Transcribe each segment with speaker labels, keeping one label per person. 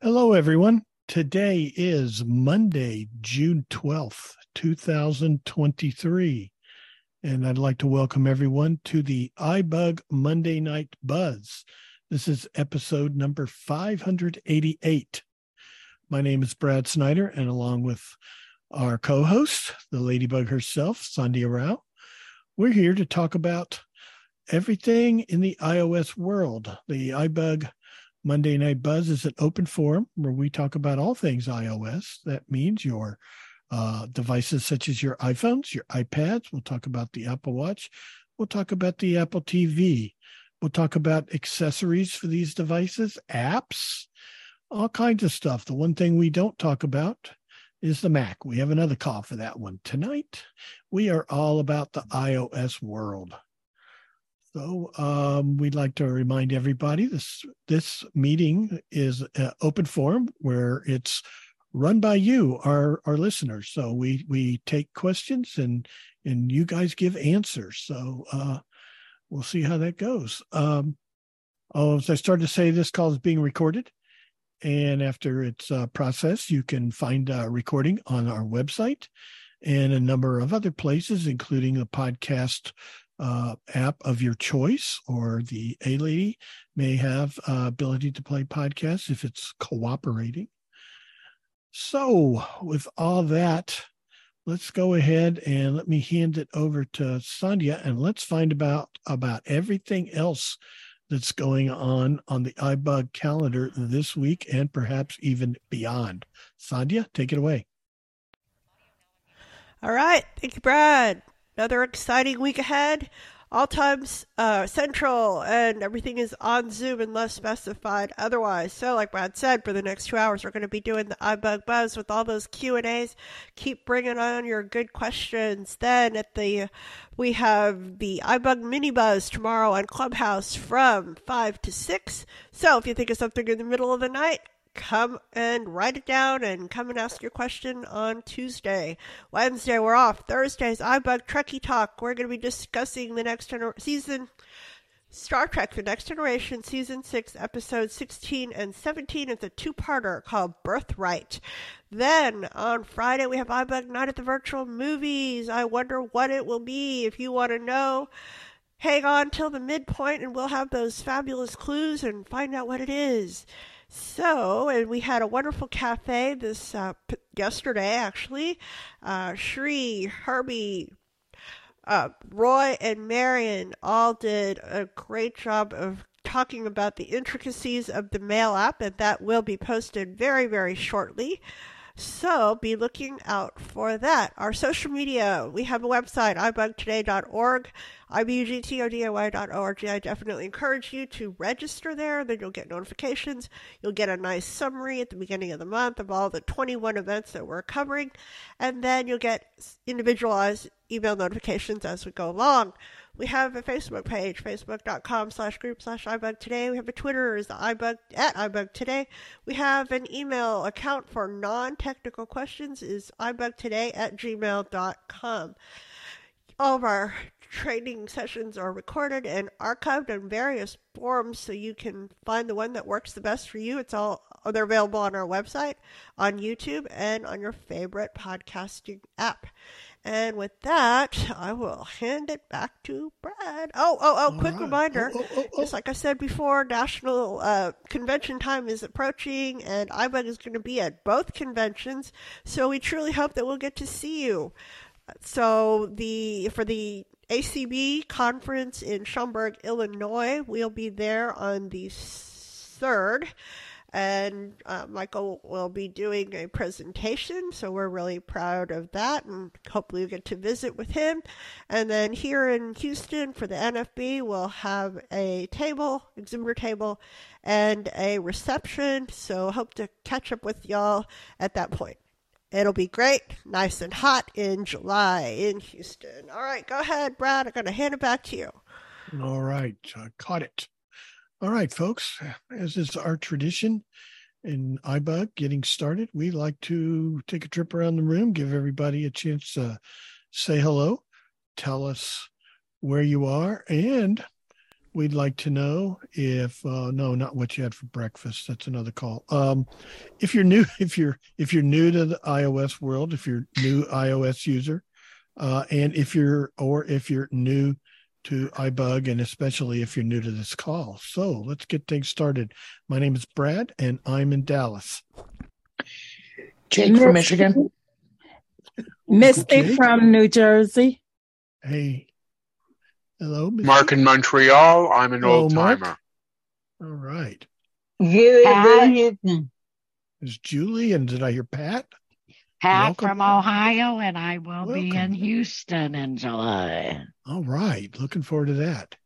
Speaker 1: Hello, everyone. Today is Monday, June 12th, 2023. And I'd like to welcome everyone to the iBug Monday Night Buzz. This is episode number 588. My name is Brad Snyder, and along with our co host, the Ladybug herself, Sandhya Rao, we're here to talk about everything in the iOS world. The iBug Monday Night Buzz is an open forum where we talk about all things iOS. That means your uh, devices such as your iPhones, your iPads. We'll talk about the Apple Watch. We'll talk about the Apple TV. We'll talk about accessories for these devices, apps, all kinds of stuff. The one thing we don't talk about is the Mac. We have another call for that one. Tonight, we are all about the iOS world. So um, we'd like to remind everybody this this meeting is an open forum where it's run by you, our our listeners. So we we take questions and and you guys give answers. So uh, we'll see how that goes. Um, oh, as I started to say, this call is being recorded, and after it's uh, processed, you can find a recording on our website and a number of other places, including the podcast uh, app of your choice, or the A Lady may have uh, ability to play podcasts if it's cooperating. So, with all that, let's go ahead and let me hand it over to Sandhya, and let's find about about everything else that's going on on the iBug calendar this week and perhaps even beyond. Sandhya, take it away.
Speaker 2: All right. Thank you, Brad. Another exciting week ahead. All times uh, central, and everything is on Zoom unless specified otherwise. So, like Brad said, for the next two hours, we're going to be doing the iBug Buzz with all those Q and A's. Keep bringing on your good questions. Then at the we have the iBug Mini Buzz tomorrow on Clubhouse from five to six. So, if you think of something in the middle of the night, come and write it down and come and ask your question on Tuesday. Wednesday, we're off. Thursday's iBug Trekkie Talk. We're going to be discussing the next gener- season. Star Trek The Next Generation Season 6, Episodes 16 and 17. It's a two parter called Birthright. Then on Friday, we have iBug Night at the Virtual Movies. I wonder what it will be. If you want to know, hang on till the midpoint and we'll have those fabulous clues and find out what it is. So, and we had a wonderful cafe this uh, p- yesterday, actually. Uh, Shri, Herbie, uh, Roy, and Marion all did a great job of talking about the intricacies of the mail app, and that will be posted very, very shortly. So be looking out for that. Our social media, we have a website, ibugtoday.org, ibugtoday.org. I definitely encourage you to register there. Then you'll get notifications. You'll get a nice summary at the beginning of the month of all the 21 events that we're covering. And then you'll get individualized email notifications as we go along. We have a Facebook page, facebook.com slash group slash iBug today. We have a Twitter is iBug at iBug today. We have an email account for non-technical questions is ibugtoday at gmail.com. All of our training sessions are recorded and archived in various forums so you can find the one that works the best for you. It's all they're available on our website, on YouTube, and on your favorite podcasting app. And with that, I will hand it back to Brad. Oh, oh, oh, quick right. reminder. Oh, oh, oh, Just like I said before, National uh, Convention time is approaching, and iBug is going to be at both conventions. So we truly hope that we'll get to see you. So the for the ACB conference in Schaumburg, Illinois, we'll be there on the third and uh, Michael will be doing a presentation, so we're really proud of that, and hopefully we get to visit with him. And then here in Houston for the NFB, we'll have a table, exhibitor table, and a reception. So hope to catch up with y'all at that point. It'll be great, nice and hot in July in Houston. All right, go ahead, Brad. I'm going to hand it back to you.
Speaker 1: All right, I caught it. All right, folks, as is our tradition in iBug getting started, we like to take a trip around the room, give everybody a chance to say hello, tell us where you are, and we'd like to know if uh, no, not what you had for breakfast. That's another call. Um, if you're new, if you're if you're new to the iOS world, if you're new iOS user, uh, and if you're or if you're new to iBug, and especially if you're new to this call. So let's get things started. My name is Brad, and I'm in Dallas.
Speaker 3: Jake from Michigan.
Speaker 4: Misty Jake. from New Jersey.
Speaker 1: Hey. Hello,
Speaker 5: Misty. Mark in Montreal. I'm an old timer.
Speaker 1: All right.
Speaker 4: Julie.
Speaker 1: Is Julie and did I hear Pat?
Speaker 6: Pat Welcome. from Ohio, and I will Welcome. be in Houston in July.
Speaker 1: All right. Looking forward to that.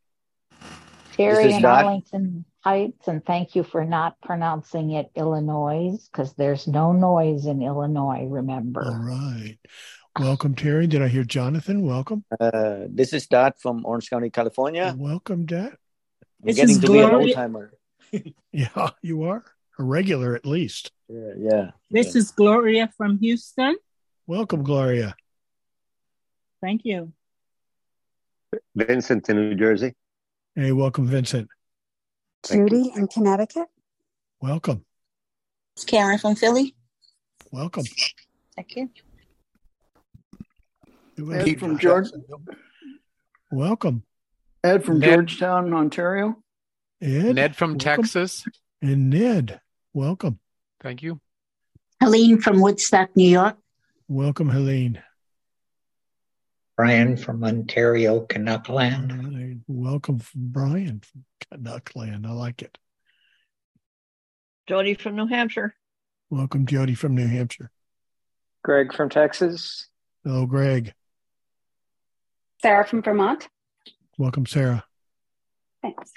Speaker 3: Terry in Arlington Heights, and thank you for not pronouncing it Illinois because there's no noise in Illinois, remember.
Speaker 1: All right. Welcome, Terry. Did I hear Jonathan? Welcome.
Speaker 7: Uh, this is Dad from Orange County, California.
Speaker 1: Welcome, Dad.
Speaker 7: I'm this getting to Gloria. be an old timer.
Speaker 1: yeah, you are a regular at least.
Speaker 7: Yeah, yeah.
Speaker 4: This
Speaker 7: yeah.
Speaker 4: is Gloria from Houston.
Speaker 1: Welcome, Gloria.
Speaker 4: Thank you.
Speaker 8: Vincent in New Jersey.
Speaker 1: Hey, welcome, Vincent.
Speaker 9: Judy in Connecticut.
Speaker 1: Welcome.
Speaker 10: It's Karen from Philly.
Speaker 1: Welcome.
Speaker 10: Thank you.
Speaker 11: Ed from George.
Speaker 1: Welcome.
Speaker 11: Ed from Ned. Georgetown, Ontario.
Speaker 1: Ed.
Speaker 12: Ned from welcome. Texas.
Speaker 1: And Ned, welcome.
Speaker 12: Thank you.
Speaker 13: Helene from Woodstock, New York.
Speaker 1: Welcome, Helene.
Speaker 14: Brian from Ontario, Canuckland.
Speaker 1: Right. Welcome, Brian from Canuckland. I like it.
Speaker 15: Jody from New Hampshire.
Speaker 1: Welcome, Jody from New Hampshire.
Speaker 16: Greg from Texas.
Speaker 1: Hello, Greg.
Speaker 17: Sarah from Vermont.
Speaker 1: Welcome, Sarah.
Speaker 17: Thanks.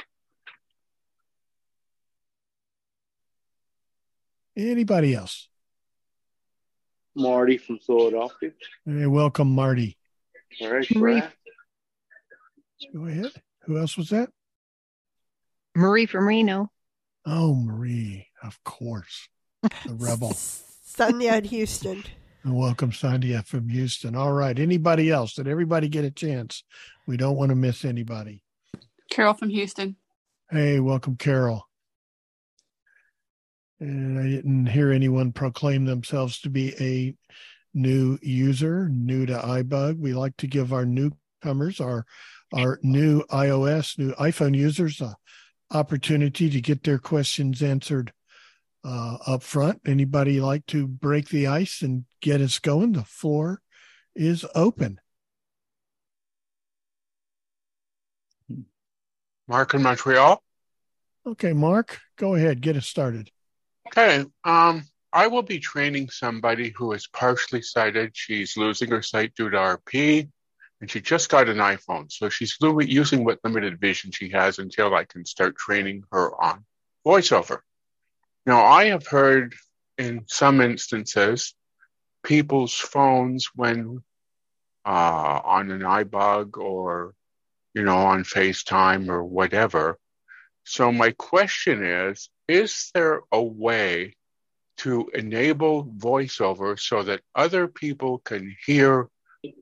Speaker 1: Anybody else?
Speaker 18: Marty from Philadelphia.
Speaker 1: Hey, welcome, Marty.
Speaker 18: All right, Marie.
Speaker 1: Go ahead. Who else was that?
Speaker 15: Marie from Reno.
Speaker 1: Oh, Marie, of course. The rebel.
Speaker 2: Sonia in Houston.
Speaker 1: Welcome, Sandhya from Houston. All right. Anybody else? Did everybody get a chance? We don't want to miss anybody.
Speaker 19: Carol from Houston.
Speaker 1: Hey, welcome, Carol. And I didn't hear anyone proclaim themselves to be a new user, new to iBug. We like to give our newcomers, our our new iOS, new iPhone users, a opportunity to get their questions answered uh, up front. Anybody like to break the ice and get us going? The floor is open.
Speaker 5: Mark in Montreal.
Speaker 1: Okay, Mark, go ahead. Get us started.
Speaker 5: Okay. Um, I will be training somebody who is partially sighted. She's losing her sight due to RP, and she just got an iPhone. So she's using what limited vision she has until I can start training her on voiceover. Now, I have heard in some instances people's phones when uh, on an iBug or, you know, on FaceTime or whatever. So my question is, is there a way to enable voiceover so that other people can hear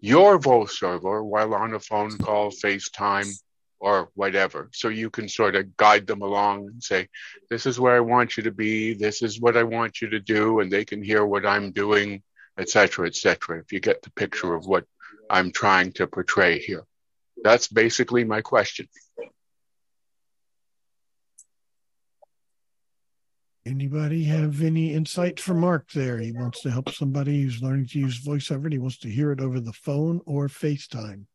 Speaker 5: your voiceover while on a phone call, FaceTime, or whatever. So you can sort of guide them along and say, this is where I want you to be, this is what I want you to do, and they can hear what I'm doing, etc., etc. if you get the picture of what I'm trying to portray here. That's basically my question.
Speaker 1: Anybody have any insight for Mark there? He wants to help somebody who's learning to use voiceover and he wants to hear it over the phone or FaceTime.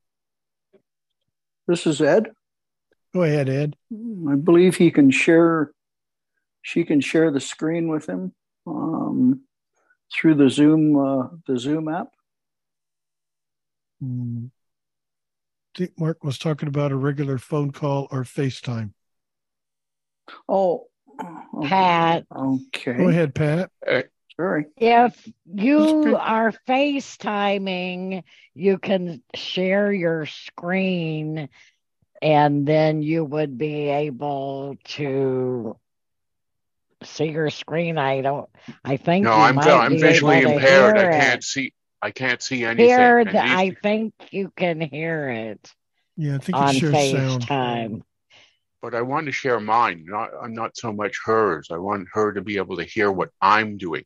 Speaker 11: This is Ed.
Speaker 1: Go ahead, Ed.
Speaker 11: I believe he can share. She can share the screen with him um, through the Zoom uh, the Zoom app.
Speaker 1: I think Mark was talking about a regular phone call or FaceTime.
Speaker 11: Oh,
Speaker 3: Pat.
Speaker 11: Okay.
Speaker 1: Go ahead, Pat.
Speaker 11: Sorry.
Speaker 3: If you are FaceTiming, you can share your screen and then you would be able to see your screen. I don't. I think.
Speaker 5: No, I'm I'm visually impaired. I can't see. I can't see anything.
Speaker 3: Hear the, I think you can hear it.
Speaker 1: Yeah, I think
Speaker 3: on
Speaker 1: it shares
Speaker 3: FaceTime.
Speaker 1: sound.
Speaker 5: but I want to share mine, not not so much hers. I want her to be able to hear what I'm doing.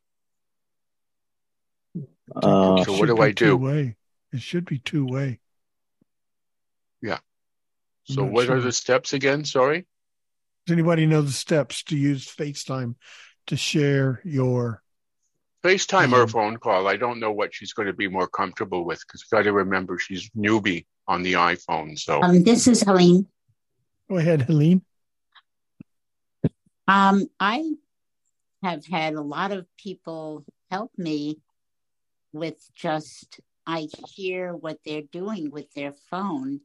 Speaker 20: Uh,
Speaker 5: so what do I do?
Speaker 1: Way. It should be two way.
Speaker 5: Yeah. So what sure. are the steps again? Sorry.
Speaker 1: Does anybody know the steps to use FaceTime to share your
Speaker 5: FaceTime or phone call? I don't know what she's going to be more comfortable with because got to remember she's newbie on the iPhone. So
Speaker 21: um, this is Helene.
Speaker 1: Go ahead, Helene.
Speaker 21: Um, I have had a lot of people help me with just I hear what they're doing with their phone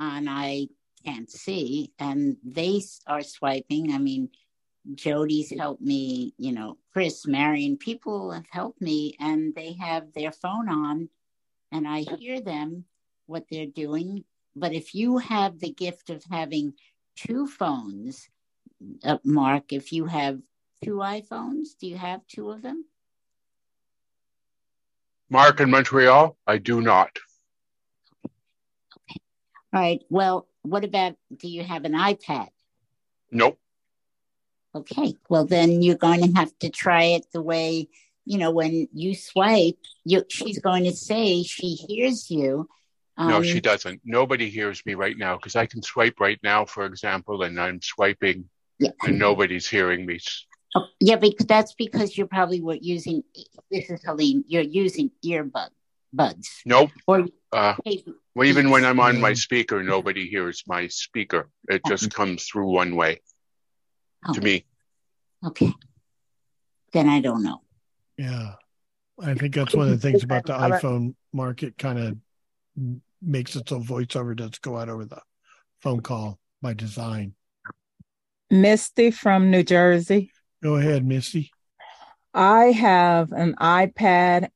Speaker 21: and I can't see and they are swiping. I mean, Jody's helped me, you know, Chris, Marion, people have helped me and they have their phone on and I hear them what they're doing. But if you have the gift of having two phones, uh, Mark, if you have two iPhones, do you have two of them?
Speaker 5: Mark in Montreal, I do not.
Speaker 21: Okay. All right. Well, what about do you have an iPad?
Speaker 5: Nope.
Speaker 21: Okay. Well, then you're going to have to try it the way, you know, when you swipe, you she's going to say she hears you.
Speaker 5: Um, no, she doesn't. Nobody hears me right now because I can swipe right now, for example, and I'm swiping
Speaker 21: yeah.
Speaker 5: and nobody's hearing me.
Speaker 21: Oh, yeah, because that's because you're probably were using. This is Helene. You're using earbud buds.
Speaker 5: Nope.
Speaker 21: Or
Speaker 5: uh, well, even when I'm on my speaker, nobody hears my speaker. It just comes through one way
Speaker 21: oh.
Speaker 5: to me.
Speaker 21: Okay. Then I don't know.
Speaker 1: Yeah, I think that's one of the things about the iPhone market. Kind of makes it so voiceover does go out over the phone call by design.
Speaker 4: Misty from New Jersey.
Speaker 1: Go ahead, Misty.
Speaker 4: I have an iPad.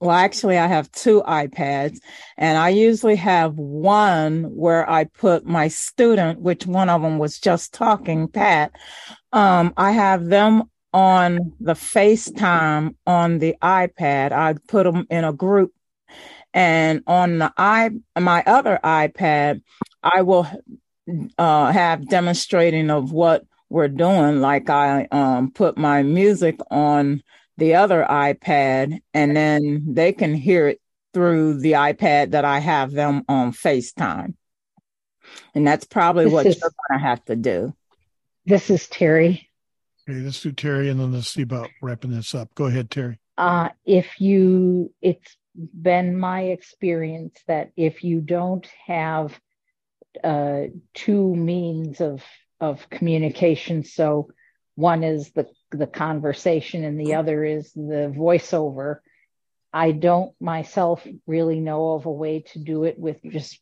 Speaker 4: Well, actually, I have two iPads, and I usually have one where I put my student, which one of them was just talking, Pat. Um, I have them on the FaceTime on the iPad. I put them in a group, and on the i my other iPad, I will uh, have demonstrating of what we're doing. Like I um, put my music on the other iPad, and then they can hear it through the iPad that I have them on FaceTime. And that's probably this what is, you're going to have to do.
Speaker 6: This is Terry.
Speaker 1: Okay, let's do Terry, and then let's see about wrapping this up. Go ahead, Terry.
Speaker 6: Uh, if you, it's been my experience that if you don't have uh, two means of of communication. So one is the the conversation, and the other is the voiceover. I don't myself really know of a way to do it with just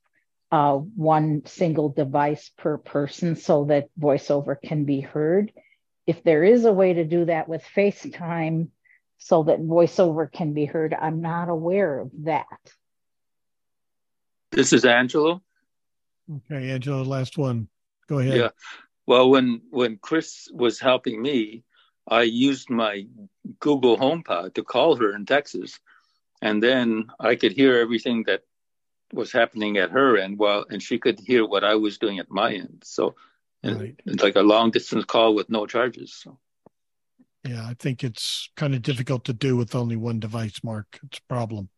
Speaker 6: uh, one single device per person so that voiceover can be heard. If there is a way to do that with FaceTime so that voiceover can be heard, I'm not aware of that.
Speaker 8: This is Angelo.
Speaker 1: Okay, Angelo, last one. Go ahead.
Speaker 8: Yeah. Well, when when Chris was helping me, I used my Google HomePod to call her in Texas, and then I could hear everything that was happening at her end, while and she could hear what I was doing at my end. So, right. it's like a long distance call with no charges. So.
Speaker 1: Yeah, I think it's kind of difficult to do with only one device, Mark. It's a problem.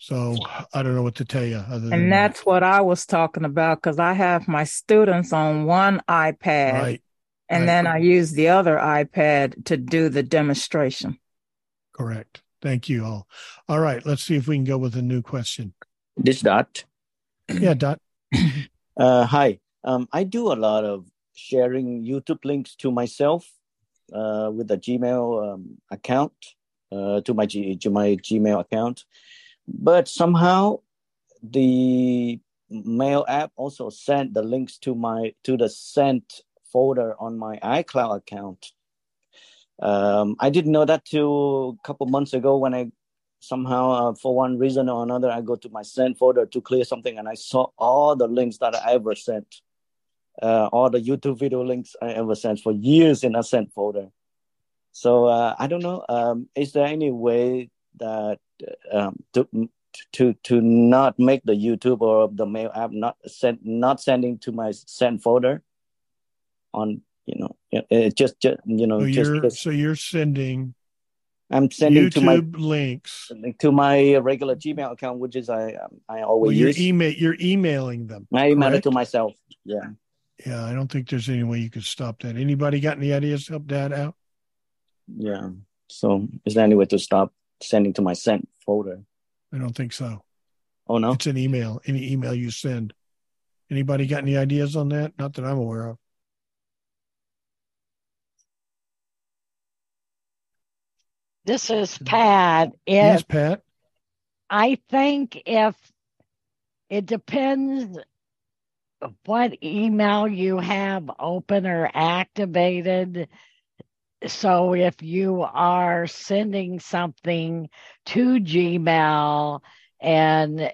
Speaker 1: So I don't know what to tell you.
Speaker 4: and that's that. what I was talking about because I have my students on one iPad, right. and right. then I use the other iPad to do the demonstration.
Speaker 1: Correct. Thank you all. All right, let's see if we can go with a new question.
Speaker 7: This dot.
Speaker 1: Yeah, dot.
Speaker 7: Uh, hi. Um, I do a lot of sharing YouTube links to myself uh, with a Gmail um, account uh, to my G- to my Gmail account but somehow the mail app also sent the links to my to the sent folder on my icloud account. Um, i didn't know that till a couple months ago when i somehow uh, for one reason or another i go to my sent folder to clear something and i saw all the links that i ever sent uh, all the youtube video links i ever sent for years in a sent folder. So uh, i don't know um, is there any way that um, to to to not make the YouTube or the mail app not send not sending to my sent folder on you know it just, just you know
Speaker 1: So
Speaker 7: just,
Speaker 1: you're
Speaker 7: just
Speaker 1: so you're sending
Speaker 7: I'm sending
Speaker 1: YouTube
Speaker 7: to my
Speaker 1: links.
Speaker 7: to my regular Gmail account, which is I I
Speaker 1: Well,
Speaker 7: always
Speaker 1: you're
Speaker 7: use.
Speaker 1: email you're emailing them.
Speaker 7: I email it to myself. Yeah.
Speaker 1: Yeah, I don't think there's any way you could stop that. Anybody got any ideas to help Dad out?
Speaker 7: Yeah. So is there any way to stop sending to my sent folder?
Speaker 1: I don't think so.
Speaker 7: Oh no.
Speaker 1: It's an email. Any email you send. Anybody got any ideas on that? Not that I'm aware of.
Speaker 3: This is Pat. If
Speaker 1: Yes, Pat.
Speaker 3: I think if it depends what email you have open or activated. So if you are sending something to Gmail and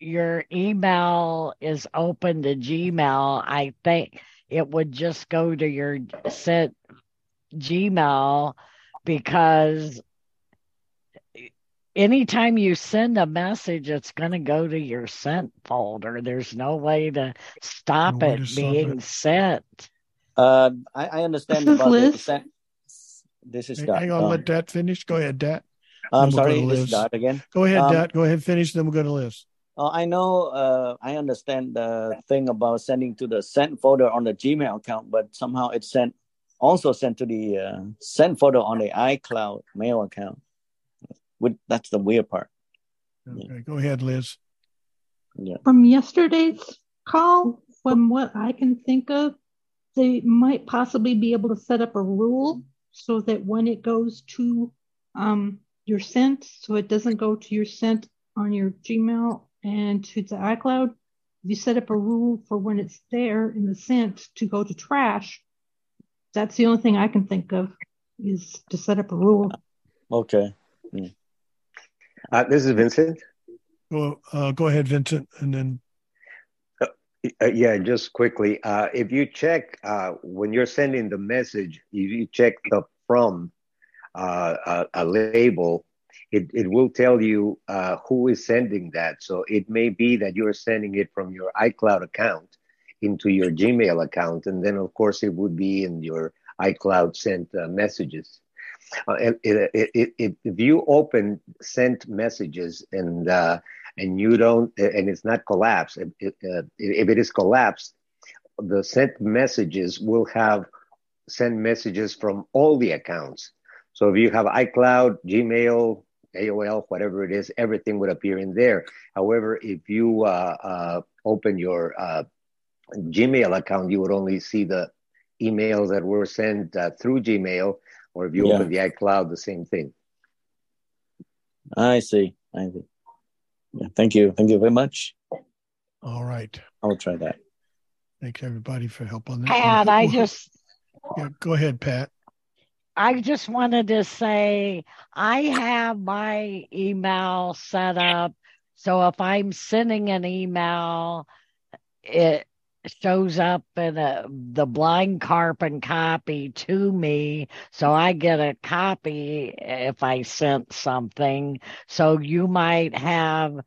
Speaker 3: your email is open to Gmail, I think it would just go to your sent Gmail because anytime you send a message, it's going to go to your sent folder. There's no way to stop
Speaker 1: No
Speaker 3: it
Speaker 1: to stop
Speaker 3: being
Speaker 1: it.
Speaker 3: sent.
Speaker 7: Uh, I, I understand
Speaker 3: This is
Speaker 7: about the
Speaker 3: Liz.
Speaker 7: sent. This is
Speaker 1: Hang,
Speaker 7: Dot.
Speaker 1: hang on,
Speaker 7: Um,
Speaker 1: let Dat finish. Go ahead, Dat.
Speaker 7: I'm
Speaker 1: we'll
Speaker 7: sorry,
Speaker 1: to
Speaker 7: this is
Speaker 1: Liz.
Speaker 7: Dot again.
Speaker 1: Go ahead,
Speaker 7: Um,
Speaker 1: Dat. Go ahead, finish. Then we're going to Liz.
Speaker 7: Uh, I know, uh, I understand the thing about sending to the sent folder on the Gmail account, but somehow it's sent also sent to the uh, sent folder on the iCloud mail account. With, that's the weird part.
Speaker 1: Okay, go ahead, Liz.
Speaker 7: Yeah.
Speaker 22: From yesterday's call, from what I can think of, they might possibly be able to set up a rule so that when it goes to um, your sent, so it doesn't go to your sent on your Gmail and to the iCloud. If you set up a rule for when it's there in the sent to go to trash, that's the only thing I can think of is to set up a rule.
Speaker 7: Okay. Mm.
Speaker 23: Uh, this is Vincent.
Speaker 1: Go, uh, go ahead, Vincent, and then
Speaker 23: yeah, just quickly. Uh, if you check uh, when you're sending the message, you, you check the from uh, a, a label, it, it will tell you uh, who is sending that. So it may be that you're sending it from your iCloud account into your Gmail account. And then, of course, it would be in your iCloud sent uh, messages. Uh, it, it, it, if you open sent messages and uh, and you don't and it's not collapsed, if, uh, if it is collapsed, the sent messages will have sent messages from all the accounts. So if you have iCloud, Gmail, AOL, whatever it is, everything would appear in there. However, if you uh, uh, open your uh, Gmail account, you would only see the emails that were sent uh, through Gmail, or if you
Speaker 7: Yeah.
Speaker 23: open the iCloud, the same thing.
Speaker 7: I see. I see. Yeah, thank you. Thank you very much.
Speaker 1: all right.
Speaker 7: I'll try that.
Speaker 1: Thanks everybody for help on that.
Speaker 3: Pat, I just
Speaker 1: yeah, go ahead, Pat.
Speaker 3: I just wanted to say I have my email set up so if I'm sending an email, it shows up in a, the blind carbon copy to me, so I get a copy if I sent something. So you might have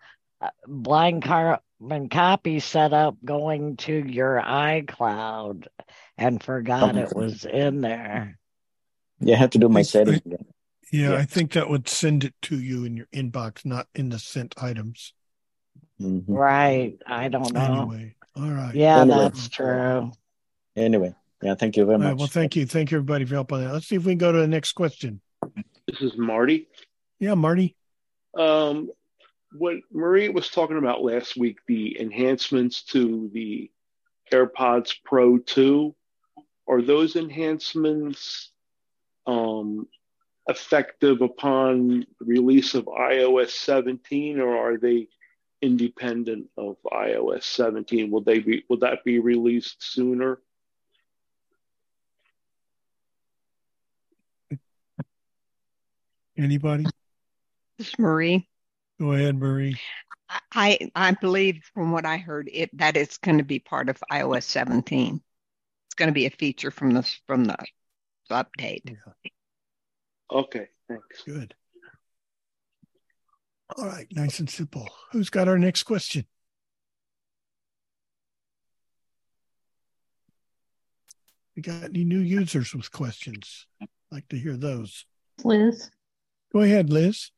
Speaker 3: blind carbon copy set up going to your iCloud and forgot it was in there.
Speaker 7: Yeah, I have to do my
Speaker 1: I-
Speaker 7: settings
Speaker 1: I- Yeah,
Speaker 7: Yeah.
Speaker 1: I think that would send it to you in your inbox, not in the sent items.
Speaker 7: Mhm.
Speaker 3: Right. I don't know.
Speaker 1: Anyway, all right.
Speaker 3: Yeah,
Speaker 7: Anyway.
Speaker 3: that's true.
Speaker 7: Anyway, yeah, thank you very
Speaker 1: All
Speaker 7: much.
Speaker 1: right, well, thank you. Thank you, everybody, for help on that. Let's see if we can go to the next question.
Speaker 18: This is Marty.
Speaker 1: Yeah, Marty.
Speaker 18: Um, what Marie was talking about last week, the enhancements to the AirPods Pro 2, are those enhancements um, effective upon release of iOS 17, or are they independent of iOS 17? Will they be? Will that be released sooner?
Speaker 1: Anybody?
Speaker 15: This Marie.
Speaker 1: Go ahead, Marie.
Speaker 15: I I believe from what I heard it that it's going to be part of iOS 17. It's going to be a feature from the from the update.
Speaker 18: Okay, thanks.
Speaker 1: Good. All right, nice and simple. Who's got our next question? We got any new users with questions? I'd like to hear those.
Speaker 22: Liz,
Speaker 1: Go ahead, Liz.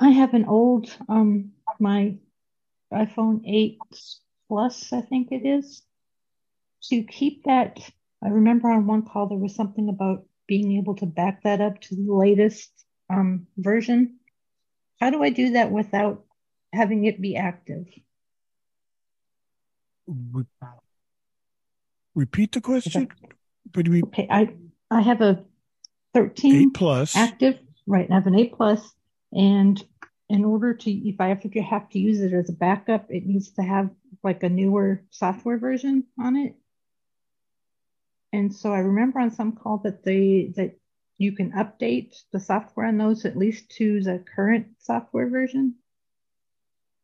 Speaker 22: I have an old um my iPhone 8 Plus, I think it is. To keep that, I remember on one call there was something about being able to back that up to the latest um version. How do I do that without having it be active?
Speaker 1: Repeat the question. But we
Speaker 22: Okay, I I have a 13
Speaker 1: eight plus.
Speaker 22: active, right? I have an 8 plus, and in order to, if I have to have to use it as a backup, it needs to have like a newer software version on it. And so I remember on some call that they that you can update the software on those at least to the current software version.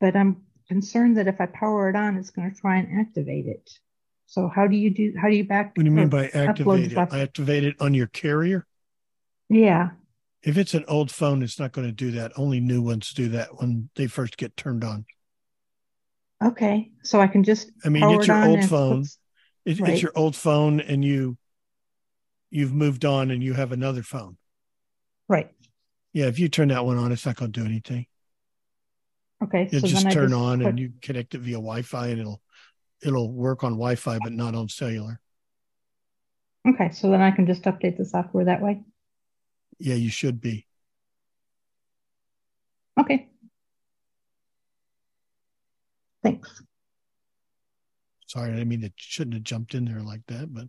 Speaker 22: But I'm concerned that if I power it on, it's going to try and activate it. So how do you do? How do you back?
Speaker 1: What do you mean by activate it? Activate it on your carrier?
Speaker 22: Yeah.
Speaker 1: If it's an old phone, it's not going to do that. Only new ones do that when they first get turned on.
Speaker 22: Okay. So I can just.
Speaker 1: I mean, it's your old phone.
Speaker 22: puts-
Speaker 1: It,
Speaker 22: Right.
Speaker 1: It's your old phone, and you you've moved on, and you have another phone.
Speaker 22: Right.
Speaker 1: Yeah, if you turn that one on, it's not going to do anything.
Speaker 22: Okay.
Speaker 1: It'll
Speaker 22: so
Speaker 1: just
Speaker 22: then I
Speaker 1: turn
Speaker 22: just
Speaker 1: on,
Speaker 22: put-
Speaker 1: and you connect it via Wi-Fi, and it'll it'll work on Wi-Fi, but not on cellular.
Speaker 22: Okay. So then I can just update the software that way.
Speaker 1: Yeah, you should be.
Speaker 22: Okay. Thanks.
Speaker 1: Sorry, I mean it shouldn't have jumped in there like that, but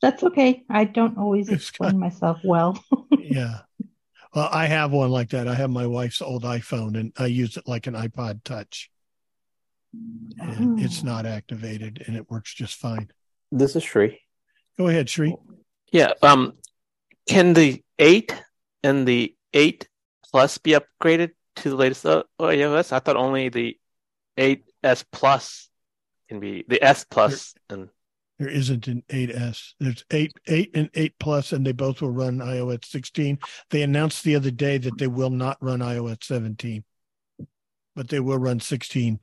Speaker 22: That's okay. I don't always explain myself well.
Speaker 1: yeah. Well, I have one like that. I have my wife's old iPhone, and I use it like an iPod Touch. And it's not activated, and it works just fine.
Speaker 24: This is Sri.
Speaker 1: Go ahead, Sri.
Speaker 24: Yeah. Um, can the eight and the eight plus be upgraded to the latest uh, iOS? I thought only the eight S plus can be the S plus and
Speaker 1: There isn't an 8S. There's 8, 8 and 8 Plus, and they both will run iOS 16. They announced the other day that they will not run iOS 17, but they will run 16.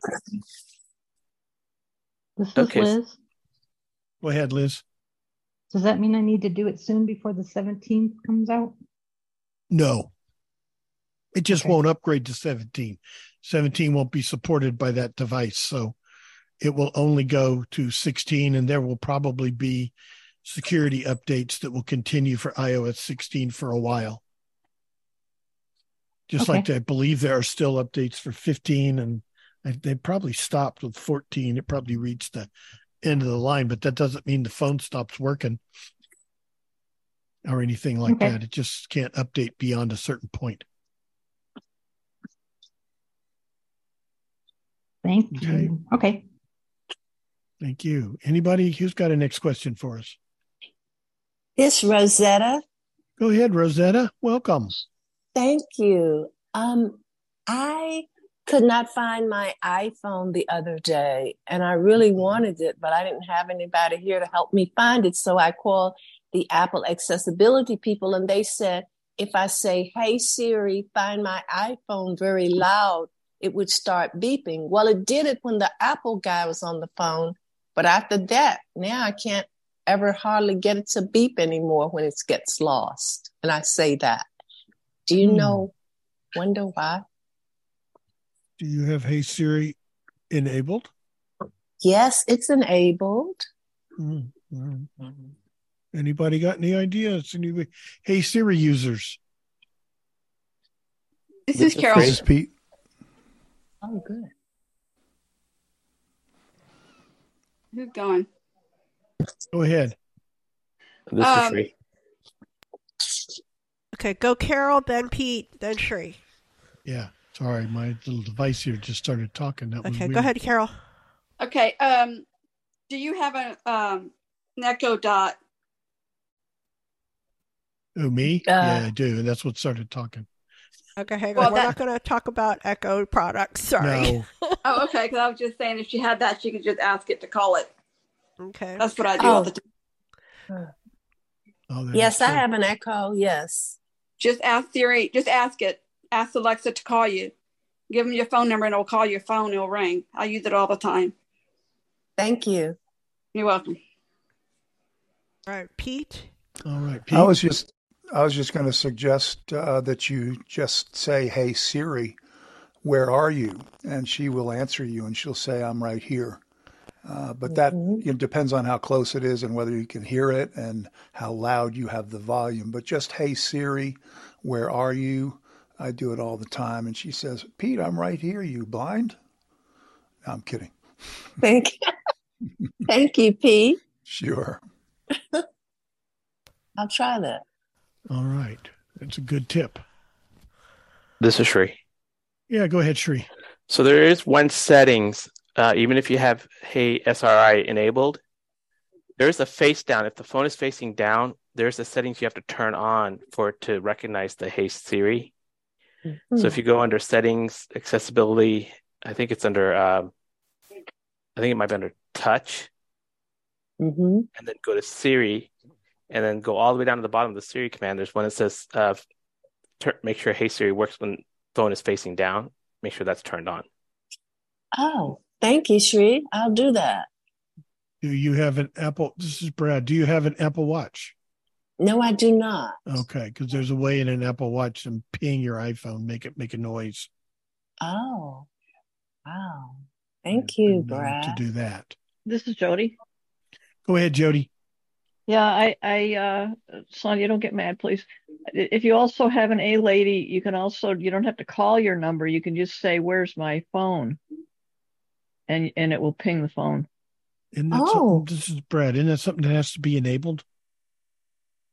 Speaker 22: This is
Speaker 1: Okay.
Speaker 22: Liz.
Speaker 1: Go ahead, Liz.
Speaker 22: Does that mean I need to do it soon before the 17th comes out?
Speaker 1: No. It just won't upgrade to 17. 17 won't be supported by that device. So it will only go to 16, and there will probably be security updates that will continue for iOS 16 for a while. Just like I believe there are still updates for 15, and they probably stopped with 14. It probably reached the end of the line, but that doesn't mean the phone stops working or anything like
Speaker 22: Okay.
Speaker 1: that. It just can't update beyond a certain point.
Speaker 22: Thank
Speaker 1: Okay.
Speaker 22: you. Okay.
Speaker 1: Thank you. Anybody who's got a next question for us?
Speaker 25: It's Rosetta.
Speaker 1: Go ahead, Rosetta. Welcome.
Speaker 25: Thank you. Um, I could not find my iPhone the other day, and I really wanted it, but I didn't have anybody here to help me find it. So I called the Apple accessibility people, and they said if I say, Hey Siri, find my iPhone very loud, it would start beeping. Well, it did it when the Apple guy was on the phone, but after that, now I can't ever hardly get it to beep anymore when it gets lost. And I say that. Do you
Speaker 1: Hmm.
Speaker 25: know? Wonder why?
Speaker 1: Do you have Hey Siri enabled?
Speaker 25: Yes, it's enabled.
Speaker 1: Mm, mm. Anybody got any ideas? Any Hey Siri users?
Speaker 19: This is Carol.
Speaker 1: This is Pete.
Speaker 25: Oh, good.
Speaker 19: Who's going?
Speaker 1: Go ahead.
Speaker 24: This
Speaker 19: Um,
Speaker 24: is Sri.
Speaker 2: Okay, go Carol, then Pete, then Shree.
Speaker 1: Yeah. Sorry, my little device here just started talking. That was
Speaker 2: Okay, go ahead, Carol.
Speaker 19: Okay. Um, do you have a um an Echo Dot?
Speaker 1: Oh, me?
Speaker 19: Uh,
Speaker 1: yeah, I do. And that's what started talking.
Speaker 2: Okay, hang
Speaker 19: Well,
Speaker 2: on. We're not going to talk about Echo products. Sorry.
Speaker 1: No.
Speaker 19: oh, okay. Because I was just saying, if she had that, she could just ask it to call it.
Speaker 2: Okay.
Speaker 19: That's what I do oh. all
Speaker 25: Oh.
Speaker 19: the time.
Speaker 1: Oh,
Speaker 25: Yes, I have an Echo. Yes.
Speaker 19: Just ask Siri. Just ask it. ask Alexa to call you. Give them your phone number and it'll call your phone. It'll ring. I use it all the time.
Speaker 25: Thank you.
Speaker 19: You're welcome.
Speaker 2: All right, Pete.
Speaker 1: All right, Pete.
Speaker 26: I was just I was just going to suggest uh, that you just say, "Hey Siri, where are you?" and she will answer you, and she'll say, "I'm right here." Uh, but that it depends on how close it is and whether you can hear it and how loud you have the volume. But just, "Hey Siri, where are you?" I do it all the time, and she says, "Pete, I'm right here. You blind?" No, I'm kidding.
Speaker 25: Thank you. Thank you, Pete.
Speaker 26: Sure.
Speaker 25: I'll try that.
Speaker 1: All right. That's a good tip.
Speaker 24: This is Shri.
Speaker 1: Yeah, go ahead, Shri.
Speaker 24: So there is one settings, uh, even if you have Hey Siri enabled, there's a face down. If the phone is facing down, there's a settings you have to turn on for it to recognize the Hey Siri. So if you go under settings, accessibility, I think it's under, um, I think it might be under touch,
Speaker 25: Mm-hmm.
Speaker 24: and then go to Siri, and then go all the way down to the bottom of the Siri command. There's one that says, uh, tur- make sure Hey Siri works when phone is facing down. Make sure that's turned on.
Speaker 25: Oh, thank you, Shri. I'll do that.
Speaker 1: Do you have an Apple? This is Brad. Do you have an Apple Watch?
Speaker 25: No, I do not.
Speaker 1: Okay, because there's a way in an Apple Watch to ping your iPhone, make it make a noise
Speaker 25: Oh, wow. Thank you, Brad.
Speaker 1: to do that.
Speaker 27: This is Jody.
Speaker 1: Go ahead, Jody.
Speaker 27: Yeah, I, I, uh, Sonia, don't get mad, please. If you also have an A lady, you can also, you don't have to call your number. You can just say, where's my phone? And, and it will ping the phone.
Speaker 1: Isn't that
Speaker 25: Oh.
Speaker 1: This is Brad. Isn't that something that has to be enabled?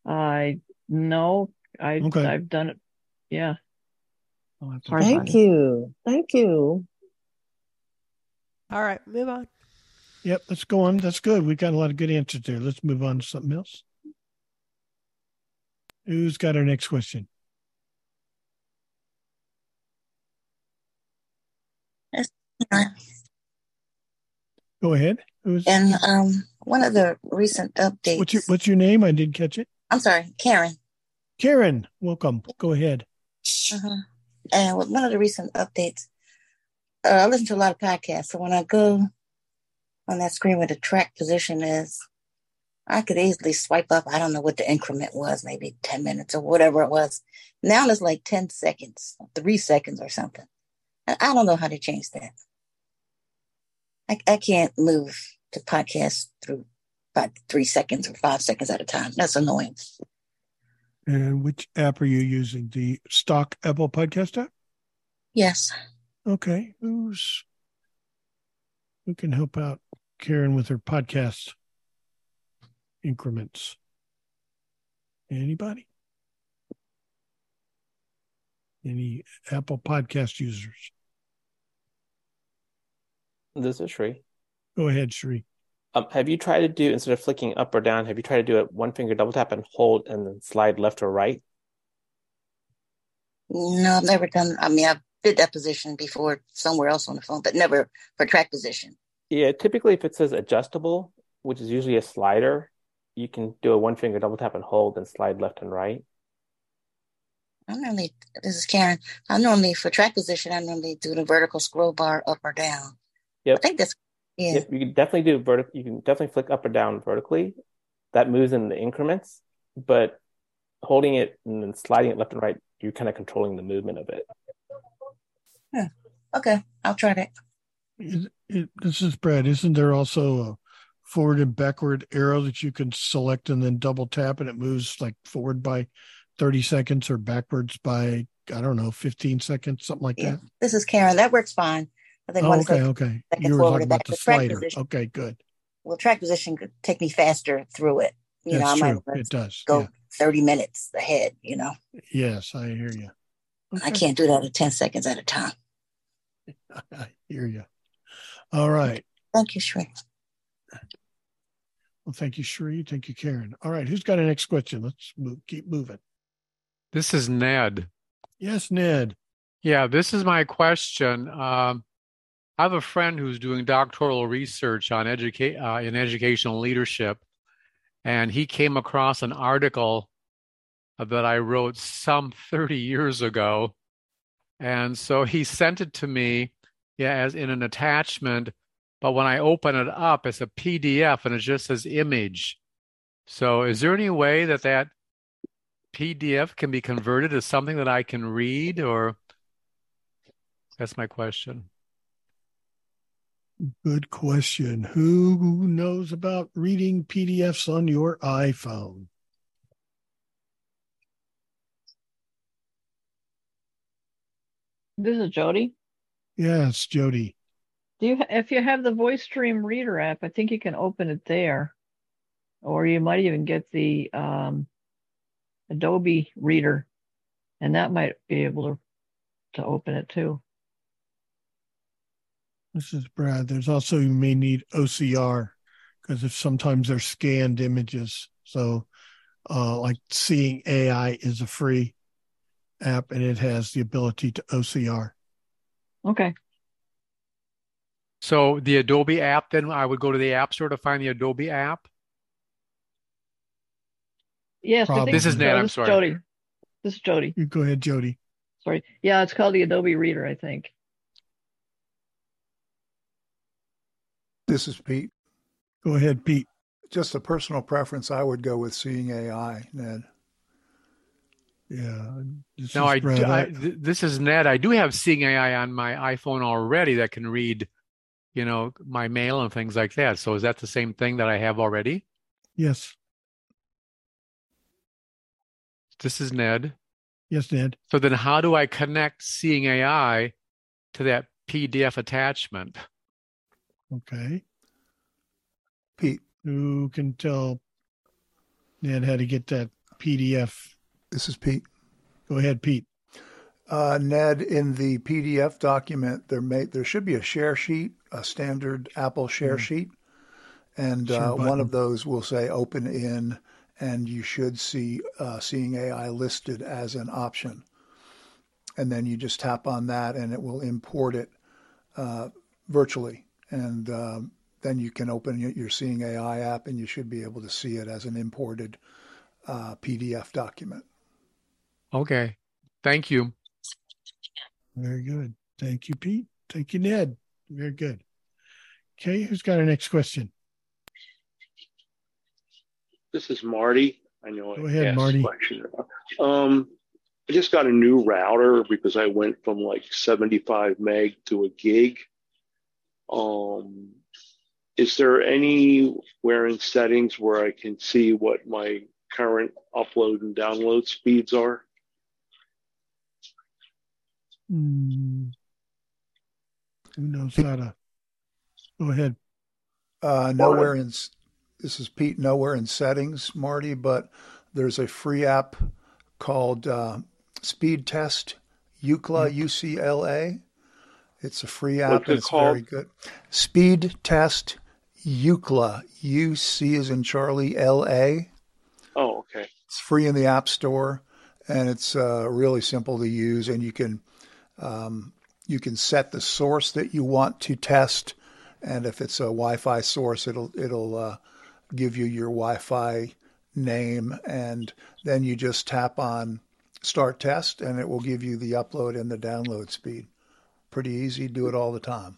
Speaker 27: I know, I,
Speaker 1: Okay.
Speaker 27: I've done it. Yeah.
Speaker 1: Hard
Speaker 25: Thank
Speaker 27: find.
Speaker 25: you. Thank you.
Speaker 2: All right, move on.
Speaker 1: Yep, let's go on. That's good. We've got a lot of good answers there. Let's move on to something else. Who's got our next question? Go ahead. Who's
Speaker 28: And um, one of the recent updates.
Speaker 1: what's your what's your name? I didn't catch it.
Speaker 28: I'm sorry, Karen.
Speaker 1: Karen, welcome. Go ahead.
Speaker 28: Uh-huh. And with one of the recent updates, uh, I listen to a lot of podcasts. So when I go on that screen where the track position is, I could easily swipe up. I don't know what the increment was, maybe 10 minutes or whatever it was. Now it's like 10 seconds, three seconds or something. And I don't know how to change that. I, I can't move to podcast through about three seconds or five seconds at a time. That's annoying.
Speaker 1: And which app are you using? The stock Apple Podcast app?
Speaker 28: Yes.
Speaker 1: Okay. Who's who can help out Karen with her podcast increments? Anybody? Any Apple Podcast users?
Speaker 24: This is Shri.
Speaker 1: Go ahead, Shri.
Speaker 24: Um, have you tried to do instead of flicking up or down? Have you tried to do it one finger double tap and hold and then slide left or right?
Speaker 28: No, I've never done. I mean, I've did that position before somewhere else on the phone, but never for track position.
Speaker 24: Yeah, typically if it says adjustable, which is usually a slider, you can do a one finger double tap and hold and slide left and right.
Speaker 28: I normally, this is Karen. I normally for track position, I normally do the vertical scroll bar up or down.
Speaker 24: Yep.
Speaker 28: I think that's yeah.
Speaker 24: Yep, you can definitely do vertical. You can definitely flick up or down vertically. That moves in the increments, but holding it and then sliding it left and right, you're kind of controlling the movement of it.
Speaker 28: Yeah. Okay, I'll try that.
Speaker 1: Is it, this is Brad. Isn't there also a forward and backward arrow that you can select and then double tap and it moves like forward by 30 seconds or backwards by, I don't know, 15 seconds, something like
Speaker 28: Yeah.
Speaker 1: that?
Speaker 28: This is Karen. That works fine. I think
Speaker 1: Oh,
Speaker 28: one
Speaker 1: okay,
Speaker 28: like
Speaker 1: okay.
Speaker 28: second
Speaker 1: You were talking about the slider.
Speaker 28: position.
Speaker 1: Okay, good.
Speaker 28: Well, track position could take me faster through it. You know, I
Speaker 1: true.
Speaker 28: might
Speaker 1: It does.
Speaker 28: go
Speaker 1: Yeah.
Speaker 28: 30 minutes ahead, you know.
Speaker 1: Yes, I hear you.
Speaker 28: I can't do that at 10 seconds at a time.
Speaker 1: I hear you. All right.
Speaker 28: Thank you, Shrek.
Speaker 1: Well, thank you, Shri. Thank you, Karen. All right. Who's got our next question? Let's move, keep moving.
Speaker 29: This is Ned.
Speaker 1: Yes, Ned.
Speaker 29: Yeah, this is my question. Um, I have a friend who's doing doctoral research on educate uh, in educational leadership, and he came across an article that I wrote some 30 years ago And so he sent it to me, yeah, as in an attachment. But when I open it up, it's a PDF and it just says image. So is there any way that that PDF can be converted to something that I can read or that's my question.
Speaker 1: Good question. Who knows about reading PDFs on your iPhone?
Speaker 27: This is Jody.
Speaker 1: Yes, Jody.
Speaker 27: Do you, if you have the Voice Dream Reader app, I think you can open it there, or you might even get the um, Adobe Reader, and that might be able to to open it too.
Speaker 1: This is Brad. There's also you may need OCR because if sometimes they're scanned images. So, uh, like Seeing AI is a free app and it has the ability to OCR.
Speaker 27: Okay.
Speaker 29: So the Adobe app, then I would go to the App Store to find the Adobe app.
Speaker 27: Yes, I think
Speaker 29: This is
Speaker 27: so.
Speaker 29: Ned. I'm sorry.
Speaker 27: Jody. This is Jody.
Speaker 1: You go ahead, Jody.
Speaker 27: Sorry. Yeah, it's called the Adobe Reader, I think.
Speaker 26: This is Pete.
Speaker 1: Go ahead, Pete.
Speaker 26: Just a personal preference. I would go with Seeing AI, Ned.
Speaker 1: Yeah. This
Speaker 29: No, I,
Speaker 1: Brad.
Speaker 29: I
Speaker 1: I-
Speaker 29: th- this is Ned. I do have Seeing AI on my iPhone already that can read, you know, my mail and things like that. So is that the same thing that I have already?
Speaker 1: yes.
Speaker 29: This is Ned.
Speaker 1: Yes, Ned.
Speaker 29: So then how do I connect Seeing AI to that PDF attachment?
Speaker 1: Okay.
Speaker 26: Pete.
Speaker 1: Who can tell Ned how to get that PDF?
Speaker 26: This is Pete.
Speaker 1: Go ahead, Pete.
Speaker 26: Uh, Ned, in the PDF document, there may there should be a share sheet, a standard Apple share
Speaker 1: Mm.
Speaker 26: sheet, and
Speaker 1: Share
Speaker 26: uh, one of those will say "Open in," and you should see uh, Seeing AI listed as an option. And then you just tap on that, and it will import it uh, virtually, and um, then you can open your, your Seeing AI app, and you should be able to see it as an imported uh, PDF document.
Speaker 29: Okay. Thank you.
Speaker 1: Very good. Thank you, Pete. Thank you, Ned. Very good. Okay, who's got our next question?
Speaker 18: This is Marty. I know
Speaker 1: Go
Speaker 18: I
Speaker 1: ahead,
Speaker 18: asked
Speaker 1: Marty.
Speaker 18: question. Um, I just got a new router because I went from like 75 meg to a gig. Um, is there anywhere in settings where I can see what my current upload and download speeds are?
Speaker 1: Hmm. Who knows how to? Go ahead.
Speaker 26: Uh, nowhere in this is Pete. Nowhere in settings, Marty, but there's a free app called uh, Speed Test UCLA UCLA. It's a free app
Speaker 18: What's it
Speaker 26: and it's very
Speaker 18: called?
Speaker 26: good. Speed Test UCLA UC is in Charlie LA.
Speaker 18: Oh, okay.
Speaker 26: It's free in the App Store, and it's uh, really simple to use. And you can um, you can set the source that you want to test, and if it's a Wi-Fi source, it'll it'll uh, give you your Wi-Fi name, and then you just tap on Start Test, and it will give you the upload and the download speed. Pretty easy. Do it all the time.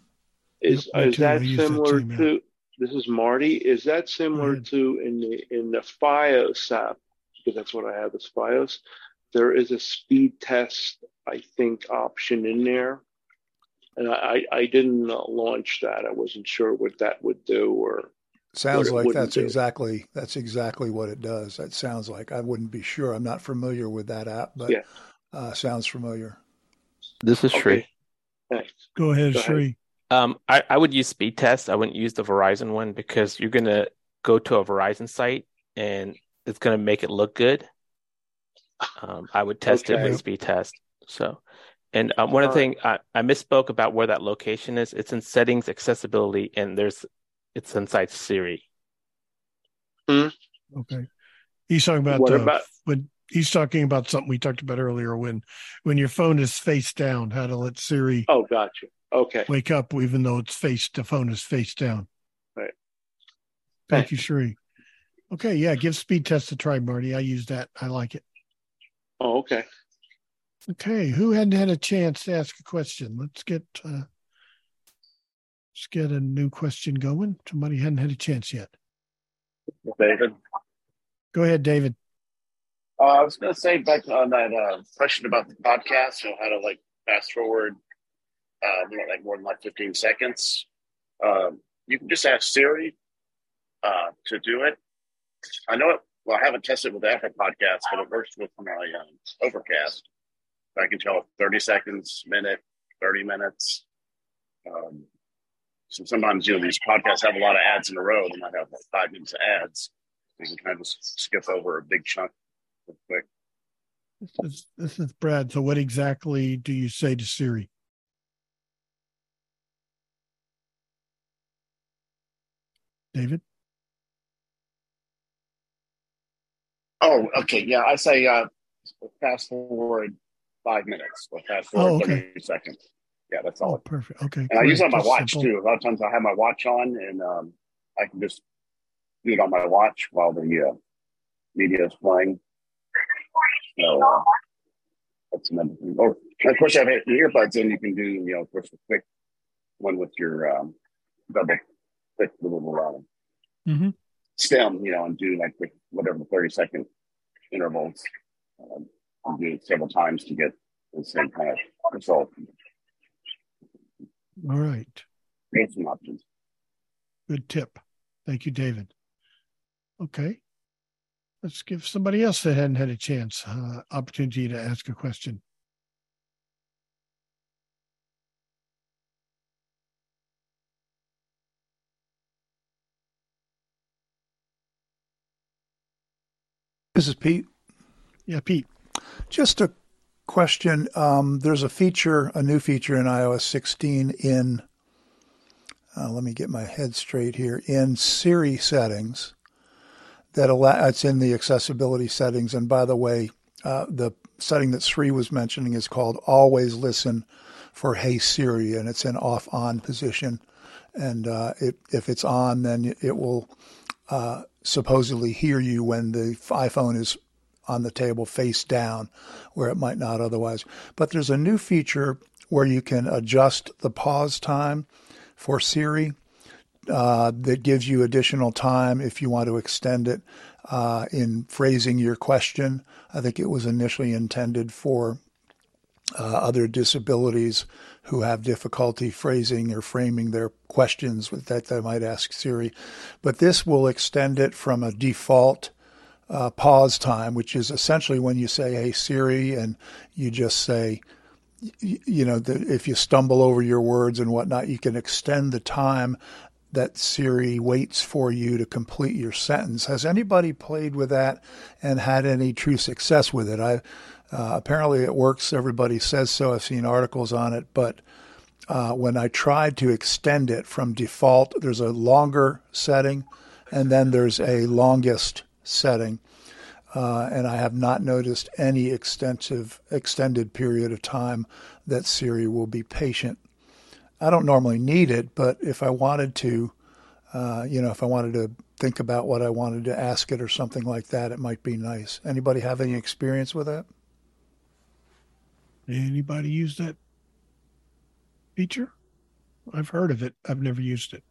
Speaker 18: Is
Speaker 1: Yep,
Speaker 18: is that
Speaker 1: use that
Speaker 18: similar to? This is Marty. Is that similar to in the in the FiOS app? Because that's what I have is FiOS. There is a speed test, I think, option in there, and I I didn't uh, launch that. I wasn't sure what that would do or.
Speaker 26: Sounds like that's
Speaker 18: do.
Speaker 26: exactly that's exactly what it does. That sounds like I wouldn't be sure. I'm not familiar with that app, but
Speaker 18: Yeah.
Speaker 26: uh, sounds familiar.
Speaker 24: This is Shri.
Speaker 18: Thanks.
Speaker 1: Go ahead,
Speaker 18: Go ahead.
Speaker 1: Shri.
Speaker 24: Um, I, I would use speed test. I wouldn't use the Verizon one because you're gonna go to a Verizon site and it's gonna make it look good. Um, I would test it with speed test. So, and um, one of the thing I, I misspoke about where that location is. It's in settings, accessibility, and there's it's inside Siri.
Speaker 1: Okay. He's talking about,
Speaker 18: What
Speaker 1: uh,
Speaker 18: about-
Speaker 1: when he's talking about something we talked about earlier when when your phone is face down, how to let Siri
Speaker 18: Oh, gotcha. Okay.
Speaker 1: wake up even though it's face the phone is face down.
Speaker 18: Right.
Speaker 1: Thank you, Shri. Okay, yeah, give speed test a try, Marty. I use that. I like it.
Speaker 18: Oh, okay.
Speaker 1: Okay, who hadn't had a chance to ask a question? Let's get uh, let's get a new question going. Somebody hadn't had a chance yet.
Speaker 30: David.
Speaker 1: Go ahead, David.
Speaker 30: Uh, I was going to say back on that uh, question about the podcast, you know, how to like fast forward, uh, you know, like more than like 15 seconds. Um, you can just ask Siri uh, to do it. I know it. Well, I haven't tested with the Apple podcast, but it works with my um, Overcast. I can tell 30 seconds, minute, 30 minutes. Um, so sometimes, you know, these podcasts have a lot of ads in a row. They might have like five minutes of ads. You can kind of just skip over a big chunk real quick.
Speaker 1: This is this is Brad. So, what exactly do you say to Siri? David.
Speaker 30: Oh, okay. Yeah, I say uh, fast forward five minutes or fast forward
Speaker 1: Oh, okay.
Speaker 30: 30 seconds. Yeah, that's all.
Speaker 1: Oh, perfect. Okay.
Speaker 30: and I use it on my
Speaker 1: great.
Speaker 30: watch
Speaker 1: Simple.
Speaker 30: too. A lot of times I have my watch on and um, I can just do it on my watch while the uh, media is playing. So uh, that's another thing. Or of course, you have the earbuds in. You can do you know, of course, a quick one with your um, double click little um,
Speaker 1: Mm-hmm.
Speaker 30: stem, you know, and do like the, whatever thirty second intervals. Um, and do it several times to get the same kind of result.
Speaker 1: All right.
Speaker 30: Create some options.
Speaker 1: Good tip. Thank you, David. Okay. Let's give somebody else that hadn't had a chance uh, opportunity to ask a question.
Speaker 26: This is Pete.
Speaker 1: Yeah, Pete.
Speaker 26: Just a question. Um, there's a feature, a new feature in iOS 16 in, uh, let me get my head straight here, in Siri settings that allow, it's in the accessibility settings. And by the way, uh, the setting that Shri was mentioning is called always listen for Hey Siri, and it's in off on position. And uh, it, if it's on, then it will uh, supposedly hear you when the iPhone is on the table face down, where it might not otherwise. But there's a new feature where you can adjust the pause time for Siri uh, that gives you additional time if you want to extend it uh, in phrasing your question. I think it was initially intended for uh, other disabilities who have difficulty phrasing or framing their questions that they might ask Siri. But this will extend it from a default uh, pause time, which is essentially when you say, Hey Siri, and you just say, you know, the, if you stumble over your words and whatnot, you can extend the time that Siri waits for you to complete your sentence. Has anybody played with that and had any true success with it? I uh, apparently it works. Everybody says so. I've seen articles on it, but uh, when I tried to extend it from default, there's a longer setting, and then there's a longest setting. Uh, and I have not noticed any extensive extended period of time that Siri will be patient. I don't normally need it, but if I wanted to, uh, you know, if I wanted to think about what I wanted to ask it or something like that, it might be nice. Anybody have any experience with that?
Speaker 1: Anybody use that feature? I've heard of it. I've never used it.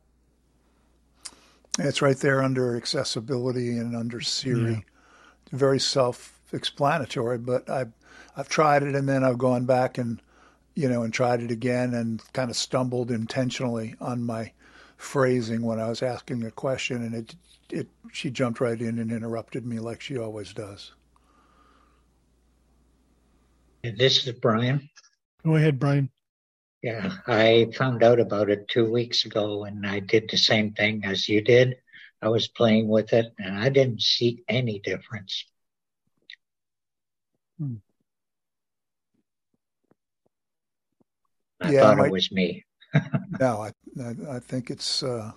Speaker 26: It's right there under accessibility and under Siri. Very self-explanatory, but I've I've tried it and then I've gone back and you know and tried it again and kind of stumbled intentionally on my phrasing when I was asking a question and it it she jumped right in and interrupted me like she always does.
Speaker 31: This is Brian.
Speaker 1: Go ahead, Brian.
Speaker 31: Yeah, I found out about it two weeks ago and I did the same thing as you did. I was playing with it and I didn't see any difference.
Speaker 1: Hmm.
Speaker 31: I
Speaker 26: Yeah,
Speaker 31: thought
Speaker 26: my-
Speaker 31: it was me.
Speaker 26: no, I, I I think it's uh,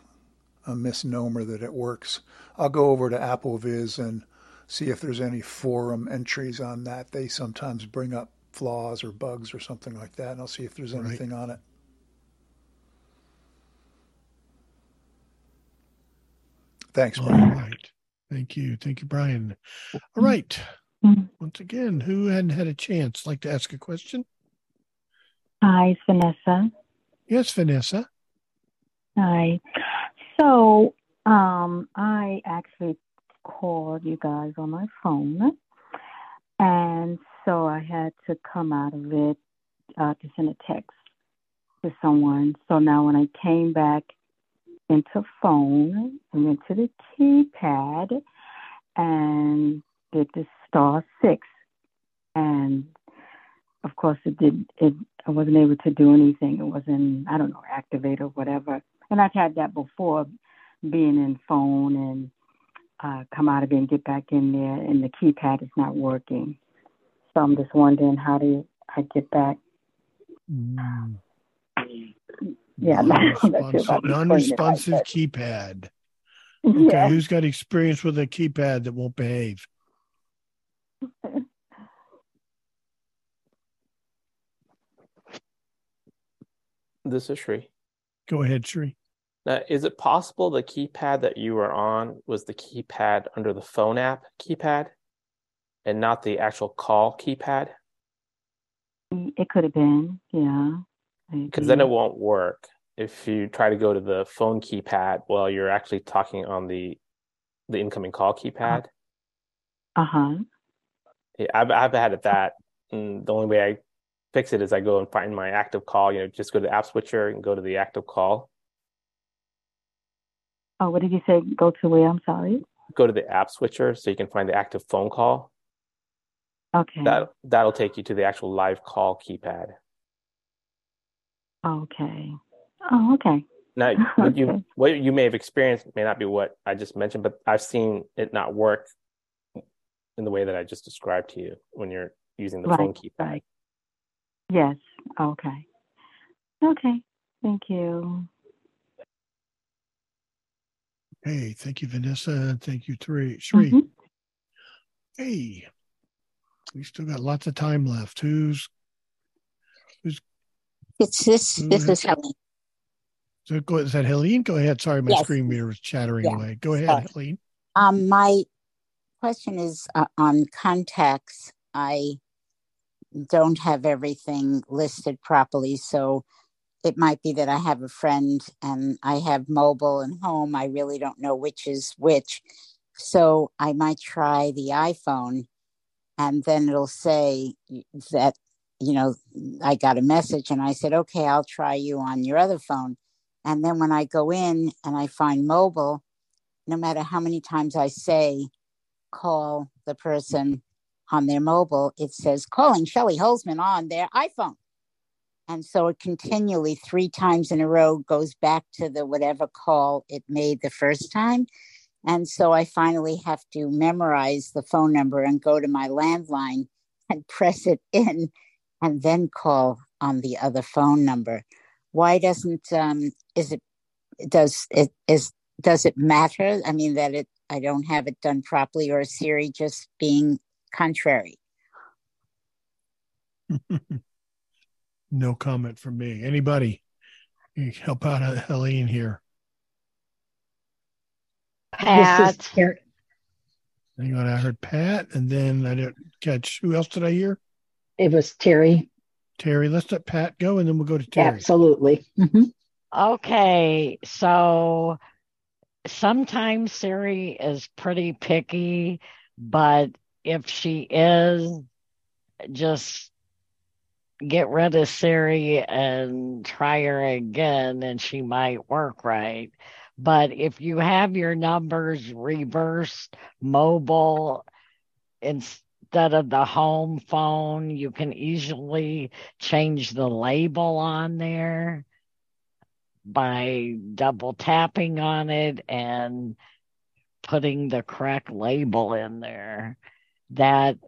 Speaker 26: a misnomer that it works. I'll go over to AppleVis and see if there's any forum entries on that. They sometimes bring up flaws or bugs or something like that, and I'll see if there's
Speaker 1: Right.
Speaker 26: anything on it. Thanks,
Speaker 1: All
Speaker 26: Brian.
Speaker 1: right. Thank you. Thank you, Brian. All right. Once again, who hadn't had a chance? Like to ask a question?
Speaker 32: Hi, it's Vanessa.
Speaker 1: Yes, Vanessa.
Speaker 32: Hi. So, um, I actually called you guys on my phone, and so I had to come out of it uh, to send a text to someone. So now when I came back into phone, I went to the keypad and did the star six, and of course it did. It I wasn't able to do anything. It wasn't I don't know activate or whatever. And I've had that before, being in phone and uh, come out of it and get back in there, and the keypad is not working. So I'm just wondering how do I get back?
Speaker 1: Mm.
Speaker 32: Yeah, I'm not sure about
Speaker 1: Non-responsive,
Speaker 32: explaining it right,
Speaker 1: non-responsive
Speaker 32: but-
Speaker 1: keypad. Okay,
Speaker 32: Yeah.
Speaker 1: who's got experience with a keypad that won't behave?
Speaker 24: This is Shri.
Speaker 1: Go ahead, Shri.
Speaker 24: Now, is it possible the keypad that you were on was the keypad under the phone app keypad and not the actual call keypad?
Speaker 32: It could have been, yeah.
Speaker 24: Because then it won't work if you try to go to the phone keypad while you're actually talking on the the incoming call keypad.
Speaker 32: Uh huh.
Speaker 24: Yeah, I've I've had it that. And the only way I fix it is I go and find my active call. You know, just go to the app switcher and go to the active call.
Speaker 32: Oh, what did you say? Go to where? I'm sorry.
Speaker 24: Go to the app switcher so you can find the active phone call.
Speaker 32: Okay.
Speaker 24: That that'll take you to the actual live call keypad.
Speaker 32: Okay. Oh, okay.
Speaker 24: Now, what
Speaker 32: Okay.
Speaker 24: you what you may have experienced may not be what I just mentioned, but I've seen it not work in the way that I just described to you when you're using the phone
Speaker 32: Right,
Speaker 24: keypad.
Speaker 32: right. Yes. Okay. Okay. Thank you.
Speaker 1: Hey, thank you, Vanessa. Thank you, Three. Shri.
Speaker 32: Mhm.
Speaker 1: Hey, we still got lots of time left. Who's who's
Speaker 21: It's this.
Speaker 1: who
Speaker 21: This is Helen.
Speaker 1: so go, is that Helene? Go ahead. Sorry, my
Speaker 21: Yes.
Speaker 1: screen reader was chattering
Speaker 21: Yeah.
Speaker 1: away. Go ahead,
Speaker 21: Sorry.
Speaker 1: Helene.
Speaker 21: Um, my question is uh, on contacts. I don't have everything listed properly, so it might be that I have a friend and I have mobile and home. I really don't know which is which. So I might try the iPhone and then it'll say that, you know, I got a message and I said, okay, I'll try you on your other phone. And then when I go in and I find mobile, no matter how many times I say, call the person on their mobile, it says calling Shelley Holzman on their iPhone. And so it continually, three times in a row, goes back to the whatever call it made the first time. And so I finally have to memorize the phone number and go to my landline and press it in and then call on the other phone number. Why doesn't um is it does it is does it matter? I mean that it I don't have it done properly or Siri just being contrary?
Speaker 1: No comment from me. Anybody help out uh, Helene here?
Speaker 6: Pat.
Speaker 1: Hang on, I heard Pat, and then I didn't catch who else did I hear?
Speaker 6: It was Terry.
Speaker 1: Terry. Let's let Pat go, and then we'll go to Terry.
Speaker 6: Absolutely. Mhm.
Speaker 3: Okay, so sometimes Siri is pretty picky, but if she is, just get rid of Siri and try her again, and she might work right. But if you have your numbers reversed mobile instead of the home phone, you can easily change the label on there by double tapping on it and putting the correct label in there. That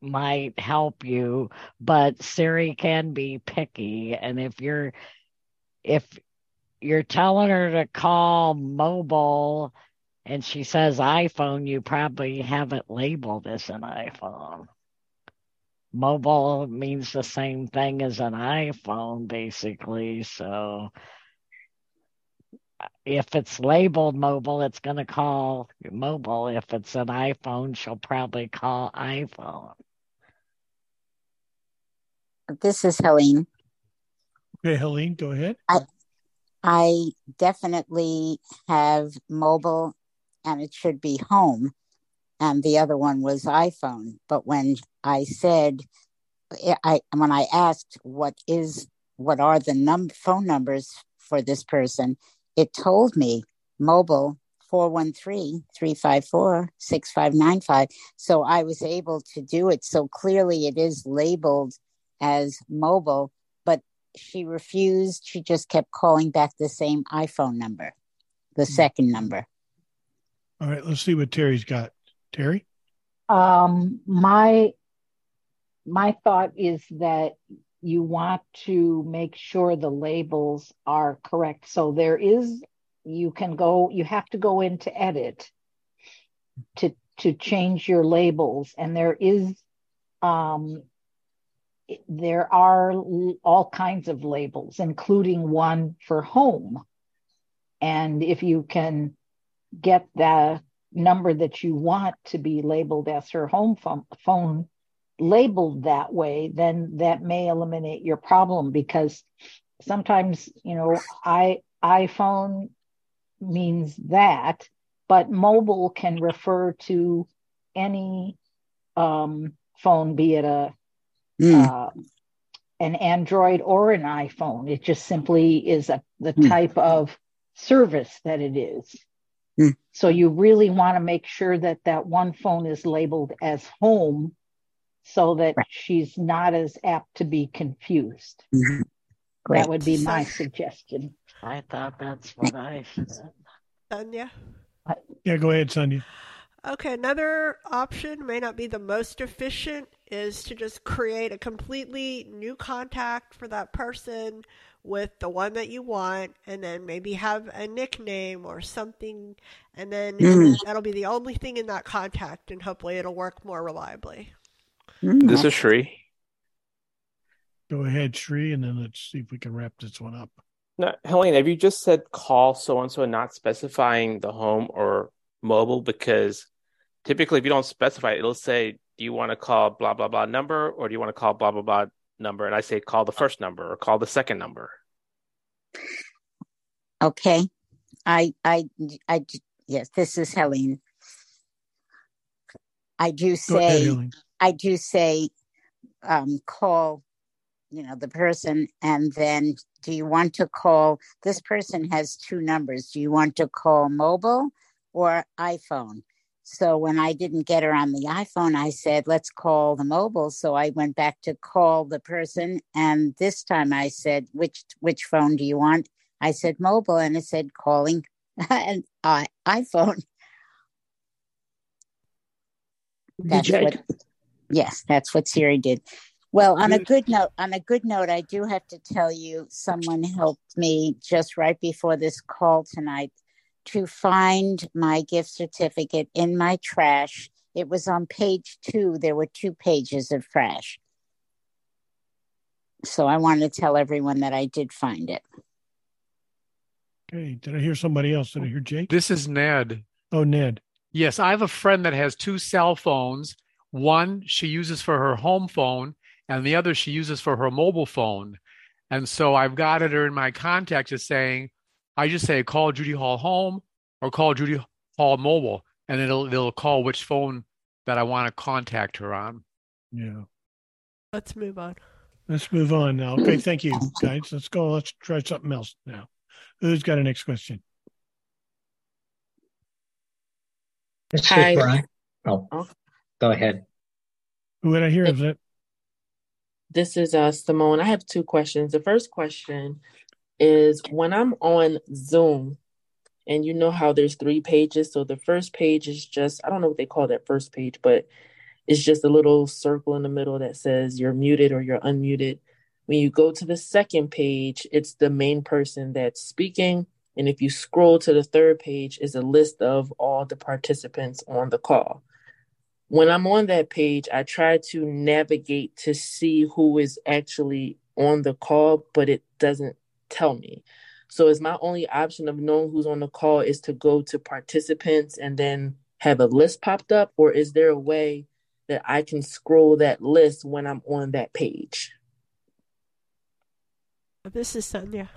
Speaker 3: might help you, but Siri can be picky. And if you're, if you're telling her to call mobile and she says iPhone, you probably haven't labeled as an iPhone. Mobile means the same thing as an iPhone, basically. So if it's labeled mobile, it's going to call mobile. If it's an iPhone, she'll probably call iPhone.
Speaker 21: This is Helene.
Speaker 1: Okay, Helene, go ahead.
Speaker 21: I I definitely have mobile and it should be home. And the other one was iPhone. But when I said eh, I when I asked what is what are the num phone numbers for this person, it told me mobile 413-354-6595. So I was able to do it. So clearly it is labeled as mobile, she refused. She just kept calling back the same iPhone number, the second number.
Speaker 1: All right, let's see what Terry's got. Terry?
Speaker 6: Um, my my thought is that you want to make sure the labels are correct. So there is you can go you have to go into edit to to change your labels and there is um there are all kinds of labels including one for home. And if you can get the number that you want to be labeled as her home phone, labeled that way, then that may eliminate your problem because sometimes, you know, I iPhone means that, but mobile can refer to any um, phone, be it a
Speaker 21: Mm.
Speaker 6: uh, an Android or an iPhone. It just simply is a the
Speaker 21: Mm.
Speaker 6: type of service that it is.
Speaker 21: Mm.
Speaker 6: So you really want to make sure that that one phone is labeled as home so that she's not as apt to be confused.
Speaker 21: Mhm. Great.
Speaker 6: That would be my suggestion.
Speaker 3: I thought that's what I said.
Speaker 2: Sonia?
Speaker 1: Yeah, go ahead, Sonia.
Speaker 2: Okay, another option may not be the most efficient is to just create a completely new contact for that person with the one that you want and then maybe have a nickname or something and then
Speaker 21: Mm.
Speaker 2: that'll be the only thing in that contact and hopefully it'll work more reliably.
Speaker 21: Mm.
Speaker 24: This is Shri.
Speaker 1: Go ahead, Shri, and then let's see if we can wrap this one up.
Speaker 24: Now, Helene, have you just said call so and so and not specifying the home or mobile? Because typically, if you don't specify it, it'll say, Do you want to call blah, blah, blah number or do you want to call blah, blah, blah number? And I say, Call the first number or call the second number.
Speaker 21: Okay. I, I, I, yes, this is Helene. I do
Speaker 1: Go ahead,
Speaker 21: say, I do say, um, call, you know, the person, and then do you want to call? This person has two numbers. Do you want to call mobile or iPhone? So when I didn't get her on the iPhone, I said, let's call the mobile. So I went back to call the person. And this time I said, which, which phone do you want? I said mobile and it said calling an uh, iPhone. That's what, yes, that's what Siri did. Well, on a good note, on a good note, I do have to tell you, someone helped me just right before this call tonight to find my gift certificate in my trash. It was on page two. There were two pages of trash. So I wanted to tell everyone that I did find it.
Speaker 1: Okay, did I hear somebody else? Did I hear Jake?
Speaker 29: This is Ned.
Speaker 1: Oh, Ned.
Speaker 29: Yes, I have a friend that has two cell phones. One she uses for her home phone, and the other she uses for her mobile phone. And so I've got it her in my contacts as saying, I just say call Judy Hall home or call Judy Hall mobile, and it'll it'll call which phone that I want to contact her on.
Speaker 1: Yeah.
Speaker 2: Let's move on.
Speaker 1: Let's move on now. Okay, thank you, guys. Let's go. Let's try something else now. Who's got a next question?
Speaker 31: This is
Speaker 33: Hi.
Speaker 31: Brian. Oh,
Speaker 33: Oh.
Speaker 31: go ahead.
Speaker 1: Who would I hear? Is it?
Speaker 33: This is uh, Simone. I have two questions. The first question is when I'm on Zoom, and you know how there's three pages. So the first page is just, I don't know what they call that first page, but it's just a little circle in the middle that says you're muted or you're unmuted. When you go to the second page, it's the main person that's speaking. And if you scroll to the third page, is a list of all the participants on the call. When I'm on that page, I try to navigate to see who is actually on the call, but it doesn't tell me. So is my only option of knowing who's on the call is to go to participants and then have a list popped up, or is there a way that I can scroll that list when I'm on that page?
Speaker 2: This is Sonia.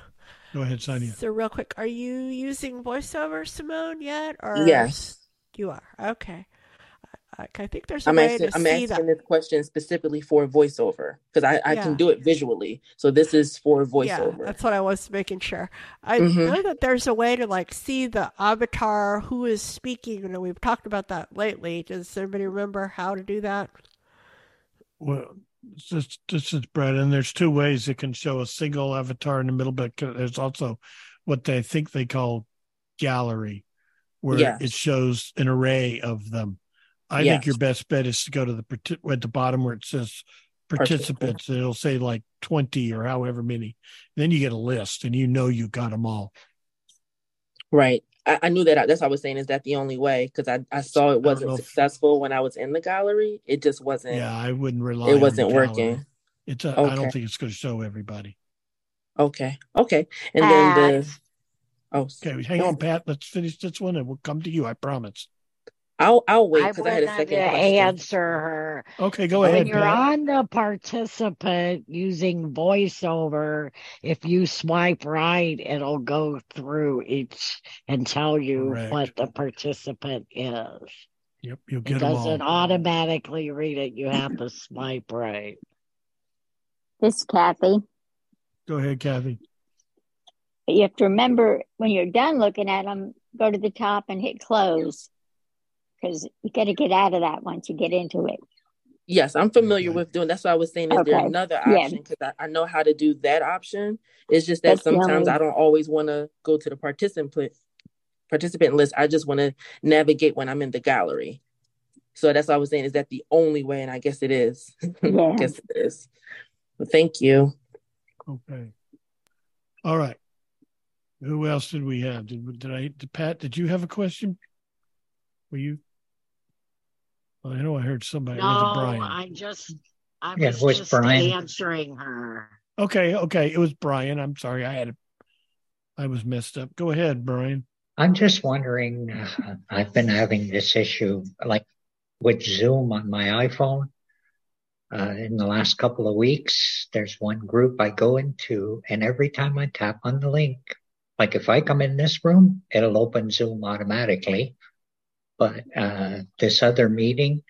Speaker 1: Go ahead, Sonia.
Speaker 2: So real quick, are you using voiceover, Simone, yet? Or
Speaker 33: Yes.
Speaker 2: you are. Okay. I, I think there's a
Speaker 33: I'm
Speaker 2: way
Speaker 33: asking,
Speaker 2: to
Speaker 33: I'm
Speaker 2: see
Speaker 33: asking
Speaker 2: that.
Speaker 33: this question specifically for voiceover because I, I
Speaker 2: Yeah.
Speaker 33: can do it visually. So this is for voiceover.
Speaker 2: Yeah,
Speaker 33: voiceover.
Speaker 2: that's what I was making sure. I
Speaker 33: Mhm.
Speaker 2: know that there's a way to like see the avatar who is speaking, and we've talked about that lately. Does anybody remember how to do that?
Speaker 1: Well, this this is Brett, and there's two ways it can show a single avatar in the middle, but there's also what they think they call gallery, where
Speaker 33: Yes.
Speaker 1: it shows an array of them. I think your best bet is to go to the at the bottom where it says participants. and It'll say like twenty or however many. Then you get a list, and you know you got them all.
Speaker 33: Right. I, I knew that. That's what I was saying. Is that the only way? Because I, I saw it wasn't
Speaker 1: know if-
Speaker 33: successful when I was in the gallery. It just wasn't.
Speaker 1: Yeah, I wouldn't rely.
Speaker 33: It
Speaker 1: on the
Speaker 33: wasn't
Speaker 1: gallery.
Speaker 33: working.
Speaker 1: It's I don't think it's going to show everybody.
Speaker 33: Okay. Okay. And then the. Oh,
Speaker 1: Okay, hang on, Pat. Let's finish this one, and we'll come to you. I promise.
Speaker 33: I'll I'll wait
Speaker 3: I
Speaker 33: because I, had a
Speaker 3: wanted
Speaker 33: second
Speaker 3: to
Speaker 33: question.
Speaker 3: answer her.
Speaker 1: Okay, go ahead.
Speaker 3: when you're
Speaker 1: Pat.
Speaker 3: on the participant using voiceover, if you swipe right, it'll go through each and tell you
Speaker 1: Correct.
Speaker 3: what the participant is.
Speaker 1: Yep, you'll
Speaker 3: It
Speaker 1: get them all.
Speaker 3: doesn't automatically read it. You have to swipe right.
Speaker 34: This is Kathy.
Speaker 1: Go ahead, Kathy.
Speaker 34: But you have to remember when you're done looking at them, go to the top and hit close because you got to get out of that once you get into it.
Speaker 33: Yes, I'm familiar mm-hmm. with doing. That's what I was saying. Is there another option? Because I, I know how to do that option. It's just that
Speaker 34: That's
Speaker 33: sometimes
Speaker 34: only-
Speaker 33: I don't always want to go to the participant participant list. I just want to navigate when I'm in the gallery. So that's what I was saying. Is that the only way? And I guess it is.
Speaker 34: Yeah.
Speaker 33: I guess it is. Well, thank you.
Speaker 1: Okay. All right. Who else did we have? Did, did I, did Pat, did you have a question? Were you? Well, I know I heard somebody.
Speaker 3: No,
Speaker 1: was it Brian?
Speaker 3: I just I
Speaker 31: Yeah,
Speaker 3: was,
Speaker 31: it was
Speaker 3: just
Speaker 31: Brian.
Speaker 3: answering her.
Speaker 1: Okay, okay. It was Brian. I'm sorry. I had it. I was messed up. Go ahead, Brian.
Speaker 31: I'm just wondering, uh, I've been having this issue like with Zoom on my iPhone. Uh, in the last couple of weeks, there's one group I go into and every time I tap on the link, like if I come in this room, it'll open Zoom automatically. But, uh, this other meeting,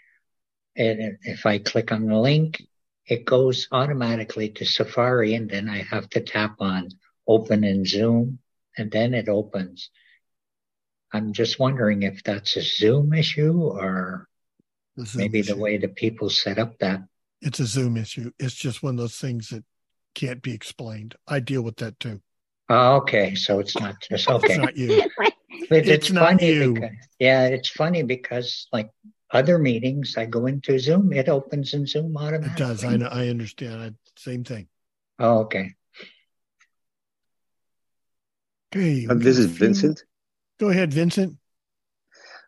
Speaker 31: and if I click on the link, it goes automatically to Safari and then I have to tap on open in Zoom and then it opens. I'm just wondering if that's a Zoom issue or
Speaker 1: Zoom
Speaker 31: maybe the way the people set up that.
Speaker 1: It's a Zoom issue. It's just one of those things that can't be explained. I deal with that too.
Speaker 31: Oh, okay, so it's not just okay.
Speaker 1: It's not you.
Speaker 31: But
Speaker 1: It's
Speaker 31: it's,
Speaker 1: not
Speaker 31: funny
Speaker 1: you.
Speaker 31: because yeah, it's funny because like other meetings, I go into Zoom, it opens in Zoom automatically.
Speaker 1: It does. I know. I understand. I, same thing.
Speaker 31: Oh, okay.
Speaker 1: Okay.
Speaker 35: Uh,
Speaker 1: we
Speaker 35: this is Vincent.
Speaker 1: Go ahead, Vincent.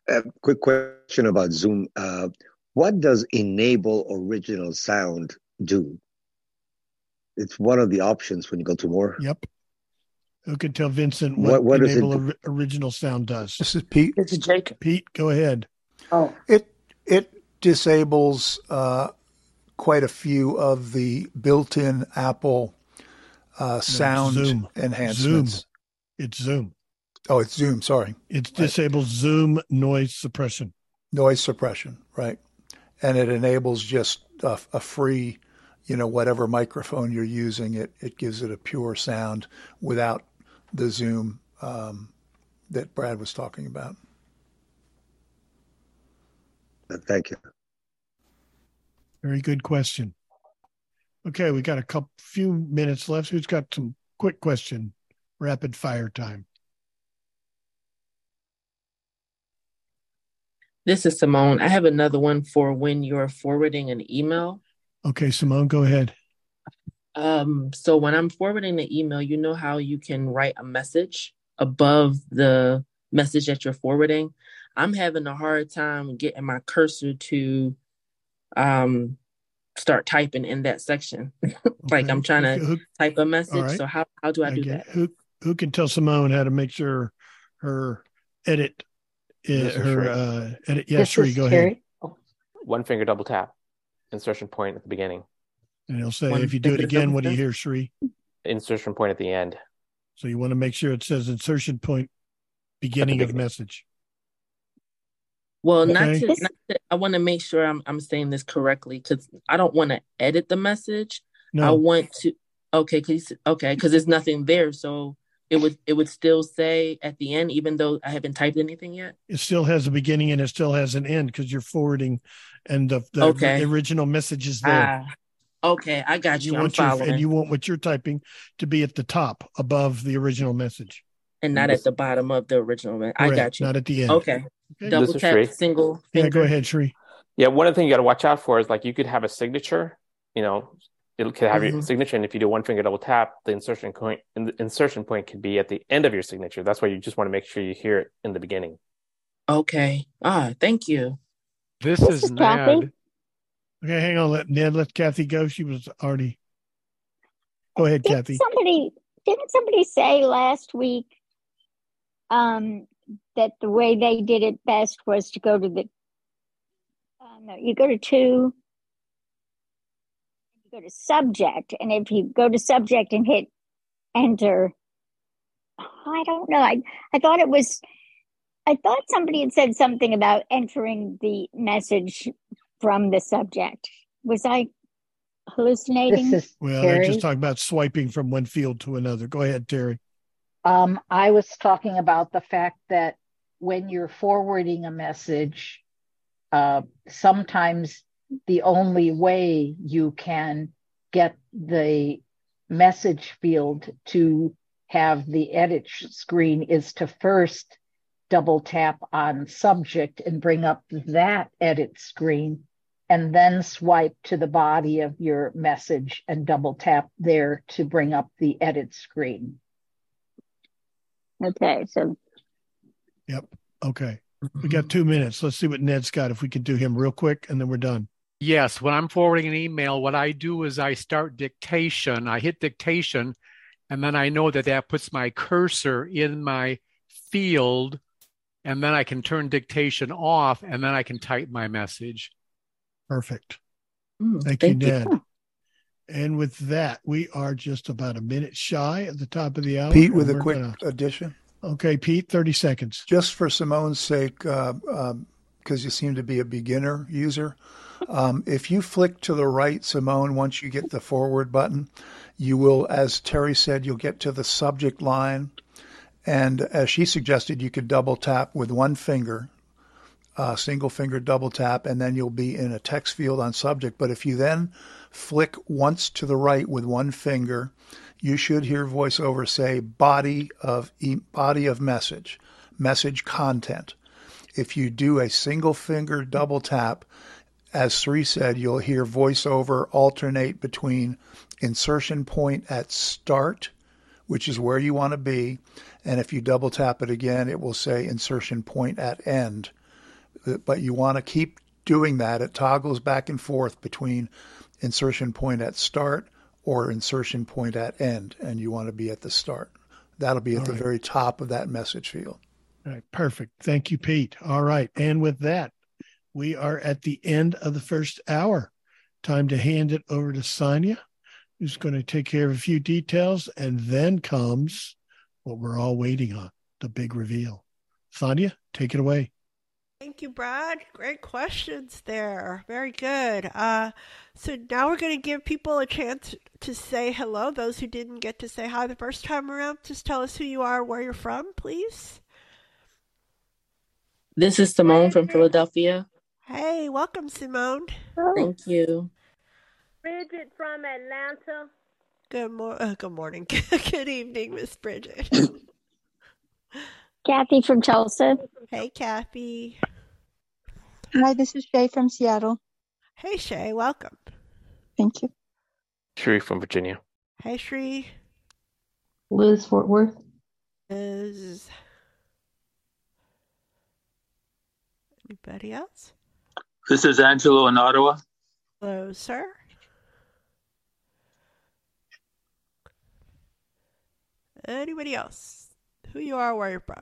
Speaker 35: A quick question about Zoom. Uh, what does enable original sound do? It's one of the options when you go to more.
Speaker 1: Yep. Who can tell Vincent what,
Speaker 35: What- what
Speaker 1: enable
Speaker 35: do?
Speaker 1: ori- original sound does?
Speaker 26: This is Pete.
Speaker 33: This is Jacob.
Speaker 1: Pete, go ahead.
Speaker 35: Oh,
Speaker 26: It it disables uh, quite a few of the built-in Apple uh, sound
Speaker 1: Zoom.
Speaker 26: enhancements.
Speaker 1: Zoom. It's Zoom.
Speaker 26: Oh, it's Zoom. Sorry,
Speaker 1: It disables Zoom noise suppression.
Speaker 26: noise suppression, right? And it enables just a, a free, you know, whatever microphone you're using. It it gives it a pure sound without the Zoom um, that Brad was talking about.
Speaker 35: Uh, Thank you.
Speaker 1: Very good question. Okay, we got a couple few minutes left. Who's got some quick question? Rapid fire time.
Speaker 33: This is Simone. I have another one for when you're forwarding an email.
Speaker 1: Okay, Simone, go ahead.
Speaker 33: Um, so when I'm forwarding the email, you know how you can write a message above the message that you're forwarding. I'm having a hard time getting my cursor to um start typing in that section. like I'm trying to
Speaker 1: Who-
Speaker 33: type a message.
Speaker 1: right.
Speaker 33: So how how do I
Speaker 1: I
Speaker 33: do that?
Speaker 1: Who who can tell Simone how to make sure her edit, uh,
Speaker 24: is
Speaker 1: her
Speaker 24: Sheree.
Speaker 1: uh, edit? Yeah,
Speaker 6: This
Speaker 1: Sheree,
Speaker 6: is
Speaker 1: go ahead.
Speaker 6: Terry.
Speaker 24: One finger double tap, insertion point at the beginning,
Speaker 1: And he'll say,
Speaker 24: One
Speaker 1: if you do it again, what do you hear, Sheree?
Speaker 24: insertion point at the end.
Speaker 1: So you want to make sure it says insertion point, beginning of message.
Speaker 33: Well, not
Speaker 1: Okay.
Speaker 33: to, not to I want to make sure I'm I'm saying this correctly because I don't want to edit the message. I want to okay, cause okay, because there's nothing there, so it would it would still say at the end, even though I haven't typed anything yet.
Speaker 1: it still has a beginning and it still has an end because you're forwarding, and the, the,
Speaker 33: Okay.
Speaker 1: the original message is there.
Speaker 33: Ah, okay, I got you.
Speaker 1: you
Speaker 33: I'm
Speaker 1: want your
Speaker 33: following,
Speaker 1: and you want what you're typing to be at the top above the original message.
Speaker 33: and not at the bottom of the original. one. I
Speaker 1: Correct,
Speaker 33: got you.
Speaker 1: Not at the end.
Speaker 33: Okay,
Speaker 1: Okay.
Speaker 33: double
Speaker 24: This
Speaker 33: tap,
Speaker 24: Sheree.
Speaker 33: single
Speaker 1: Yeah, go ahead, Sheree.
Speaker 24: Yeah, one of the things you got to watch out for is like you could have a signature, you know, it could have your
Speaker 33: Mhm.
Speaker 24: signature, and if you do one finger double tap, the insertion point, the insertion point could be at the end of your signature. That's why you just want to make sure you hear it in the beginning.
Speaker 33: Okay. Ah, thank you.
Speaker 29: This,
Speaker 34: This
Speaker 29: is
Speaker 34: is Kathy.
Speaker 1: Okay, hang on. Let Ned let Kathy go. She was already. Go ahead,
Speaker 34: Didn't
Speaker 1: Kathy.
Speaker 34: somebody didn't somebody say last week um, that the way they did it best was to go to the uh, no, you go to two, you go to subject, and if you go to subject and hit enter, I don't know. I I thought it was. I thought somebody had said something about entering the message from the subject. Was I hallucinating?
Speaker 6: This is
Speaker 1: Well, they're just talking about swiping from one field to another. Go ahead, Terry.
Speaker 6: Um, I was talking about the fact that when you're forwarding a message, uh, sometimes the only way you can get the message field to have the edit screen is to first double tap on subject and bring up that edit screen and then swipe to the body of your message and double tap there to bring up the edit screen.
Speaker 34: Okay, so
Speaker 1: Yep. Okay. We got two minutes. Let's see what Ned's got. If we can do him real quick, and then we're done.
Speaker 29: Yes, when I'm forwarding an email, what I do is I start dictation. I hit dictation, and then I know that that puts my cursor in my field, and then I can turn dictation off, and then I can type my message.
Speaker 1: Perfect.
Speaker 33: Mm,
Speaker 1: Thank, you, Ned. And with that, we are just about a minute shy at the top of the hour.
Speaker 26: Pete, with a quick
Speaker 1: gonna-
Speaker 26: addition,
Speaker 1: Okay, Pete, 30 seconds.
Speaker 26: just for Simone's sake, because uh, you seem to be a beginner user. Um, if you flick to the right, Simone, once you get the forward button, you will, as Terry said, you'll get to the subject line. And as she suggested, you could double tap with one finger, uh, single finger double tap, and then you'll be in a text field on subject. But if you then flick once to the right with one finger, you should hear voiceover say body of e- body of message, message content. If you do a single finger double tap, as Shri said, you'll hear voiceover alternate between insertion point at start, which is where you want to be, and if you double tap it again, it will say insertion point at end. Uh, but you want to keep doing that. It toggles back and forth between insertion point at start or insertion point at end, and you want to be at the start. That'll be at
Speaker 1: All
Speaker 26: the
Speaker 1: right.
Speaker 26: very top of that message field.
Speaker 1: All right, perfect. Thank you, Pete. All right. And with that, we are at the end of the first hour. Time to hand it over to Sonia, who's going to take care of a few details. And then comes what we're all waiting on the big reveal. Sonia, take it away.
Speaker 2: Thank you, Brad. Great questions there. Very good. Uh, so now we're going to give people a chance to say hello. Those who didn't get to say hi the first time around, just tell us who you are, where you're from, please.
Speaker 33: This is Simone from Philadelphia.
Speaker 2: Hey, welcome, Simone.
Speaker 33: Thank you.
Speaker 36: Bridget from Atlanta.
Speaker 2: Good, mor- uh, good morning. good evening, Miss Bridget.
Speaker 34: Kathy from Tulsa.
Speaker 2: hey, Kathy.
Speaker 37: Hi, this is Shay from Seattle.
Speaker 2: Hey, Shay. Welcome.
Speaker 37: Thank you.
Speaker 24: Sheree from Virginia.
Speaker 2: Hey, Shri.
Speaker 22: Liz Fort Worth.
Speaker 2: Is anybody else?
Speaker 38: This is Angelo in Ottawa.
Speaker 2: Hello, sir. Anybody else? Who you are, where you're from?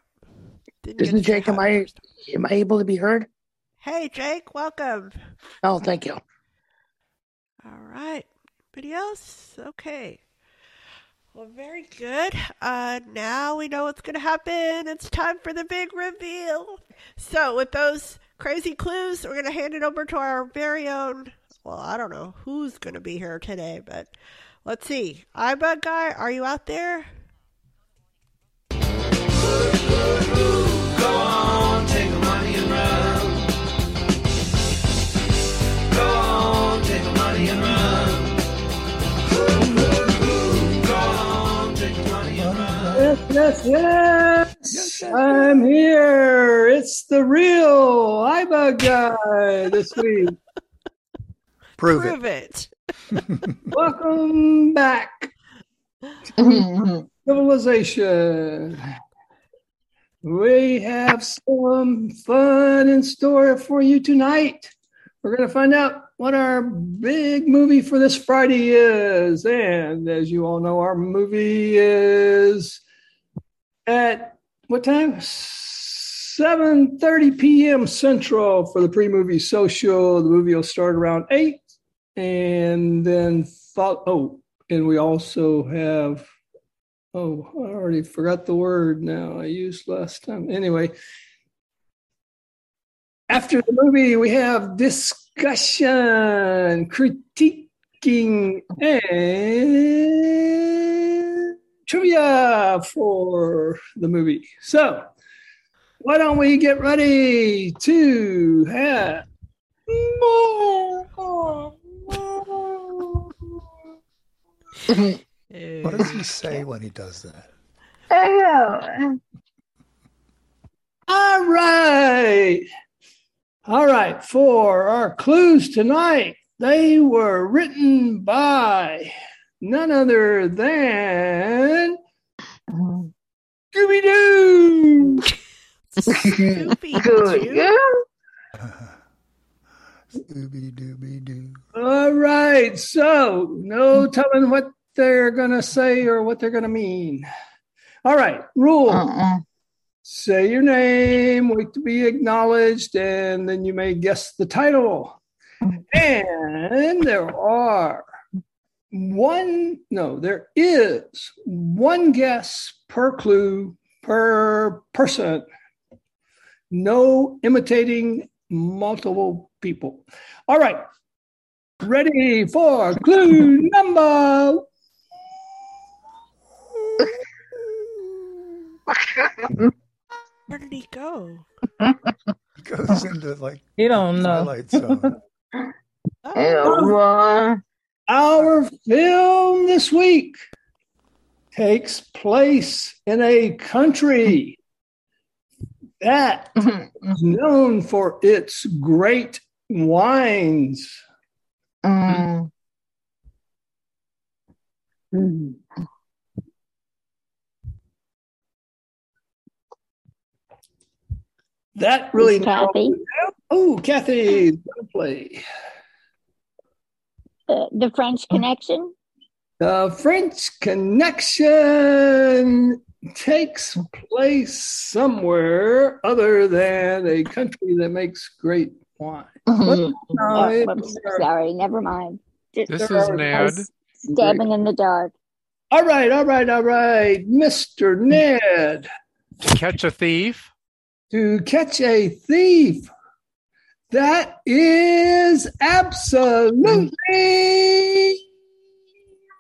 Speaker 2: Didn't
Speaker 39: This is
Speaker 2: to
Speaker 39: Jake. Am. I am I able to be heard?
Speaker 2: Hey, Jake, welcome.
Speaker 39: Oh, thank you.
Speaker 2: All right. Anybody else? Okay. Well, very good. Uh, now we know what's going to happen. It's time for the big reveal. So, with those crazy clues, we're going to hand it over to our very own. Well, I don't know who's going to be here today, but let's see. iBug guy, are you out there?
Speaker 40: Yes, yes, yes. I'm here. It's the real iBug guy this week.
Speaker 26: Prove,
Speaker 2: Prove it.
Speaker 40: Welcome back. Civilization. We have some fun in store for you tonight. We're going to find out what our big movie for this Friday is. And as you all know, our movie is at what time? 7:30 p.m. Central for the pre-movie social. The movie will start around 8 and then thought oh, and we also have oh, I already forgot the word now I used last time. Anyway, after the movie, we have discussion, critiquing, and trivia for the movie. So, why don't we get ready to have
Speaker 26: What does he say when he does that?
Speaker 40: All right. All right. For our clues tonight, they were written by none other than Scooby Doo.
Speaker 26: Scooby Doo. Dooby Doo.
Speaker 40: All right. So, no telling what they're going to say or what they're going to mean. All right. Rule uh-uh. say your name, wait to be acknowledged, and then you may guess the title. Mm. And there are one, no, there is one guess per clue per person. No imitating multiple people. All right. Ready for clue number
Speaker 2: Where did he go?
Speaker 26: He Goes into like
Speaker 6: You don't know.
Speaker 26: Twilight Zone.
Speaker 40: Oh, Our film this week takes place in a country that is mm-hmm. known for its great wines. Mm. That really
Speaker 34: Kathy?
Speaker 40: Oh, Kathy.
Speaker 34: Uh, the French Connection.
Speaker 40: The French Connection takes place somewhere other than a country that makes great wine.
Speaker 34: Oh,
Speaker 40: No, it-
Speaker 34: whoops, sorry, never mind. Just-
Speaker 29: This is Ned.
Speaker 34: was Stabbing in the dark.
Speaker 40: All right, all right, all right. Mr. Ned,
Speaker 29: To catch a thief.
Speaker 40: to catch a thief. That is absolutely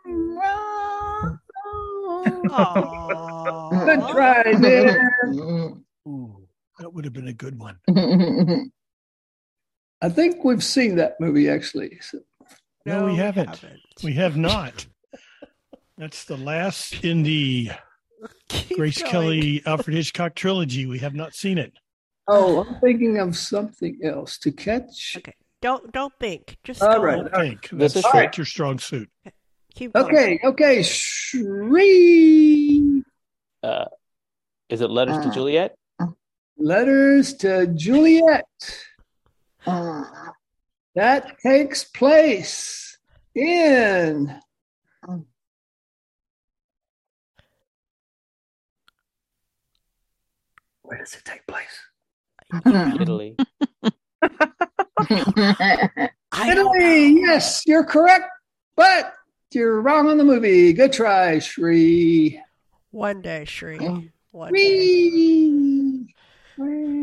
Speaker 40: wrong. good try, Ned.
Speaker 1: Ooh, that would have been a good one.
Speaker 40: I think we've seen that movie actually. So-
Speaker 1: No, we haven't. We have not. That's the last in the Grace
Speaker 2: going.
Speaker 1: Kelly Alfred Hitchcock trilogy. We have not seen it.
Speaker 40: Oh, I'm thinking of something else to catch.
Speaker 2: Okay. Don't don't think. Just
Speaker 40: All
Speaker 1: Don't think.
Speaker 24: This
Speaker 1: That's
Speaker 24: is
Speaker 1: not your strong suit.
Speaker 2: Keep going.
Speaker 40: Okay, okay. Shri
Speaker 24: Uh, is it Letters to uh, Juliet?
Speaker 40: letters to Juliet. Uh. That takes place in uh. Where does it take place? Mm-hmm.
Speaker 24: Italy.
Speaker 40: Italy. Yes, you're correct, but you're wrong on the movie. Good try, Shri.
Speaker 2: One day, Shri. Oh. One day.
Speaker 40: Whee!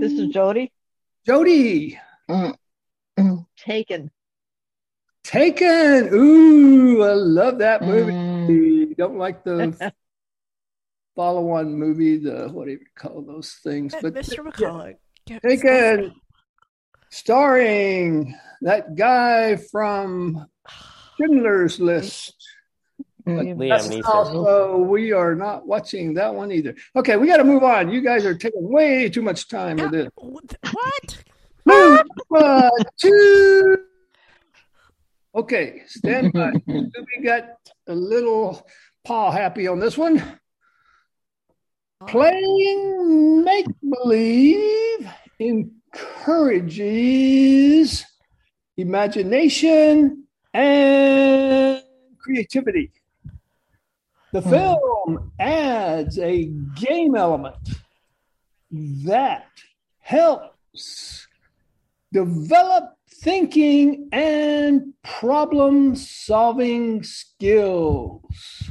Speaker 41: This is Jody.
Speaker 40: Jody. Mm-hmm.
Speaker 41: Taken.
Speaker 40: Taken. Ooh, I love that movie. Mm. Don't like the follow-on movie. The what do you call those things? But
Speaker 2: Mr. McCullough. Get-
Speaker 40: Taken, starring that guy from Schindler's List.
Speaker 24: Liam
Speaker 40: that's also, we are not watching that one either. Okay, we got to move on. You guys are taking way too much time with this.
Speaker 2: What?
Speaker 40: Move on to. Okay, stand by. we got a little paw happy on this one. Playing make believe encourages imagination and creativity. The hmm. film adds a game element that helps develop thinking and problem solving skills.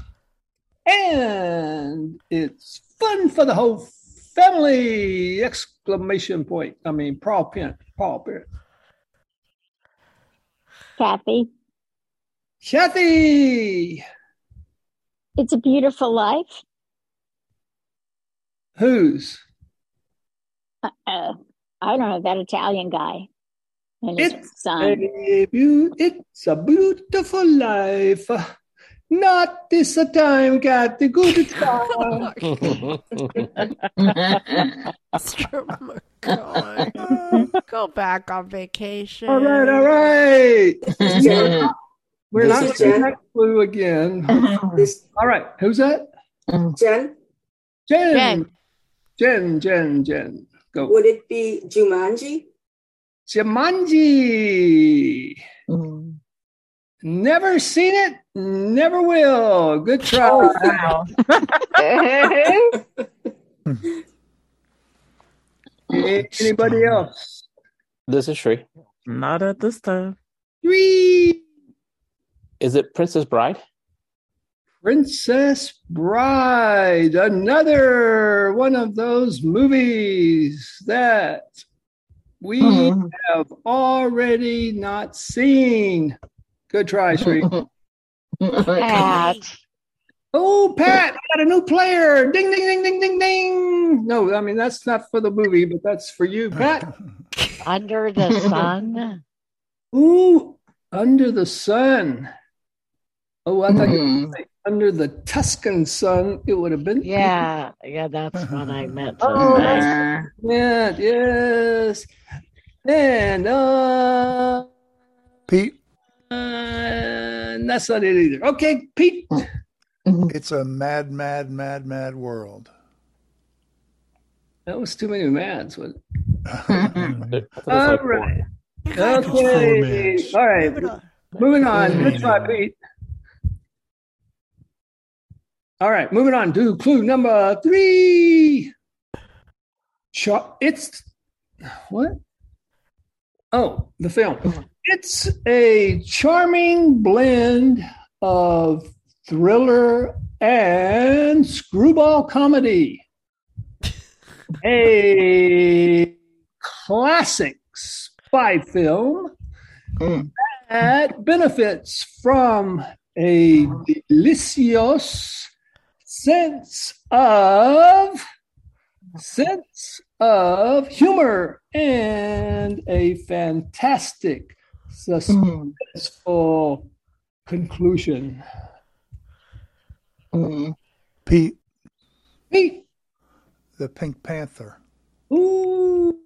Speaker 40: And it's fun for the whole family! Exclamation point. I mean, Paul Pent. Paul Pent.
Speaker 34: Kathy,
Speaker 40: Kathy!
Speaker 34: it's a beautiful life.
Speaker 40: Whose?
Speaker 34: Uh, uh, I don't know that Italian guy and his
Speaker 40: It's
Speaker 34: son.
Speaker 40: a, it's a beautiful life. Not this a time, Kathy. Good time.
Speaker 2: Mr. McCullough. Go back on vacation.
Speaker 40: All right, all right. We're
Speaker 42: This
Speaker 40: not
Speaker 42: is
Speaker 40: doing
Speaker 42: Jen.
Speaker 40: that clue again. All right, who's that? Mm.
Speaker 42: Jen,
Speaker 40: Jen. Jen, Jen, Jen. Go.
Speaker 42: would it be Jumanji?
Speaker 40: Jumanji. Never seen it, never will. Good try. Oh, A- Anybody else?
Speaker 24: This is Shri.
Speaker 43: Not at this time.
Speaker 40: Three.
Speaker 24: Is it Princess Bride?
Speaker 40: Princess Bride, another one of those movies that we mm-hmm. have already not seen. Good try, sweet.
Speaker 3: Pat.
Speaker 40: Oh, Pat, we got a new player. Ding, ding, ding, ding, ding, ding. No, I mean, that's not for the movie, but that's for you, Pat.
Speaker 3: Under the sun.
Speaker 40: Ooh, Under the Sun. Oh, I thought you were say Under the Tuscan Sun. It would have been.
Speaker 3: Yeah, yeah, that's what I meant. to
Speaker 40: Oh,
Speaker 3: say.
Speaker 40: that's yeah, yes. And uh,
Speaker 26: Pete,
Speaker 40: that's not it either. Okay, Pete.
Speaker 26: it's a mad, mad, mad, mad world.
Speaker 40: That was too many mads. wasn't
Speaker 24: Mm-hmm.
Speaker 40: it? All right. Okay. All right. Moving on. Good try, Pete. All right. Moving on to clue number three. Char- it's what? Oh, the film. It's a charming blend of thriller and screwball comedy. A classic spy film hmm. that benefits from a delicious sense of sense of humor and a fantastic suspenseful hmm. conclusion. Hmm.
Speaker 26: Pete,
Speaker 40: Pete.
Speaker 26: the Pink Panther.
Speaker 40: Ooh,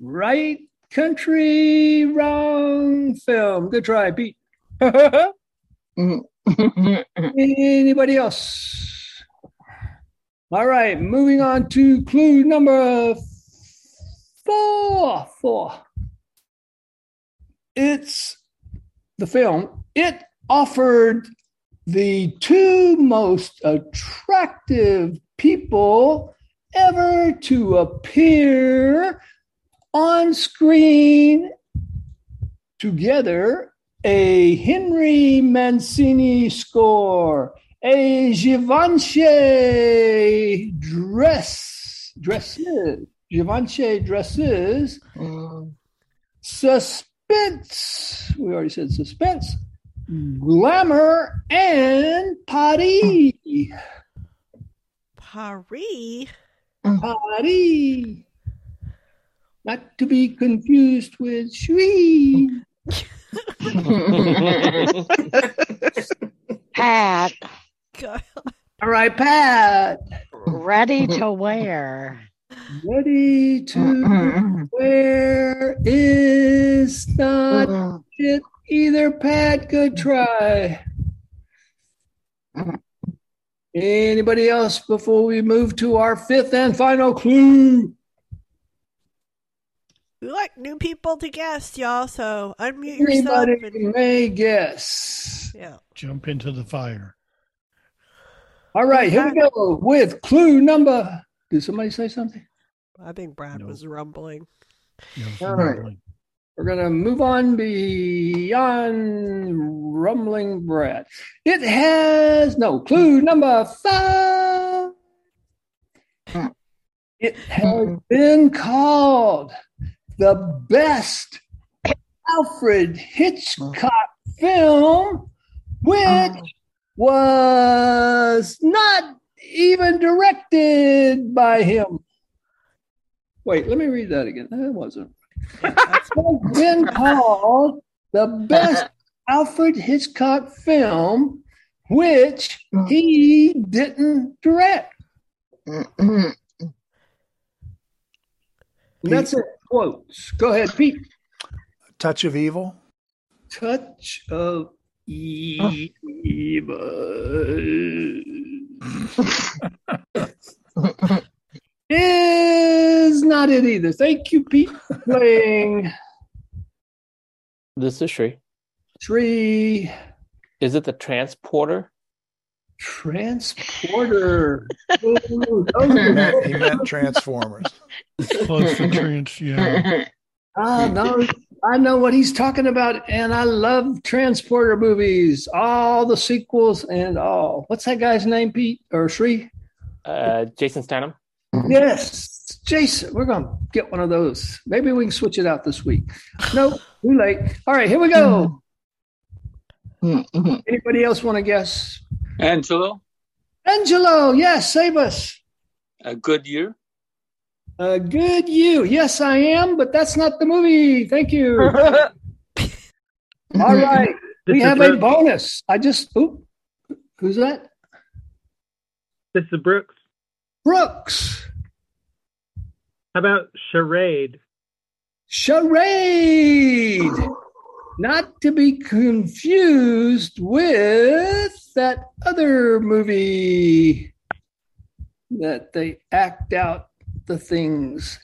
Speaker 40: right country, wrong film. Good try, Pete. Hmm. Anybody else? All right, moving on to clue number four. Four. It's the film. It offered the two most attractive people ever to appear on screen together. A Henry Mancini score, a Givenchy dress, dresses, Givenchy dresses, mm. Suspense. We already said suspense, glamour, and potty.
Speaker 2: Paris.
Speaker 40: Potty. Not to be confused with Shui.
Speaker 3: Pat,
Speaker 40: All right, Pat.
Speaker 3: ready to wear.
Speaker 40: Ready to where is is not it either, Pat. Good try. Anybody else before we move to our fifth and final clue?
Speaker 2: We like new people to guess, y'all, so unmute yourself.
Speaker 40: Anybody
Speaker 2: And,
Speaker 40: may guess.
Speaker 2: yeah.
Speaker 1: Jump into the fire.
Speaker 40: All right, here we go with clue number. Did somebody say something?
Speaker 2: I think Brad was rumbling.
Speaker 40: All right. We're going to move on beyond rumbling Brad. It has no clue number five. It has been called the best Alfred Hitchcock film, which oh. was not even directed by him. Wait, let me read that again. That wasn't. It's been called the best Alfred Hitchcock film, which he didn't direct. That's it. Quotes. Go ahead, Pete.
Speaker 26: Touch of Evil.
Speaker 40: Touch of evil. Is not it either. Thank you, Pete, playing.
Speaker 24: This is Shri.
Speaker 40: Tree
Speaker 24: Is it the transporter?
Speaker 40: transporter. Ooh,
Speaker 26: He
Speaker 40: those
Speaker 26: meant, he meant Transformers.
Speaker 1: Close to trans, yeah.
Speaker 40: Ah, no, I know what he's talking about, and I love transporter movies, all the sequels and all. What's that guy's name, Pete or Shri?
Speaker 24: Uh, Jason Statham.
Speaker 40: Yes, Jason. We're gonna get one of those. Maybe we can switch it out this week. No, Nope, too late. All right, here we go. Anybody else want to guess?
Speaker 38: Angelo,
Speaker 40: Angelo, yes, save us.
Speaker 38: a good year.
Speaker 40: A good you. Yes, I am, but that's not the movie. Thank you. All right. We have a bonus. I just, oop, who's that?
Speaker 44: This is Brooks.
Speaker 40: Brooks.
Speaker 44: How about charade?
Speaker 40: Charade. Not to be confused with that other movie that they act out the things.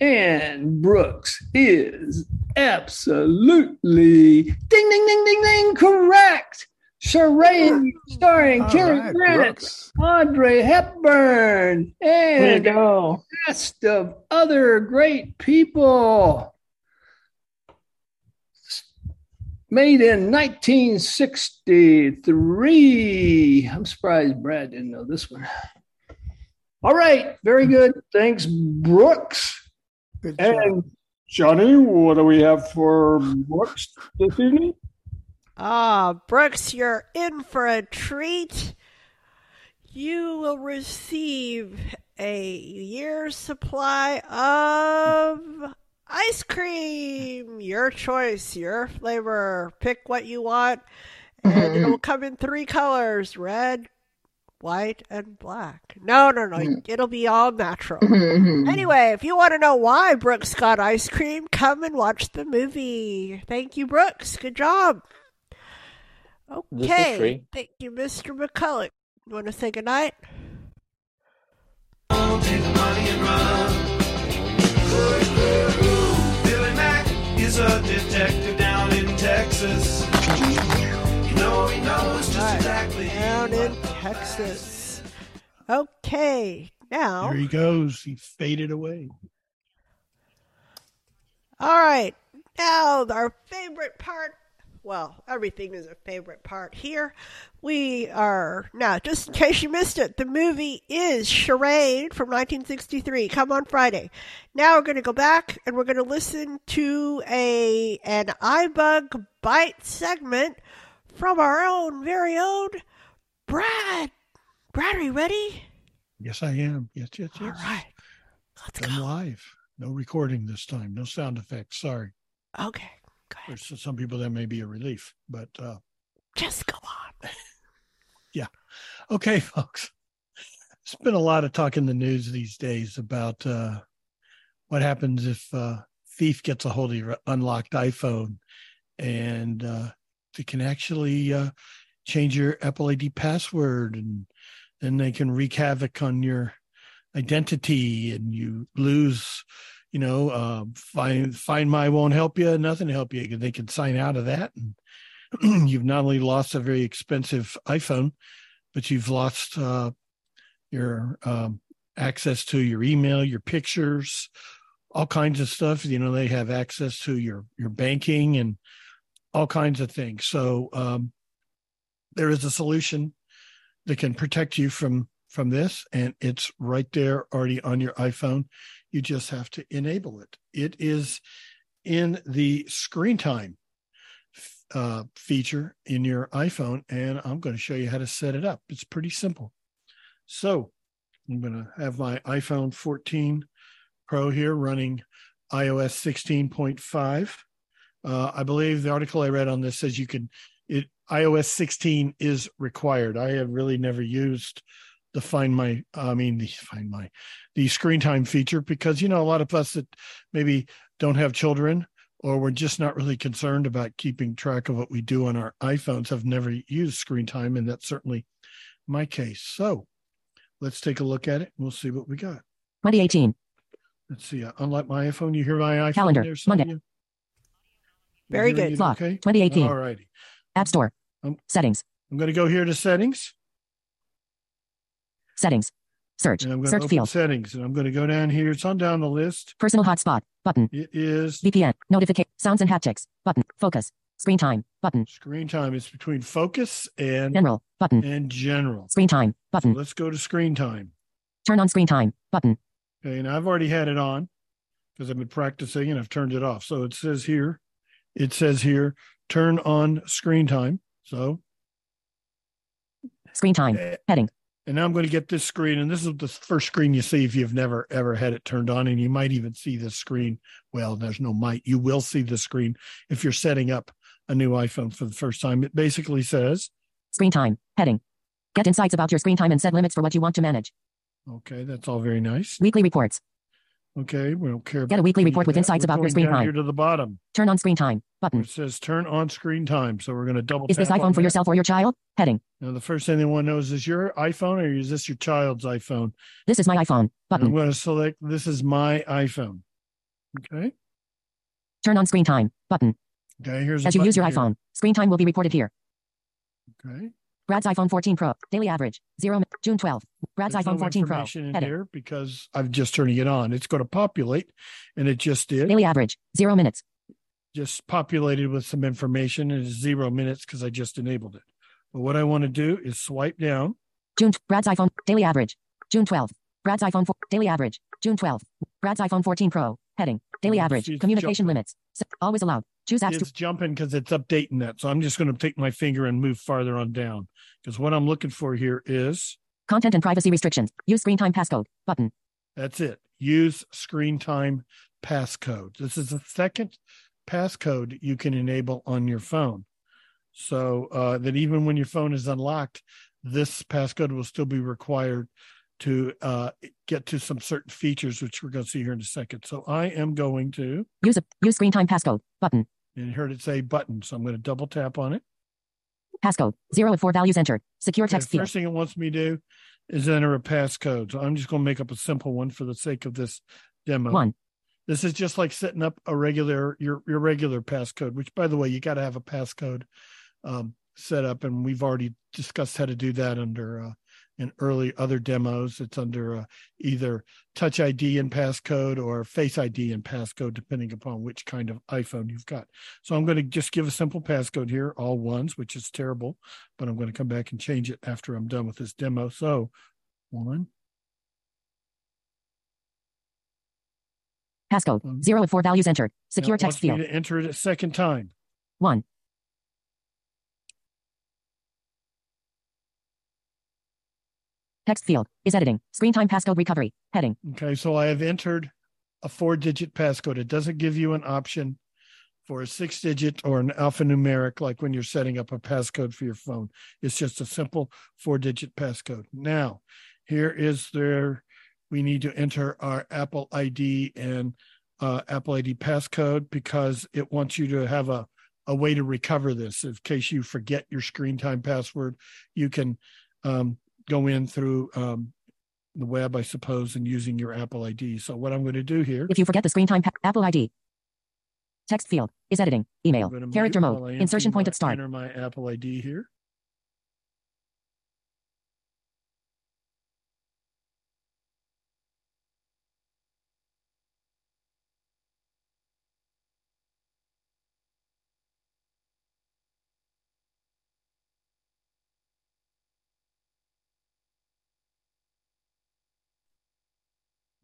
Speaker 40: And Brooks is absolutely ding, ding, ding, ding, ding, correct. Charade, starring
Speaker 26: All
Speaker 40: Cary
Speaker 26: right,
Speaker 40: Grant,
Speaker 26: Brooks.
Speaker 40: Audrey Hepburn, and
Speaker 6: go.
Speaker 40: cast of other great people. Made in 1963. I'm surprised Brad didn't know this one. All right, very hmm. good. Thanks, Brooks.
Speaker 26: Good job.
Speaker 40: And Johnny, what do we have for Brooks this evening?
Speaker 2: Ah, Brooks, you're in for a treat. You will receive a year's supply of ice cream. Your choice, your flavor. Pick what you want. And it will mm-hmm. come in three colors red, white, and black. No, no, no. Mm-hmm. It'll be all natural. Mm-hmm. Anyway, if you want to know why Brooks got ice cream, come and watch the movie. Thank you, Brooks. Good job.
Speaker 24: This is
Speaker 2: Okay. Thank you, Mr. McCulloch. You want to say goodnight?
Speaker 45: Billy Mack is a detective down in Texas. You know he knows just exactly
Speaker 2: Down in Texas. Okay. Now,
Speaker 1: There he goes. He faded away.
Speaker 2: all right. Now, our favorite part. Well, everything is a favorite part here. We are now, just in case you missed it, the movie is Charade from 1963. Come on Friday. Now we're going to go back and we're going to listen to a an iBug Byte segment from our own very own Brad. Brad, are you ready?
Speaker 1: Yes, I am. Yes, yes, yes.
Speaker 2: All right. Let's
Speaker 1: go. live. No recording this time. No sound effects. Sorry.
Speaker 2: Okay.
Speaker 1: There's some people that may be a relief, but uh,
Speaker 2: just go on.
Speaker 1: yeah. Okay, folks. It's been a lot of talk in the news these days about uh, what happens if uh, thief gets a hold of your unlocked iPhone and uh, they can actually uh, change your Apple ID password and then they can wreak havoc on your identity and you lose you know, uh, find find my won't help you, nothing to help you. They can sign out of that, and you've not only lost a very expensive iPhone, but you've lost uh, your um, access to your email, your pictures, all kinds of stuff. You know, they have access to your your banking and all kinds of things. So um, there is a solution that can protect you from from this, and it's right there already on your iPhone. You just have to enable it. It is in the screen time uh, feature in your iPhone, and I'm going to show you how to set it up. It's pretty simple. So I'm going to have my iPhone 14 Pro here running iOS 16.5. Uh, I believe the article I read on this says you can, it iOS 16 is required. I have really never used the find my i mean the find my the screen time feature because you know a lot of us that maybe don't have children or we're just not really concerned about keeping track of what we do on our iphones have never used screen time and that's certainly my case. So let's take a look at it and we'll see what we got.
Speaker 46: 2018
Speaker 1: let's see. Uh, unlike my iphone you hear my iphone
Speaker 46: calendar.
Speaker 1: there,
Speaker 46: monday.
Speaker 1: You?
Speaker 2: very good.
Speaker 1: it
Speaker 46: Lock.
Speaker 1: okay
Speaker 46: 2018
Speaker 1: all righty.
Speaker 46: App store.
Speaker 1: Um,
Speaker 46: settings.
Speaker 1: I'm going to go here to settings
Speaker 46: settings. Search.
Speaker 1: And i'm going to
Speaker 46: search field.
Speaker 1: settings and i'm going to go down here. It's on down the list.
Speaker 46: Personal hotspot. Button.
Speaker 1: It is
Speaker 46: VPN notification sounds and haptics button. Focus. Screen time. Button.
Speaker 1: Screen time. Is between focus and
Speaker 46: general. Button.
Speaker 1: and general.
Speaker 46: screen time. Button.
Speaker 1: So let's go to screen time.
Speaker 46: turn on screen time. Button.
Speaker 1: Okay, and I've already had it on because I've been practicing and I've turned it off. So it says here, it says here, turn on screen time. So
Speaker 46: screen time.
Speaker 1: Eh.
Speaker 46: heading
Speaker 1: and now I'm going to get this screen, and this is the first screen you see if you've never ever had it turned on, and you might even see this screen. Well, there's no might. You will see the screen if you're setting up a new iPhone for the first time. It basically says,
Speaker 46: screen time heading get insights about your screen time and set limits for what you want to manage
Speaker 1: okay, that's all very nice.
Speaker 46: weekly reports
Speaker 1: Okay, we don't care.
Speaker 46: Get a weekly report with insights about your screen time.
Speaker 1: Here to the bottom.
Speaker 46: turn on screen time button
Speaker 1: It says turn on screen time. So we're going to double
Speaker 46: is this iphone for
Speaker 1: that.
Speaker 46: yourself or your child heading
Speaker 1: Now, the first thing they want to know is this your iPhone or is this your child's iPhone?
Speaker 46: this is my iphone
Speaker 1: And I'm going to select this is my iPhone. Okay.
Speaker 46: turn on screen time button
Speaker 1: Okay. Here's
Speaker 46: as you use your
Speaker 1: here.
Speaker 46: iphone screen time will be reported here
Speaker 1: Okay.
Speaker 46: Brad's iPhone 14 Pro. Daily average. Zero. June 12th. Brad's
Speaker 1: There's
Speaker 46: iPhone
Speaker 1: no
Speaker 46: 14 Pro.
Speaker 1: in here because I'm just turning it on. It's going to populate, and it just did.
Speaker 46: Daily average. Zero minutes.
Speaker 1: Just populated with some information. and It's zero minutes because I just enabled it. But what I want to do is swipe down.
Speaker 46: June. Brad's iPhone. Daily average. June 12th. Brad's iPhone 4. Daily average. June 12th. Brad's iPhone 14 Pro. Heading. Daily average. Communication limits. Always allowed. Choose apps
Speaker 1: It's
Speaker 46: to.
Speaker 1: jumping because it's updating that. So I'm just going to take my finger and move farther on down because what I'm looking for here is
Speaker 46: Content and privacy restrictions. Use screen time passcode. Button.
Speaker 1: That's it. Use screen time passcode. This is the second passcode you can enable on your phone. So uh, that even when your phone is unlocked, this passcode will still be required to uh, get to some certain features, which we're going to see here in a second. So I am going to,
Speaker 46: Use a. Use screen time passcode. Button.
Speaker 1: and heard it say button. So I'm going to double tap on it.
Speaker 46: Passcode. Zero of four values entered. Secure text
Speaker 1: the
Speaker 46: field.
Speaker 1: first thing it wants me to do is enter a passcode. So I'm just going to make up a simple one for the sake of this demo.
Speaker 46: One.
Speaker 1: This is just like setting up a regular your your regular passcode, which by the way, you got to have a passcode um, set up, and we've already discussed how to do that under uh, in early other demos. It's under uh, either Touch ID and passcode or Face ID and passcode, depending upon which kind of iPhone you've got. So I'm going to just give a simple passcode here, all ones, which is terrible, but I'm going to come back and change it after I'm done with this demo. So one,
Speaker 46: Passcode. Zero of four values entered. Secure text field.
Speaker 1: to enter it a second time.
Speaker 46: One. Text field is editing. Screen time passcode recovery. Heading.
Speaker 1: Okay, so I have entered a four digit passcode. It doesn't give you an option for a six digit or an alphanumeric like when you're setting up a passcode for your phone. It's just a simple four digit passcode. Now, here is there, we need to enter our Apple ID and uh, Apple ID passcode because it wants you to have a, a way to recover this. In case you forget your screen time password, you can um, go in through um, the web, I suppose, and using your Apple ID. So what I'm going to do here.
Speaker 46: If you forget the screen time, Apple ID. Text field is editing. Email. Character mode. Insertion point at start.
Speaker 1: Enter my Apple ID here.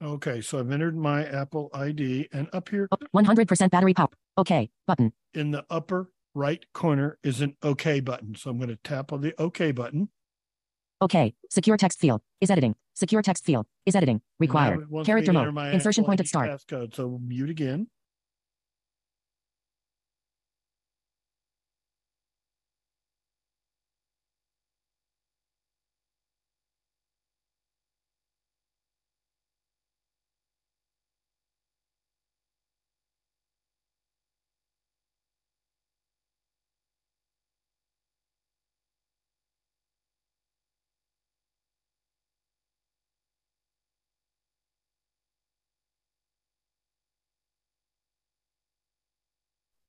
Speaker 1: Okay, so I've entered my Apple ID, and up here
Speaker 46: 100% battery power. Okay. Button.
Speaker 1: in the upper right corner is an OK button. So I'm going to tap on the OK button.
Speaker 46: Okay. Secure text field is editing. Secure text field is editing. Required.
Speaker 1: it wants me
Speaker 46: Character mode. Insertion point at start.
Speaker 1: Passcode. So mute again.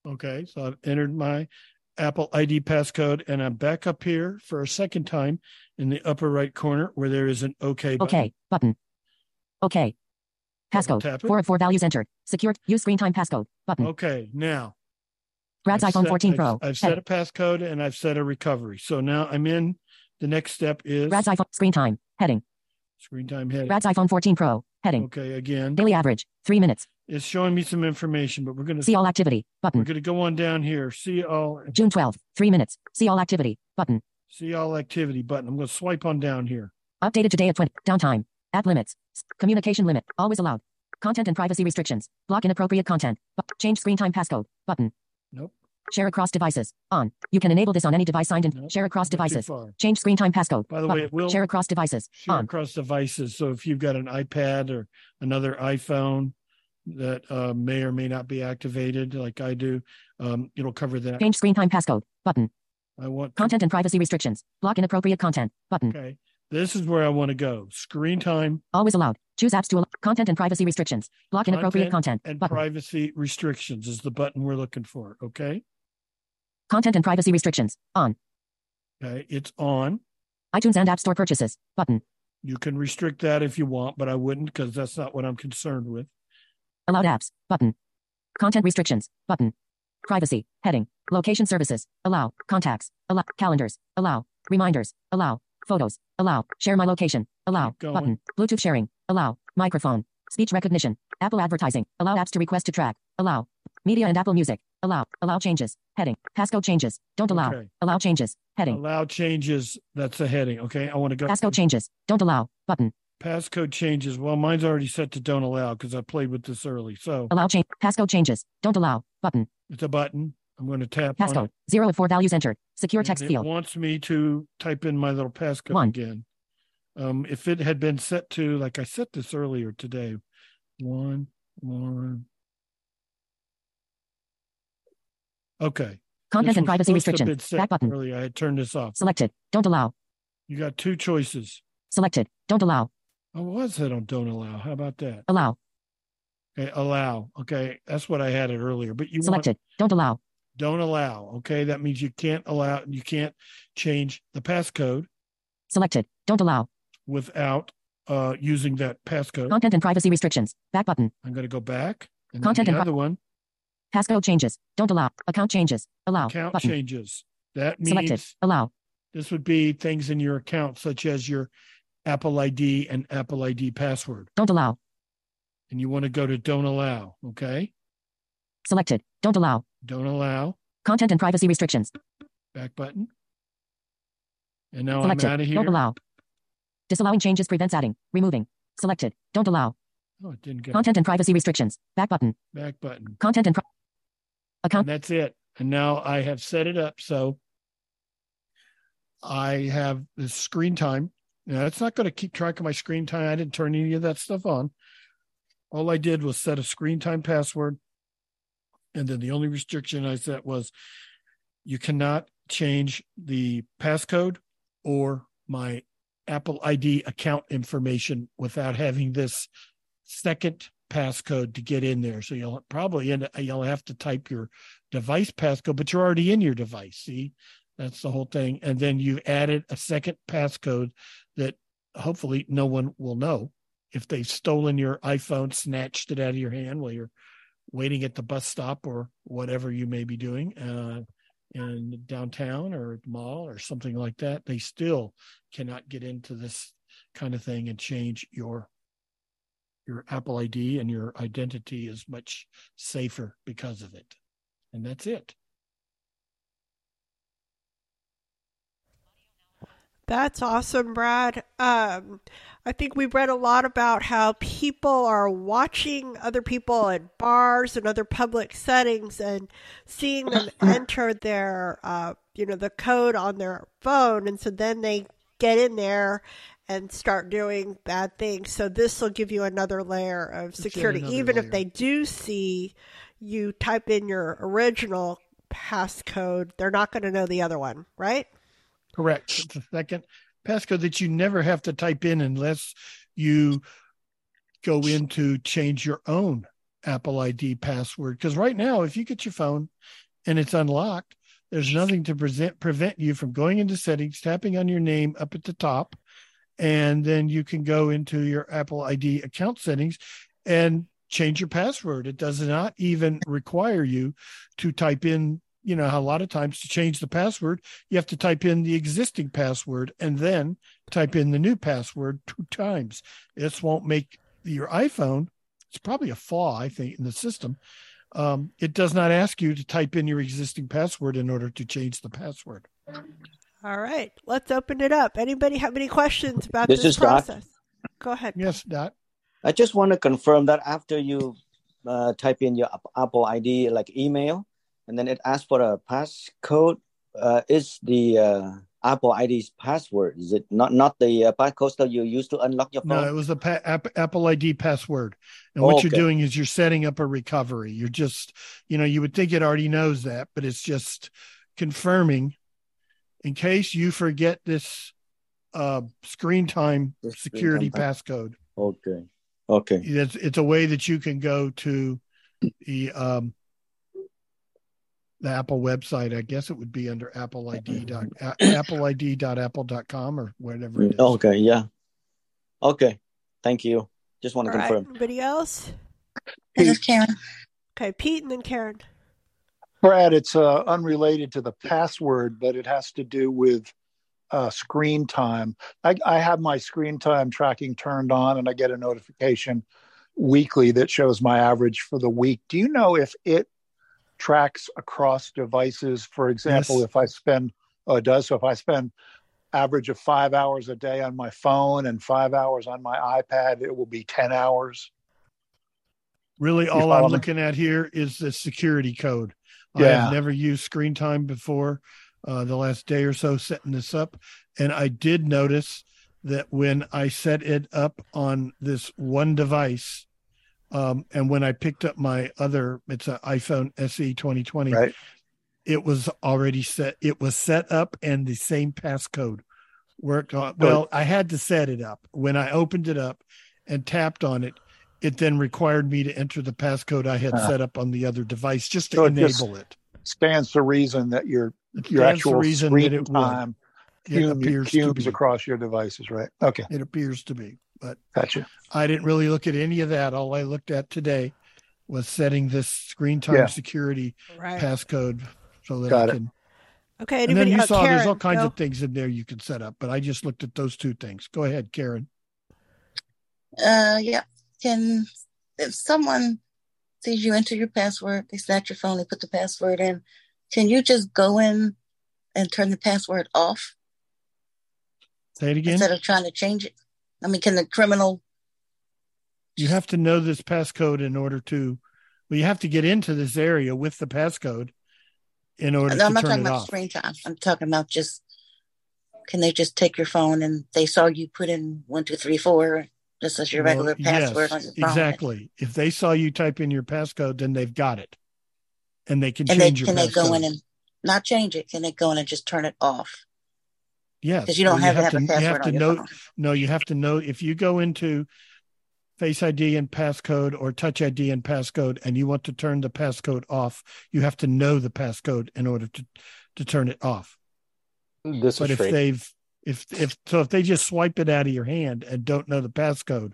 Speaker 1: Okay, so I've entered my Apple ID passcode, and I'm back up here for a second time in the upper right corner where there is an OK button.
Speaker 46: Okay. Button. Okay. Passcode.
Speaker 1: tap it.
Speaker 46: Four of four values entered. Secured. Use screen time passcode. Button.
Speaker 1: Okay, now
Speaker 46: Brad's
Speaker 1: I've
Speaker 46: iPhone
Speaker 1: set-
Speaker 46: 14
Speaker 1: I've-
Speaker 46: Pro.
Speaker 1: I've set a passcode and I've set a recovery. So now I'm in. The next step is
Speaker 46: Brad's iPhone screen time. Heading.
Speaker 1: screen time heading.
Speaker 46: Brad's iPhone 14 Pro. Heading.
Speaker 1: Okay, again,
Speaker 46: Daily average. Three minutes.
Speaker 1: It's showing me some information, but we're going to See
Speaker 46: all activity. Button.
Speaker 1: We're going to go on down here. See all
Speaker 46: June 12th. Three minutes. See all activity. Button.
Speaker 1: see all activity button. I'm going to swipe on down here.
Speaker 46: Updated today at 20. Downtime. App limits. Communication limit. Always allowed. Content and privacy restrictions. Block inappropriate content. Bu- change screen time passcode. Button.
Speaker 1: Nope.
Speaker 46: Share across devices. On. You can enable this on any device signed in. Share across devices. Change screen time passcode.
Speaker 1: By the way,
Speaker 46: Button.
Speaker 1: it will
Speaker 46: Share across devices.
Speaker 1: share
Speaker 46: On.
Speaker 1: across devices. So if you've got an iPad or another iPhone that uh, may or may not be activated, like I do, um, it'll cover that.
Speaker 46: Change screen time passcode. Button.
Speaker 1: I want
Speaker 46: Content and privacy restrictions. Block inappropriate content. Button.
Speaker 1: Okay, this is where I want to go. Screen time
Speaker 46: Always allowed. Choose apps to allow. Content and privacy restrictions. Block inappropriate content.
Speaker 1: and
Speaker 46: Button.
Speaker 1: privacy restrictions is the button we're looking for. Okay,
Speaker 46: Content and privacy restrictions. On.
Speaker 1: okay, it's on.
Speaker 46: iTunes and App Store purchases. Button.
Speaker 1: You can restrict that if you want, but I wouldn't because that's not what I'm concerned with.
Speaker 46: Allowed apps. Button. Content restrictions. Button. Privacy. Heading. Location services. Allow. Contacts. Allow. Calendars. Allow. Reminders. Allow. Photos. Allow. Share my location. Allow. Button. Bluetooth sharing. Allow. Microphone. Speech recognition. Apple advertising. Allow apps to request to track. Allow. Media and Apple Music. Allow. Allow changes. Heading. Passcode changes. Don't allow.
Speaker 1: Okay.
Speaker 46: Allow changes. Heading.
Speaker 1: Allow changes. That's the heading. Okay, I want to go.
Speaker 46: Passcode changes. Don't allow. Button.
Speaker 1: Passcode changes. Well, mine's already set to don't allow because I played with this early. So
Speaker 46: Allow change. Passcode changes. Don't allow. Button.
Speaker 1: it's a button. I'm going to tap on
Speaker 46: Passcode.
Speaker 1: it.
Speaker 46: Zero of four values entered. Secure text
Speaker 1: it
Speaker 46: field.
Speaker 1: wants me to type in my little passcode
Speaker 46: One.
Speaker 1: again. Um, if it had been set to like I set this earlier today, one, one. Okay.
Speaker 46: Content and privacy
Speaker 1: supposed to have
Speaker 46: restrictions. Back button.
Speaker 1: Earlier, I had turned this off.
Speaker 46: Selected. Don't allow.
Speaker 1: You got two choices.
Speaker 46: Selected. Don't allow.
Speaker 1: Oh, what was that on don't allow? How about that?
Speaker 46: Allow.
Speaker 1: Okay, allow. Okay, that's what I had it earlier. But you want
Speaker 46: Selected. Don't allow.
Speaker 1: don't allow. Okay, that means you can't allow. You can't change the passcode.
Speaker 46: Selected. Don't allow.
Speaker 1: without uh, using that passcode.
Speaker 46: Content and privacy restrictions. Back button.
Speaker 1: I'm going to go back. And
Speaker 46: Content and
Speaker 1: the
Speaker 46: pri-
Speaker 1: other one,
Speaker 46: Passcode changes. Don't allow. Account changes. Allow.
Speaker 1: account
Speaker 46: button.
Speaker 1: changes. That means
Speaker 46: Selected. Allow.
Speaker 1: this would be things in your account, such as your Apple ID and Apple ID password.
Speaker 46: Don't allow.
Speaker 1: And you want to go to don't allow. Okay.
Speaker 46: Selected. Don't allow.
Speaker 1: Don't allow.
Speaker 46: Content and privacy restrictions.
Speaker 1: Back button. And now
Speaker 46: Selected.
Speaker 1: I'm out of here.
Speaker 46: Don't allow. Disallowing changes prevents adding. Removing. Selected. Don't allow.
Speaker 1: Oh, it didn't go.
Speaker 46: Content and privacy restrictions. Back button.
Speaker 1: Back button.
Speaker 46: Content and pri- account.
Speaker 1: And that's it. And now I have set it up so I have the screen time. Now it's not going to keep track of my screen time. I didn't turn any of that stuff on. All I did was set a screen time password. And then the only restriction I set was you cannot change the passcode or my Apple ID account information without having this second passcode to get in there. So you'll probably end you'll have to type your device passcode, but you're already in your device. See, that's the whole thing. And then you've added a second passcode that hopefully no one will know if they've stolen your iPhone, snatched it out of your hand while you're waiting at the bus stop or whatever you may be doing uh, in downtown or at the mall or something like that. They still cannot get into this kind of thing and change your your Apple ID and your identity is much safer because of it. And that's it.
Speaker 2: That's awesome, Brad. Um, I think we've read a lot about how people are watching other people at bars and other public settings and seeing them enter their, uh, you know, the code on their phone, and so then they get in there and start doing bad things. So this will give you another layer of security, even
Speaker 1: layer.
Speaker 2: if they do see you type in your original passcode, they're not going to know the other one, right?
Speaker 1: Correct. It's the second passcode that you never have to type in unless you go in to change your own Apple ID password. Because right now, if you get your phone and it's unlocked, there's nothing to present, prevent you from going into settings, tapping on your name up at the top, and then you can go into your Apple ID account settings and change your password. It does not even require you to type in, you know, how a lot of times to change the password, you have to type in the existing password and then type in the new password two times. This won't make your iPhone, it's probably a flaw, I think, in the system. Um, it does not ask you to type in your existing password in order to change the password.
Speaker 2: All right, let's open it up. Anybody have any questions about
Speaker 47: This
Speaker 2: this,
Speaker 47: is Doc.
Speaker 2: process? Go ahead.
Speaker 1: Yes, Dot.
Speaker 47: I just want to confirm that after you uh, type in your Apple ID, like email, and then it asks for a passcode, uh, is the uh, Apple ID's password? Is it not not the uh, passcode that you use to unlock your phone?
Speaker 1: No, it was the pa- app, Apple ID password. And what you're doing is you're setting up a recovery. You're just, you know, you would think it already knows that, but it's just confirming in case you forget this uh, screen time security
Speaker 47: time.
Speaker 1: passcode.
Speaker 47: Okay. Okay.
Speaker 1: It's, it's a way that you can go to the um, the Apple website. I guess it would be under Apple ID dot a- appleid.apple.com or whatever it is.
Speaker 47: Okay. Yeah. Okay. Thank you. Just want to
Speaker 2: All right,
Speaker 47: confirm.
Speaker 2: anybody else?
Speaker 37: This is Karen.
Speaker 2: Okay, Pete and then Karen.
Speaker 26: Brad, it's uh, unrelated to the password, but it has to do with uh, screen time. I, I have my screen time tracking turned on, and I get a notification weekly that shows my average for the week. Do you know if it tracks across devices? For example,
Speaker 1: Yes.
Speaker 26: if I spend, oh, it does. So if I spend average of five hours a day on my phone and five hours on my iPad, it will be 10 hours.
Speaker 1: Really,
Speaker 26: You
Speaker 1: all I'm
Speaker 26: me?
Speaker 1: looking at here is the security code. I
Speaker 26: Yeah.
Speaker 1: have never used screen time before uh, the last day or so setting this up. And I did notice that when I set it up on this one device, um, and when I picked up my other, it's an iPhone SE 2020,
Speaker 26: Right.
Speaker 1: it was already set. It was set up and the same passcode worked on. Well, I had to set it up. When I opened it up and tapped on it, it then required me to enter the passcode I had
Speaker 26: Uh.
Speaker 1: set up on the other device just to
Speaker 26: So it
Speaker 1: enable
Speaker 26: just
Speaker 1: it.
Speaker 26: Stands to reason that your
Speaker 1: It
Speaker 26: your actual
Speaker 1: reason
Speaker 26: screen
Speaker 1: that it would.
Speaker 26: time
Speaker 1: It
Speaker 26: Cume-
Speaker 1: appears
Speaker 26: cubes
Speaker 1: be.
Speaker 26: across your devices, right? Okay.
Speaker 1: It appears to be, but
Speaker 26: Gotcha.
Speaker 1: I didn't really look at any of that. All I looked at today was setting this screen time
Speaker 26: Yeah.
Speaker 1: security
Speaker 2: Right.
Speaker 1: passcode so that
Speaker 26: Got
Speaker 1: I
Speaker 26: it.
Speaker 1: can.
Speaker 2: Okay.
Speaker 1: And then you
Speaker 2: uh,
Speaker 1: saw there's all kinds
Speaker 2: go.
Speaker 1: of things in there you can set up, but I just looked at those two things. Go ahead, Karen.
Speaker 28: Uh, yeah. Can if someone sees you enter your password, they snatch your phone, they put the password in. Can you just go in and turn the password off
Speaker 1: Say it again.
Speaker 28: instead of trying to change it? I mean, can the criminal?
Speaker 1: You have to know this passcode in order to. Well, you have to get into this area with the passcode in order to
Speaker 28: No, I'm not talking about
Speaker 1: off.
Speaker 28: screen time. I'm talking about just. Can they just take your phone and they saw you put in one two three four just as your
Speaker 1: Well,
Speaker 28: regular password on
Speaker 1: yes,
Speaker 28: your phone?
Speaker 1: exactly. If they saw you type in your passcode, then they've got it, and they can
Speaker 28: And they
Speaker 1: change your
Speaker 28: can they go in and not change it? Can they go in and just turn it off?
Speaker 1: Yes,
Speaker 28: 'Cause you don't
Speaker 1: well,
Speaker 28: have to have a
Speaker 1: you have to
Speaker 28: on your
Speaker 1: know.
Speaker 28: phone.
Speaker 1: No, you have to know if you go into Face ID and passcode or Touch ID and passcode, and you want to turn the passcode off, you have to know the passcode in order to to turn it off.
Speaker 24: This
Speaker 1: but
Speaker 24: is
Speaker 1: if
Speaker 24: straight.
Speaker 1: they've if if so if they just swipe it out of your hand and don't know the passcode,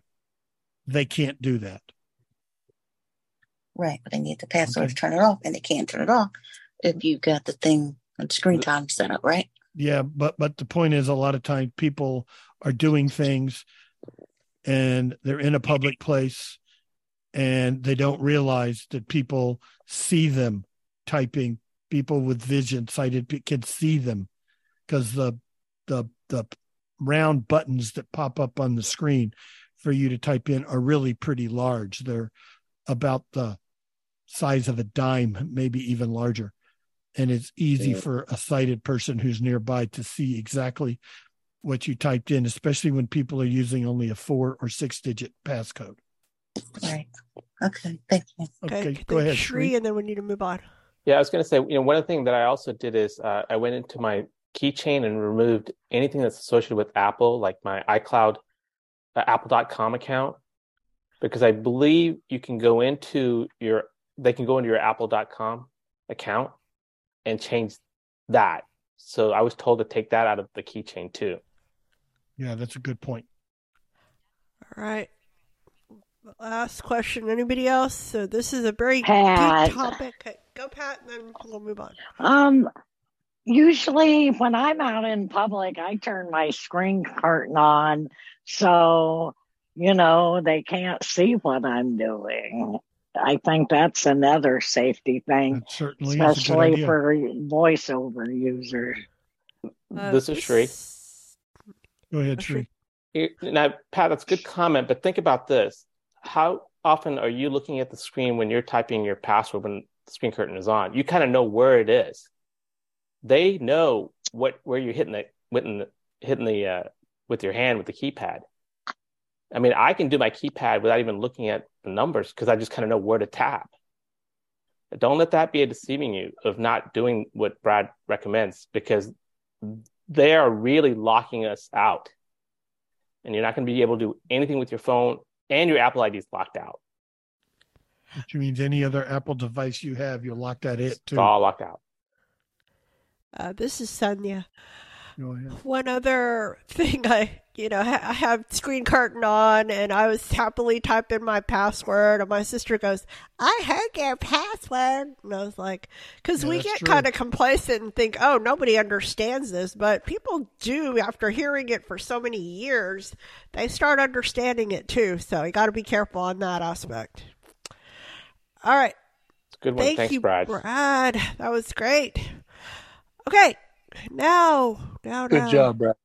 Speaker 1: they can't do that.
Speaker 28: Right, but they need the password to turn it off, and they can't turn it off if you've got the thing on screen time set up, right?
Speaker 1: Yeah, but but the point is, a lot of times people are doing things, and they're in a public place, and they don't realize that people see them typing. People with vision sighted can see them because the the the round buttons that pop up on the screen for you to type in are really pretty large. They're about the size of a dime, maybe even larger. And it's easy
Speaker 28: Yeah.
Speaker 1: for a sighted person who's nearby to see exactly what you typed in, especially when people are using only a four or six digit passcode.
Speaker 28: Right. Okay. Thank you.
Speaker 1: Okay,
Speaker 2: Okay.
Speaker 1: go ahead,
Speaker 2: Shri,
Speaker 1: Shri.
Speaker 2: and then we need to move on.
Speaker 24: Yeah, I was going to say, you know, one of the things that I also did is uh, I went into my keychain and removed anything that's associated with Apple, like my iCloud, uh, Apple.com account, because I believe you can go into your, they can go into your Apple.com account and change that. So I was told to take that out of the keychain too.
Speaker 1: Yeah, that's a good point.
Speaker 2: All right. Last question. Anybody else? So this is a very
Speaker 3: Pat.
Speaker 2: deep topic. Go, Pat, and then we'll move on.
Speaker 3: Um, usually when I'm out in public, I turn my screen curtain on so you know they can't see what I'm doing. I think that's another safety thing,
Speaker 1: certainly is a good
Speaker 3: especially for voiceover users.
Speaker 2: Uh,
Speaker 24: this is Shri.
Speaker 1: Go ahead, Shri.
Speaker 24: You- Now, Pat, that's a good comment, but think about this. How often are you looking at the screen when you're typing your password when the screen curtain is on? You kind of know where it is. They know what where you're hitting the hitting the, hitting the uh, with your hand with the keypad. I mean, I can do my keypad without even looking at the numbers because I just kind of know where to tap. Don't let that be a deceiving you of not doing what Brad recommends because they are really locking us out and you're not going to be able to do anything with your phone and your Apple ID is locked out.
Speaker 1: Which means any other Apple device you have, you're locked at it
Speaker 24: It's
Speaker 1: too.
Speaker 24: all locked out.
Speaker 2: Uh, this is Sandhya.
Speaker 1: Oh, Go ahead.
Speaker 2: One other thing, I you know I have screen curtain on, and I was happily typing my password, and my sister goes, "I heard your password," and I was like, because
Speaker 48: Yeah,
Speaker 2: we get
Speaker 48: true.
Speaker 2: kind of complacent and think, "Oh, nobody understands this," but people do after hearing it for so many years. They start understanding it too, so you got to be careful on that aspect. All right.
Speaker 24: Good one.
Speaker 2: Thank
Speaker 24: Thanks,
Speaker 2: you,
Speaker 24: Brad.
Speaker 2: Brad. That was great. Okay, now, now,
Speaker 26: Good
Speaker 2: now.
Speaker 26: job, Brad.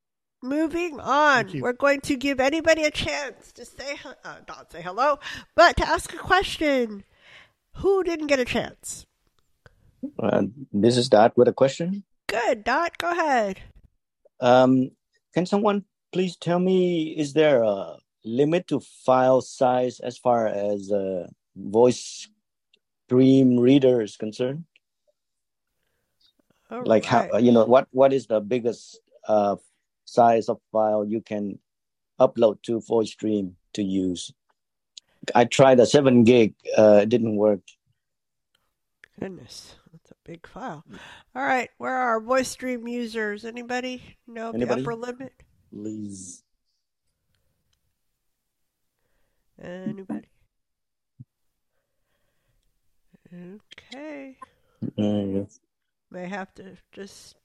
Speaker 2: Moving on, we're going to give anybody a chance to say, uh, not say hello, but to ask a question. Who didn't get a chance?
Speaker 7: Uh, this is Dot with a question.
Speaker 2: Good, Dot, go ahead.
Speaker 7: Um, can someone please tell me, is there a limit to file size as far as uh, Voice Dream Reader is concerned?
Speaker 2: All
Speaker 7: like how you know what what is the biggest uh, size of file you can upload to Voice Dream to use? I tried a seven gig, uh, it didn't work.
Speaker 2: Goodness, that's a big file. All right, where are our Voice Dream users? Anybody know
Speaker 47: Anybody?
Speaker 2: the upper limit?
Speaker 47: Please.
Speaker 2: Anybody? Okay.
Speaker 47: Uh, yes.
Speaker 2: May have to just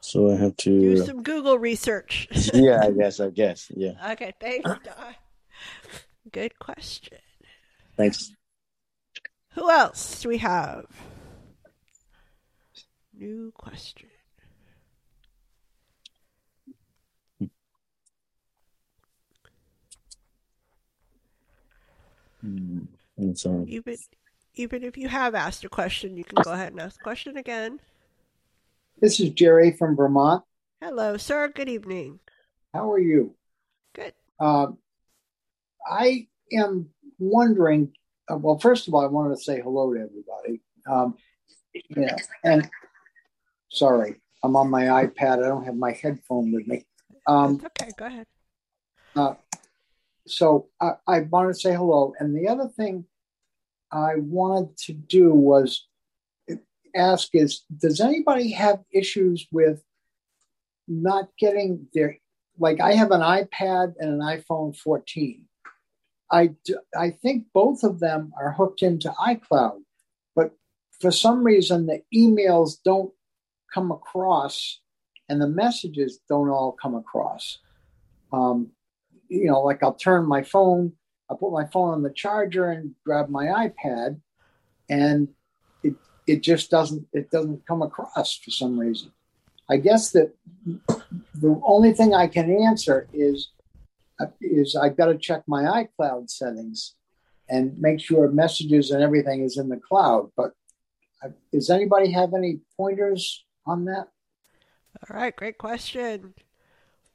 Speaker 47: So I have to do
Speaker 2: some Google research.
Speaker 47: yeah, I guess. I guess. Yeah.
Speaker 2: Okay, thanks. Good question.
Speaker 47: Thanks.
Speaker 2: Who else do we have? New question.
Speaker 47: Mm, I'm sorry.
Speaker 2: Even even if you have asked a question, you can go ahead and ask the question again.
Speaker 49: This is Jerry from Vermont.
Speaker 2: Hello, sir. Good evening.
Speaker 49: How are you?
Speaker 2: Good.
Speaker 49: Um, I am wondering. Uh, well, first of all, I wanted to say hello to everybody. Um, yeah, and sorry, I'm on my iPad. I don't have my headphone with me. Um,
Speaker 2: Okay, go ahead.
Speaker 49: uh, so I, I wanted to say hello. And the other thing I wanted to do was ask is does anybody have issues with not getting their like I have an iPad and an iPhone 14. I do, I think both of them are hooked into iCloud, but for some reason the emails don't come across and the messages don't all come across. Um, you know, like I'll turn my phone, I put my phone on the charger and grab my iPad, and it it just doesn't it doesn't come across for some reason. I guess that the only thing I can answer is is I've got to check my iCloud settings and make sure messages and everything is in the cloud. But does anybody have any pointers on that?
Speaker 2: All right, great question.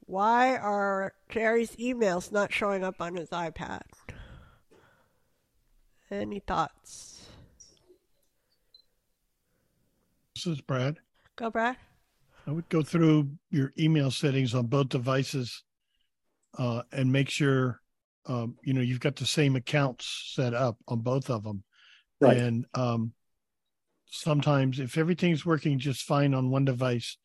Speaker 2: Why are Jerry's emails not showing up on his iPad? Any thoughts?
Speaker 1: This is Brad.
Speaker 2: Go, Brad.
Speaker 1: I would go through your email settings on both devices uh, and make sure um, you know you've got the same accounts set up on both of them.
Speaker 49: Right.
Speaker 1: And um, sometimes, if everything's working just fine on one device,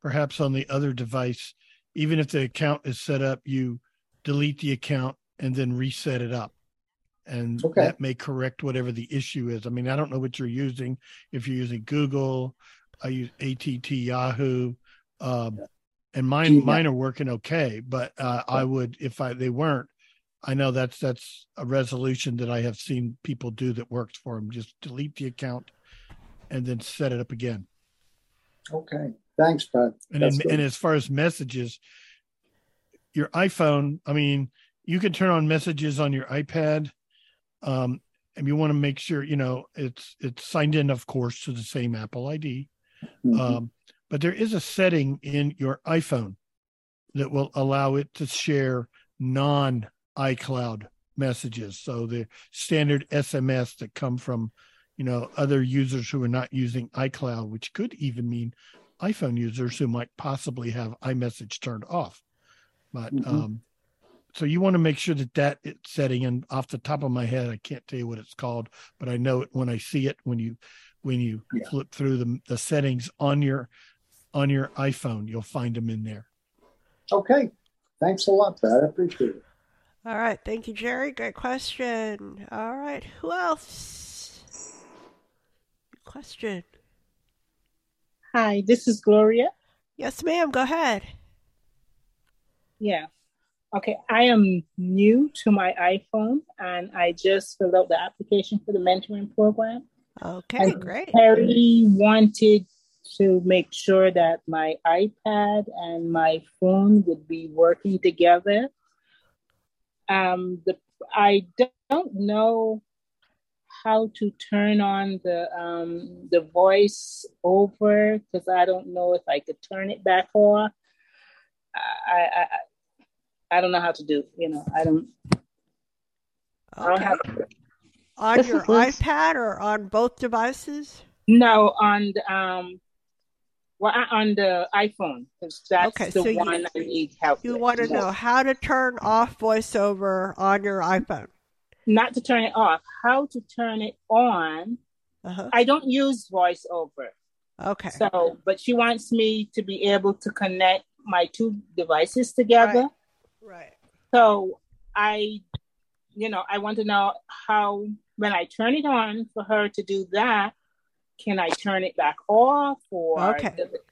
Speaker 1: perhaps on the other device, even if the account is set up, you delete the account and then reset it up. And
Speaker 49: Okay.
Speaker 1: that may correct whatever the issue is. I mean, I don't know what you're using. If you're using Google, I use ATT Yahoo, um, and mine
Speaker 49: Gmail.
Speaker 1: mine are working okay. But uh, I would if I they weren't. I know that's that's a resolution that I have seen people do that works for them. Just delete the account and then set it up again.
Speaker 49: Okay. Thanks, Brad.
Speaker 1: And in, and as far as messages, your iPhone, I mean, you can turn on messages on your iPad. Um, and you want to make sure, you know, it's it's signed in, of course, to the same Apple ID.
Speaker 49: Mhm.
Speaker 1: Um, but there is a setting in your iPhone that will allow it to share non iCloud messages. So the standard SMS that come from, you know, other users who are not using iCloud, which could even mean iPhone users who might possibly have iMessage turned off. But
Speaker 49: Mhm.
Speaker 1: um, so you want to make sure that that it- setting, and off the top of my head, I can't tell you what it's called, but I know it when I see it when you when you flip through the the settings on your on your iPhone, you'll find them in there.
Speaker 49: Okay. Thanks a lot, Brad. I appreciate it.
Speaker 2: All right, thank you, Jerry. Great question. All right, who else? Question.
Speaker 50: Hi, this is Gloria.
Speaker 2: Yes, ma'am. Go ahead.
Speaker 50: Yeah. Okay, I am new to my iPhone and I just filled out the application for the mentoring program.
Speaker 2: Okay,
Speaker 50: And
Speaker 2: great.
Speaker 50: Terry wanted to make sure that my iPad and my phone would be working together. Um, the I don't know how to turn on the um, the voice over because I don't know if I could turn it back on. I, I I- I don't know how to do. You know, I don't. I don't
Speaker 2: Okay.
Speaker 50: have.
Speaker 2: On
Speaker 50: This
Speaker 2: your iPad or on both devices?
Speaker 50: No, on the um, well, on the iPhone because that's
Speaker 2: Okay,
Speaker 50: the
Speaker 2: so you-
Speaker 50: one I need help.
Speaker 2: You
Speaker 50: with.
Speaker 2: want to know how to turn off voiceover on your iPhone.
Speaker 50: not to turn it off, how to turn it on
Speaker 2: Uh-huh.
Speaker 50: I don't use voiceover.
Speaker 2: Okay.
Speaker 50: So, but she wants me to be able to connect my two devices together.
Speaker 2: Right.
Speaker 50: So I, you know, I want to know how when I turn it on for her to do that, can I turn it back off or
Speaker 2: Okay.
Speaker 50: does it-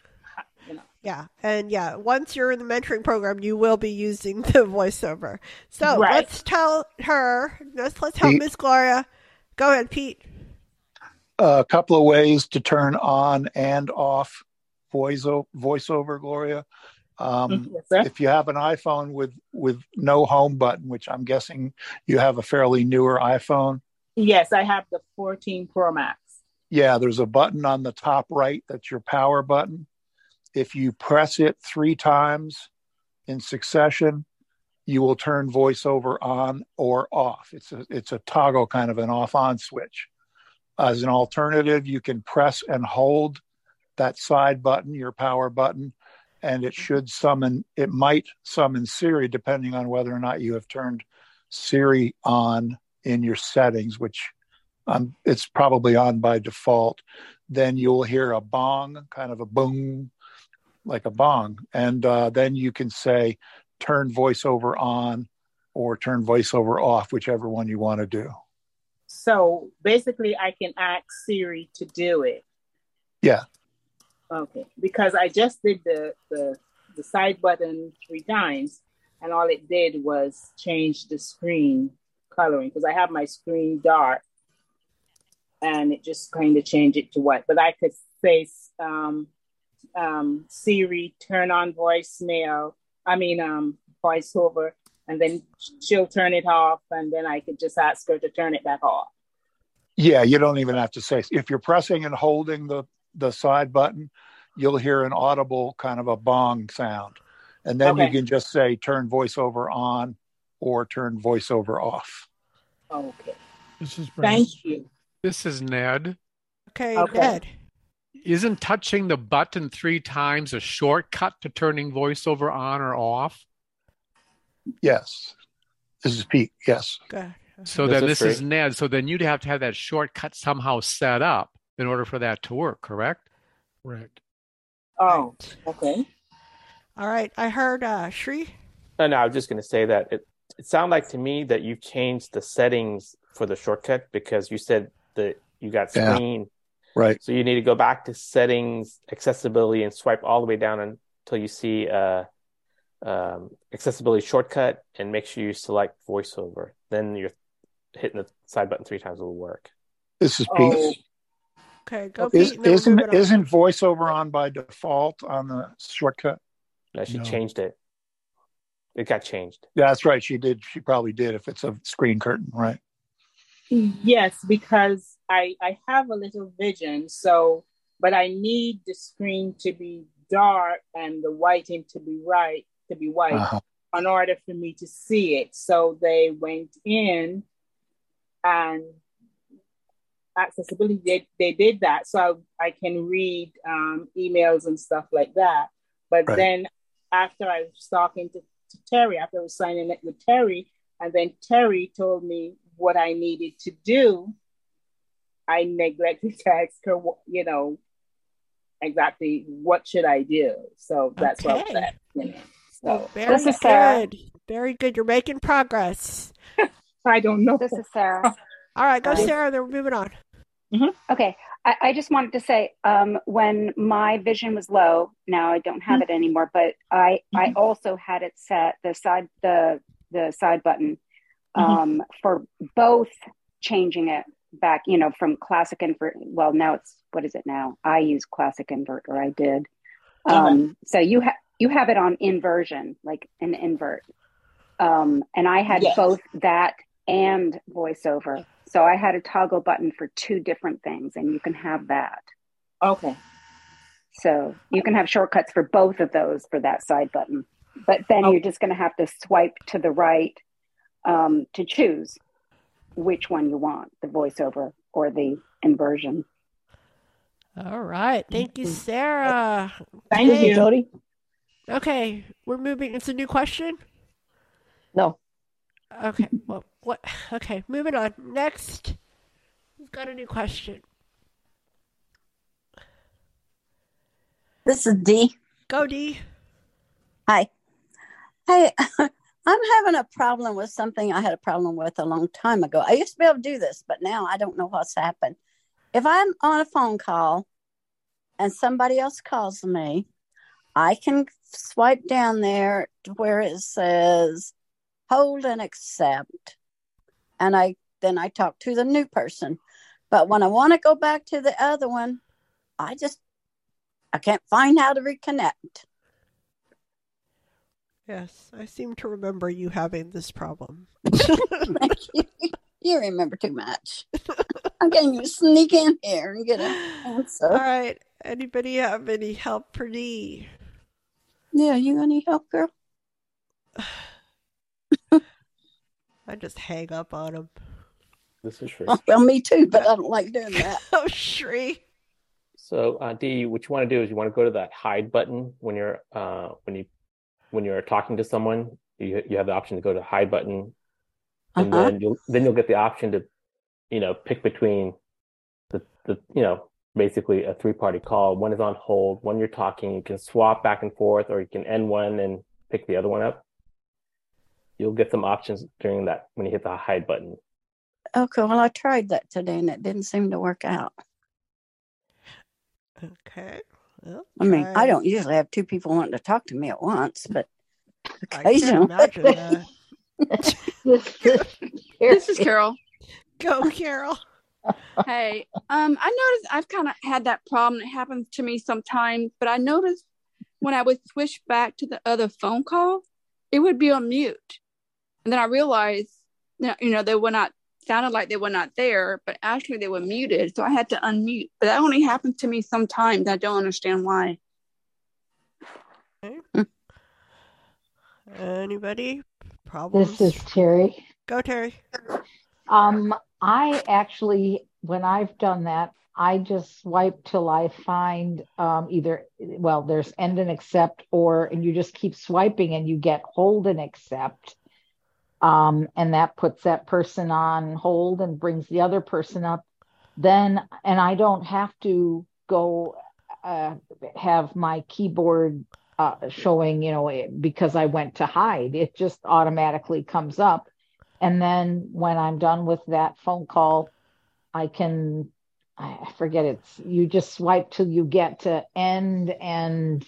Speaker 2: Yeah, and yeah, once you're in the mentoring program, you will be using the voiceover. So
Speaker 50: Right.
Speaker 2: let's tell her. Let's let's help
Speaker 26: Pete?
Speaker 2: Miss Gloria. Go ahead, Pete.
Speaker 26: a couple of ways to turn on and off voice voiceover gloria um,
Speaker 50: Yes,
Speaker 26: if you have an iphone with with no home button which i'm guessing you have a fairly newer iphone?
Speaker 50: Yes, I have the 14 Pro Max.
Speaker 26: yeah there's a button on the top right that's your power button. If you press it three times in succession you will turn voiceover on or off. It's a it's a toggle kind of an off on switch. As an alternative you can press and hold that side button your power button and it should summon it might summon siri depending on whether or not you have turned siri on in your settings which um, it's probably on by default. Then you'll hear a bong kind of a boom like a bong. And uh, then you can say turn voiceover on or turn voiceover off whichever one you want to do.
Speaker 50: So basically, I can ask Siri to do it.
Speaker 26: yeah
Speaker 50: Okay, because I just did the the, the side button three times, and all it did was change the screen coloring because I have my screen dark, and it just kind of changed it to white. But I could say, um, um, Siri, turn on voicemail. I mean, um, voiceover, and then she'll turn it off, and then I could just ask her to turn it back off.
Speaker 26: Yeah, you don't even have to say. If you're pressing and holding the the side button, you'll hear an audible kind of a bong sound, and then you can just say turn voiceover on or turn voiceover off.
Speaker 50: Okay.
Speaker 1: This is
Speaker 50: Thank you.
Speaker 51: This is Ned.
Speaker 2: Okay,
Speaker 50: Okay.
Speaker 2: Ned.
Speaker 51: Isn't touching the button three times a shortcut to turning voiceover on or off?
Speaker 26: Yes, this is Pete. Yes.
Speaker 2: Good.
Speaker 51: So
Speaker 24: This
Speaker 51: then
Speaker 24: is
Speaker 51: this is. Ned. So then you'd have to have that shortcut somehow set up in order for that to work, correct?
Speaker 1: Correct.
Speaker 50: Oh, okay.
Speaker 2: All right, I heard uh, Shri.
Speaker 24: No, no, I was just going to say that it it sounded like to me that you've changed the settings for the shortcut because you said that you got
Speaker 26: Yeah.
Speaker 24: screen.
Speaker 26: Right.
Speaker 24: So you need to go back to settings, accessibility, and swipe all the way down until you see uh, um, accessibility shortcut, and make sure you select voiceover. Then you're hitting the side button three times will work.
Speaker 26: This is Pete.
Speaker 2: Okay, go
Speaker 26: Is,
Speaker 2: Pete. and then we'll
Speaker 26: isn't
Speaker 2: move
Speaker 26: isn't voiceover on by default on the shortcut?
Speaker 24: No, she
Speaker 1: No.
Speaker 24: changed it. It got changed.
Speaker 26: Yeah, that's right. She did. She probably did. If it's a screen curtain, right?
Speaker 50: Yes, because I I have a little vision, so but I need the screen to be dark and the whiting to be right to be white
Speaker 26: Uh-huh.
Speaker 50: in order for me to see it. So they went in and accessibility they, they did that so I I can read um, emails and stuff like that. But
Speaker 26: Right.
Speaker 50: then after I was talking to, to Terry, after I was signing it with Terry, and then Terry told me what I needed to do, I neglected to ask her, you know, exactly what should I do. So that's what I was
Speaker 2: Okay.
Speaker 50: at. You know. So
Speaker 2: very
Speaker 34: This is Sarah.
Speaker 2: good. Very good. You're making progress.
Speaker 50: I don't know.
Speaker 34: This is Sarah.
Speaker 2: All right, go Sarah. Then we're moving on.
Speaker 34: Okay, I, I just wanted to say um, when my vision was low, now I don't have it anymore, but I I also had it set the side the the side button um, for both changing it back, you know, from classic invert. Well, now it's what is it now? I use classic invert, or I did. Um, so you have you have it on inversion, like an invert, um, and I had
Speaker 50: Yes.
Speaker 34: both that and voiceover. So I had a toggle button for two different things, and you can have that.
Speaker 50: Okay.
Speaker 34: So you can have shortcuts for both of those for that side button. But then
Speaker 50: Oh.
Speaker 34: you're just going to have to swipe to the right um, to choose which one you want the voiceover or the inversion.
Speaker 2: All right. Thank you, Sarah.
Speaker 50: Thank
Speaker 2: Okay.
Speaker 50: you.
Speaker 41: Jody?
Speaker 2: Okay, we're moving. It's a new question.
Speaker 41: No.
Speaker 2: Okay. Well, what? Okay, moving on. Next, we've got a new question.
Speaker 52: This is D.
Speaker 2: Go, D.
Speaker 52: Hi. Hey, I'm having a problem with something I had a problem with a long time ago. I used to be able to do this, but now I don't know what's happened. If I'm on a phone call and somebody else calls me, I can swipe down there to where it says hold and accept. And I then I talk to the new person. But when I want to go back to the other one, I just I can't find how to reconnect.
Speaker 2: Yes, I seem to remember you having this problem.
Speaker 52: You remember too much. I'm getting you to sneak in here and get an answer.
Speaker 2: All right. Anybody have any help for Dee?
Speaker 52: Yeah, you got any help, girl?
Speaker 2: I just hang up on them.
Speaker 53: This is Shri.
Speaker 52: Oh, well, me too, but I don't like doing that.
Speaker 2: oh, Shri.
Speaker 53: So, uh, Dee, what you want to do is you want to go to that hide button when you're uh, when you when you're talking to someone. You you have the option to go to hide button, and
Speaker 52: Uh-huh.
Speaker 53: then you'll then you'll get the option to, you know, pick between the the you know basically a three party call. One is on hold. One you're talking. You can swap back and forth, or you can end one and pick the other one up. You'll get some options during that when you hit the hide button.
Speaker 52: Okay, well, I tried that today and it didn't seem to work out.
Speaker 2: Okay. Well,
Speaker 52: I mean,
Speaker 2: try-
Speaker 52: I don't usually have two people wanting to talk to me at once, but
Speaker 2: I can't
Speaker 52: occasionally.
Speaker 54: This is Carol.
Speaker 2: Go, Carol.
Speaker 54: Hey, um, I noticed I've kind of had that problem. It happens to me sometimes, but I noticed when I would switch back to the other phone call, it would be on mute, and then I realized that you know they were not sounded like they were not there, but actually they were muted. So I had to unmute. But that only happens to me sometimes. I don't understand why.
Speaker 2: Anybody? Problems?
Speaker 6: This is Terry.
Speaker 2: Go, Terry.
Speaker 6: Um, I actually, when I've done that, I just swipe till I find um, either, well, there's end and accept, or, and you just keep swiping and you get hold and accept. Um, and that puts that person on hold and brings the other person up. Then, and I don't have to go uh, have my keyboard uh, showing, you know, it- because I went to hide. It just automatically comes up. And then when I'm done with that phone call, I can, I forget it's, you just swipe till you get to end and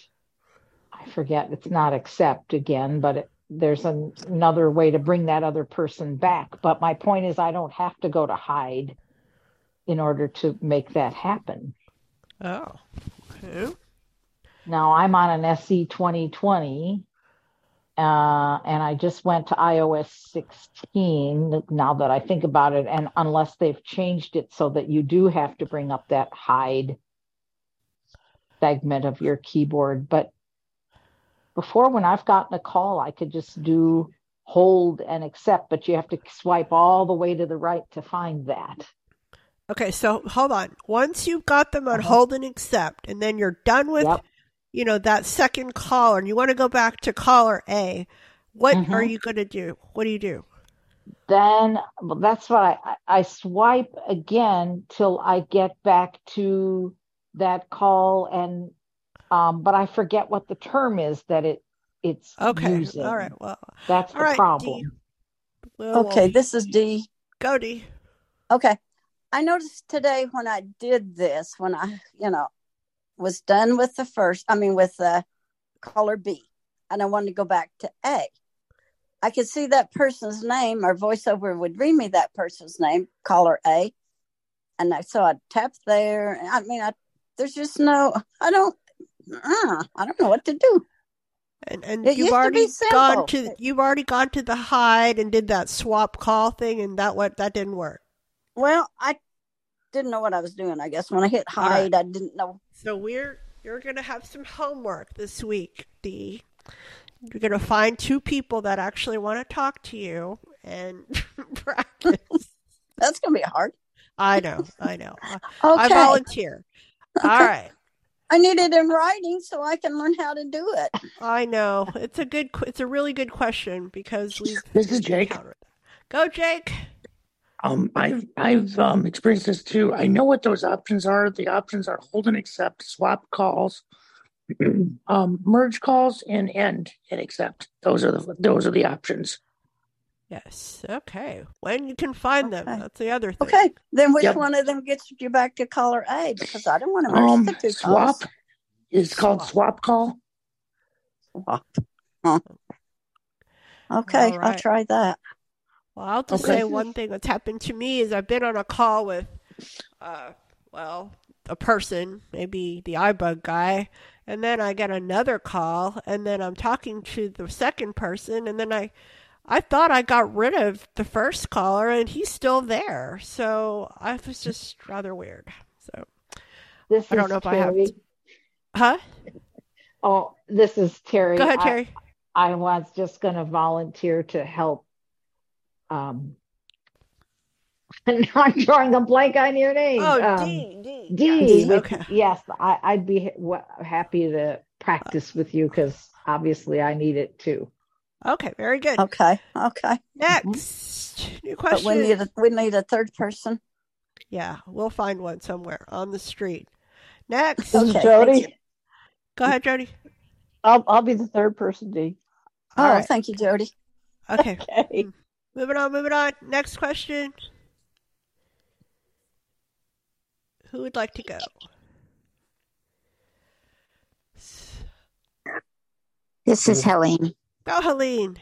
Speaker 6: I forget, it's not accept again, but it, there's an, another way to bring that other person back. But my point is, I don't have to go to hide in order to make that happen.
Speaker 2: Oh. Okay.
Speaker 6: Now I'm on an SE 2020, uh, and I just went to iOS 16 now that I think about it. And unless they've changed it so that you do have to bring up that hide segment of your keyboard. But before, when I've gotten a call, I could just do hold and accept, but you have to swipe all the way to the right to find that.
Speaker 2: Okay, so hold on. Once you've got them on uh-huh. hold and accept, and then you're done with, you know, that second caller, and you want to go back to caller A, what mm-hmm. are you going to do? What do you do?
Speaker 6: then well, that's what I I swipe again till I get back to that call and um but I forget what the term is that it it's
Speaker 2: Okay,
Speaker 6: using.
Speaker 2: all right, well,
Speaker 6: that's the
Speaker 2: right,
Speaker 6: problem.
Speaker 2: Well,
Speaker 52: Okay,
Speaker 2: well,
Speaker 52: this is D.
Speaker 2: Go, Dee.
Speaker 52: Okay. I noticed today when I did this, when I, you know, was done with the first, I mean, with the caller B, and I wanted to go back to A. I could see that person's name, or voiceover would read me that person's name, caller A. And I, so I tapped there. I mean, I, there's just no, I don't, uh, I don't know what to do.
Speaker 2: And and
Speaker 52: It
Speaker 2: you've
Speaker 52: used to
Speaker 2: already gone to you've already gone to the hide and did that swap call thing, and that what that didn't work.
Speaker 52: Well, I didn't know what I was doing. I guess when I hit
Speaker 2: All right.
Speaker 52: hide, I didn't know.
Speaker 2: So we're you're gonna have some homework this week, Dee. You're gonna find two people that actually want to talk to you and practice.
Speaker 52: That's gonna be hard.
Speaker 2: I know, I know. I- I volunteer. All
Speaker 52: Okay.
Speaker 2: right.
Speaker 52: I need it in writing so I can learn how to do it.
Speaker 2: I know it's a good. It's a really good question because we've.
Speaker 55: This is Jake.
Speaker 2: Go, Jake.
Speaker 55: Um, I've I've um experienced this too. I know what those options are. The options are hold and accept, swap calls, um, merge calls and end and accept. Those are the those are the options.
Speaker 2: Yes. Okay. When you can find them. That's the other thing.
Speaker 52: Okay, then which
Speaker 55: Yep.
Speaker 52: one of them gets you back to caller A? Because I don't want to merge
Speaker 55: Um,
Speaker 52: the two
Speaker 55: swap.
Speaker 52: calls.
Speaker 55: It's called swap call.
Speaker 52: Swap. Huh. Okay,
Speaker 2: All
Speaker 52: I'll try that.
Speaker 2: Well, I'll just
Speaker 55: Okay.
Speaker 2: say one thing that's happened to me is I've been on a call with, uh, well, a person, maybe the iBug guy, and then I get another call, and then I'm talking to the second person, and then I, I thought I got rid of the first caller, and he's still there. So I was just rather weird. So
Speaker 6: This
Speaker 2: I don't
Speaker 6: is
Speaker 2: know if I have,
Speaker 6: Terry.
Speaker 2: to, huh?
Speaker 6: Oh, this is Terry.
Speaker 2: Go ahead,
Speaker 6: I-
Speaker 2: Terry.
Speaker 6: I, was just going to volunteer to help. Um, I'm drawing a blank on your name.
Speaker 2: Oh,
Speaker 6: um,
Speaker 2: D, D.
Speaker 6: D.
Speaker 2: Yes, okay.
Speaker 6: Yes, I, I'd be ha- happy to practice with you because obviously I need it too.
Speaker 2: Okay, very good.
Speaker 52: Okay, okay. Mm-hmm.
Speaker 2: Next, new
Speaker 52: But
Speaker 2: question.
Speaker 52: we need a, we need a third person.
Speaker 2: Yeah, we'll find one somewhere on the street. Next.
Speaker 6: This
Speaker 52: Okay,
Speaker 6: Jody.
Speaker 2: Go ahead, Jody.
Speaker 22: I'll I'll be the third person, D.
Speaker 52: Oh,
Speaker 2: All right.
Speaker 52: thank you, Jody.
Speaker 2: Okay.
Speaker 22: Okay. Mm-hmm.
Speaker 2: Moving on, moving on. Next question. Who would like to go?
Speaker 21: This is Helene.
Speaker 2: Go, Helene.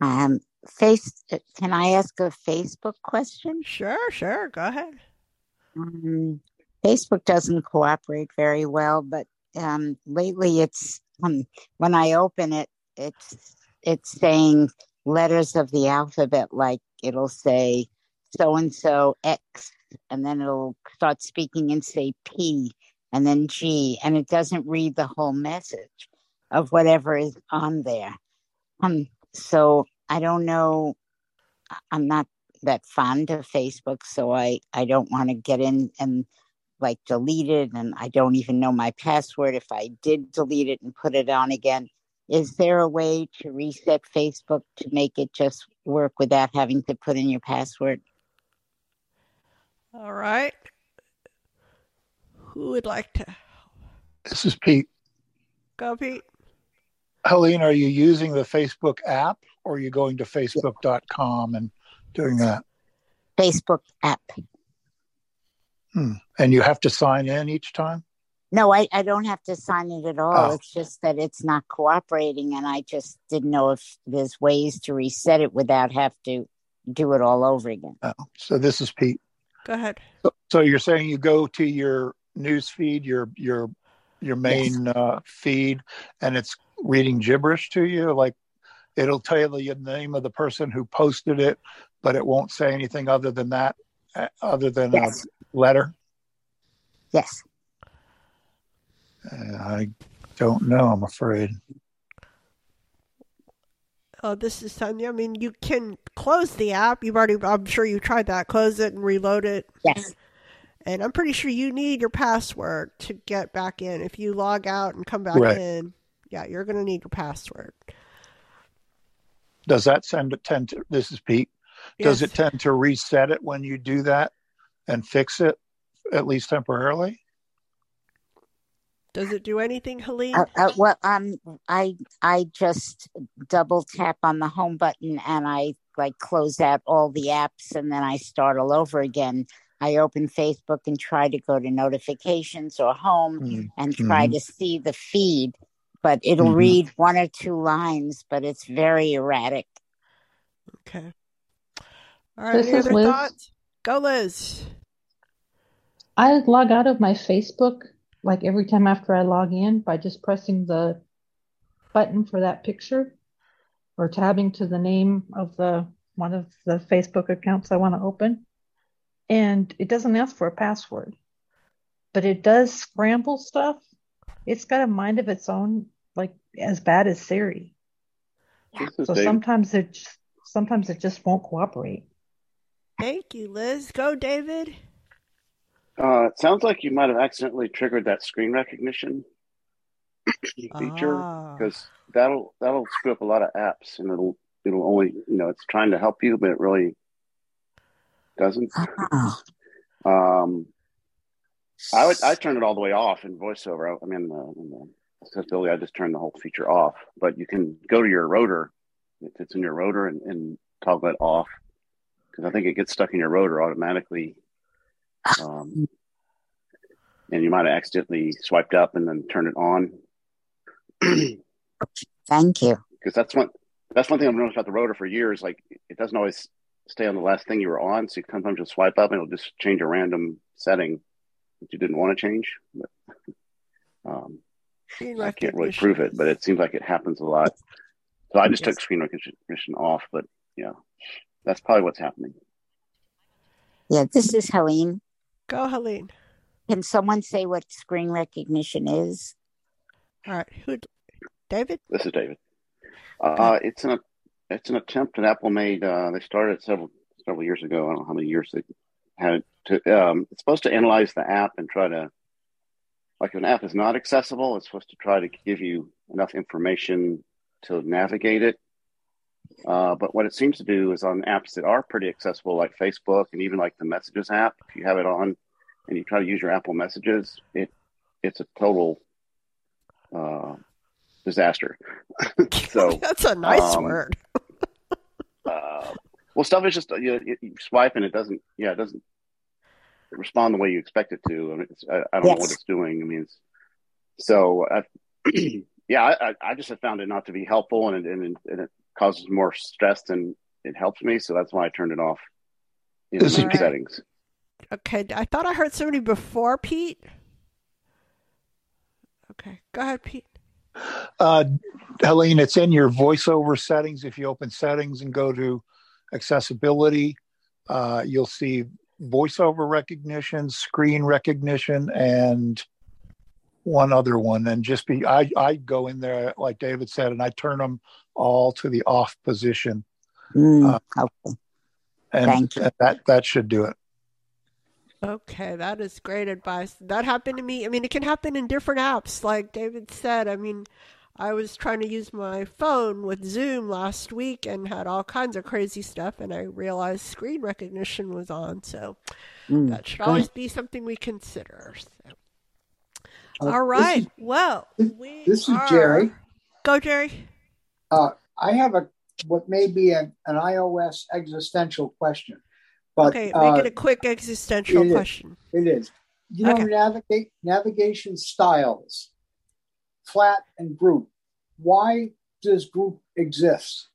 Speaker 21: Um, face. Can I ask a Facebook question?
Speaker 2: Sure, sure. Go ahead.
Speaker 21: Um, Facebook doesn't cooperate very well, but um, lately it's um, when I open it, it's it's saying letters of the alphabet. Like it'll say so and so X, and then it'll start speaking and say P, and then G, and it doesn't read the whole message of whatever is on there. Um, so I don't know. I- I'm not that fond of Facebook, so I I don't want to get in and like delete it, and I don't even know my password. If I did delete it and put it on again, is there a way to reset Facebook to make it just work without having to put in your password?
Speaker 2: All right. Who would like to
Speaker 26: This is Pete.
Speaker 2: go, Pete?
Speaker 26: Helene, are you using the Facebook app or are you going to facebook.com and doing that?
Speaker 21: Facebook app.
Speaker 26: Hmm. And you have to sign in each time?
Speaker 21: No, I, I don't have to sign it at all.
Speaker 26: Oh.
Speaker 21: It's just that it's not cooperating, and I just didn't know if there's ways to reset it without have to do it all over again.
Speaker 26: Oh, so this is Pete.
Speaker 2: Go ahead.
Speaker 26: So, so you're saying you go to your news feed, your your your main uh, feed, and it's reading gibberish to you. Like it'll tell you the name of the person who posted it, but it won't say anything other than that, uh, other than
Speaker 21: Yes.
Speaker 26: a letter.
Speaker 21: Yes.
Speaker 26: Uh, I don't know. I'm afraid.
Speaker 2: Oh, this is Sandhya. I mean, you can close the app. You've already, I'm sure you tried that. Close it and reload it.
Speaker 21: Yes.
Speaker 2: And I'm pretty sure you need your password to get back in. If you log out and come back
Speaker 26: Right.
Speaker 2: in, yeah, you're going to need your password.
Speaker 26: Does that send it tend to? This is Pete. Does
Speaker 2: Yes.
Speaker 26: it tend to reset it when you do that and fix it at least temporarily?
Speaker 2: Does it do anything, Helene?
Speaker 21: Uh, uh, well, um, I I just double tap on the home button and I like close out all the apps and then I start all over again. I open Facebook and try to go to notifications or home and try
Speaker 26: Mhm.
Speaker 21: to see the feed, but it'll
Speaker 26: Mhm.
Speaker 21: read one or two lines, but it's very erratic.
Speaker 2: Okay. All right.
Speaker 22: This
Speaker 2: any
Speaker 22: is
Speaker 2: other
Speaker 22: Liz.
Speaker 2: thoughts? Go, Liz.
Speaker 22: I log out of my Facebook like every time after I log in by just pressing the button for that picture or tabbing to the name of the one of the Facebook accounts I want to open. And it doesn't ask for a password, but it does scramble stuff. It's got a mind of its own, like as bad as Siri.
Speaker 30: This is
Speaker 22: So
Speaker 30: David.
Speaker 22: sometimes it just, sometimes it just won't cooperate.
Speaker 2: Thank you, Liz. Go, David.
Speaker 30: Uh, it sounds like you might have accidentally triggered that screen recognition feature
Speaker 2: Ah.
Speaker 30: because that'll that'll screw up a lot of apps and it'll it'll only you know it's trying to help you but it really doesn't. Um, I would I turned it all the way off in VoiceOver. I mean, uh, in the accessibility, I just turned the whole feature off. But you can go to your rotor if it's in your rotor and, and toggle it off because I think it gets stuck in your rotor automatically. Um, and you might have accidentally swiped up and then turned it on.
Speaker 56: Thank you.
Speaker 30: Because that's one that's one thing I've noticed about the rotor for years. Like it doesn't always stay on the last thing you were on, so you sometimes just swipe up and it'll just change a random setting that you didn't want to change. But, um,
Speaker 2: Screen
Speaker 30: I can't really prove it, but it seems like it happens a lot. So I just
Speaker 2: Yes.
Speaker 30: took screen recognition off, but yeah, that's probably what's happening.
Speaker 56: Yeah, this is Helene.
Speaker 2: Go, Helene.
Speaker 56: Can someone say what screen recognition is?
Speaker 2: All right. Who? David?
Speaker 30: This is David. Uh, it's an it's an attempt that Apple made. Uh, they started several several years ago. I don't know how many years they it to. Um, it's supposed to analyze the app and try to, like, if an app is not accessible, it's supposed to try to give you enough information to navigate it. Uh, but what it seems to do is on apps that are pretty accessible, like Facebook and even like the Messages app, if you have it on and you try to use your Apple Messages, it it's a total uh, disaster. so
Speaker 2: That's a nice
Speaker 30: um,
Speaker 2: word.
Speaker 30: uh, well, stuff is just you, you, you swipe and it doesn't. Yeah, it doesn't respond the way you expect it to. I, mean, it's, I, I don't know what it's doing. I mean, it's, so I, yeah, I, I- I just have found it not to be helpful, and it, and, and it causes more stress than it helps me. So that's why I turned it off in
Speaker 26: This is
Speaker 30: my
Speaker 2: Pete.
Speaker 30: settings.
Speaker 2: Okay. I thought I heard somebody before Pete. Okay. Go ahead, Pete.
Speaker 26: Uh, Helene, it's in your voiceover settings. If you open settings and go to accessibility, uh, you'll see voiceover recognition, screen recognition, and one other one. And just be, I, I go in there, like David said, and I turn them all to the off position.
Speaker 56: Mm,
Speaker 26: Uh,
Speaker 56: okay.
Speaker 26: And
Speaker 56: Thank you.
Speaker 26: that, that should do it.
Speaker 2: Okay, that is great advice. That happened to me. I mean, it can happen in different apps, like David said. I mean, I was trying to use my phone with Zoom last week and had all kinds of crazy stuff, and I realized screen recognition was on. So
Speaker 56: Mm,
Speaker 2: that should always be something we consider. So.
Speaker 49: Uh,
Speaker 2: All
Speaker 49: this is-
Speaker 2: well, we
Speaker 49: This is
Speaker 2: are-
Speaker 49: Jerry.
Speaker 2: Go, Jerry.
Speaker 49: Uh, I have a what may be an, an iOS existential question, but
Speaker 2: okay,
Speaker 49: uh,
Speaker 2: make it a quick existential
Speaker 49: it is.
Speaker 2: question.
Speaker 49: It is. You know,
Speaker 2: Okay.
Speaker 49: navigate navigation styles, flat and group. Why does group exist?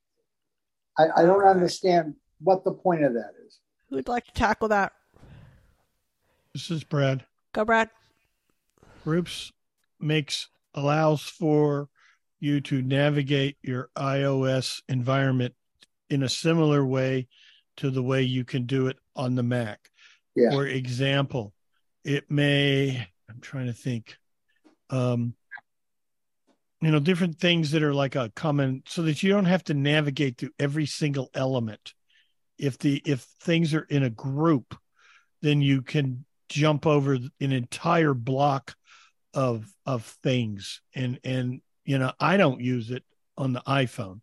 Speaker 49: I, I don't understand what the point of that is.
Speaker 2: Who'd like to tackle that?
Speaker 1: This is Brad.
Speaker 2: Go, Brad.
Speaker 1: Groups makes allows for you to navigate your iOS environment in a similar way to the way you can do it on the Mac.
Speaker 49: Yeah.
Speaker 1: For example, it may I'm trying to think. Um you know, different things that are like a common so that you don't have to navigate through every single element. If the if things are in a group, then you can jump over an entire block of of things. And and you know i don't use it on the iphone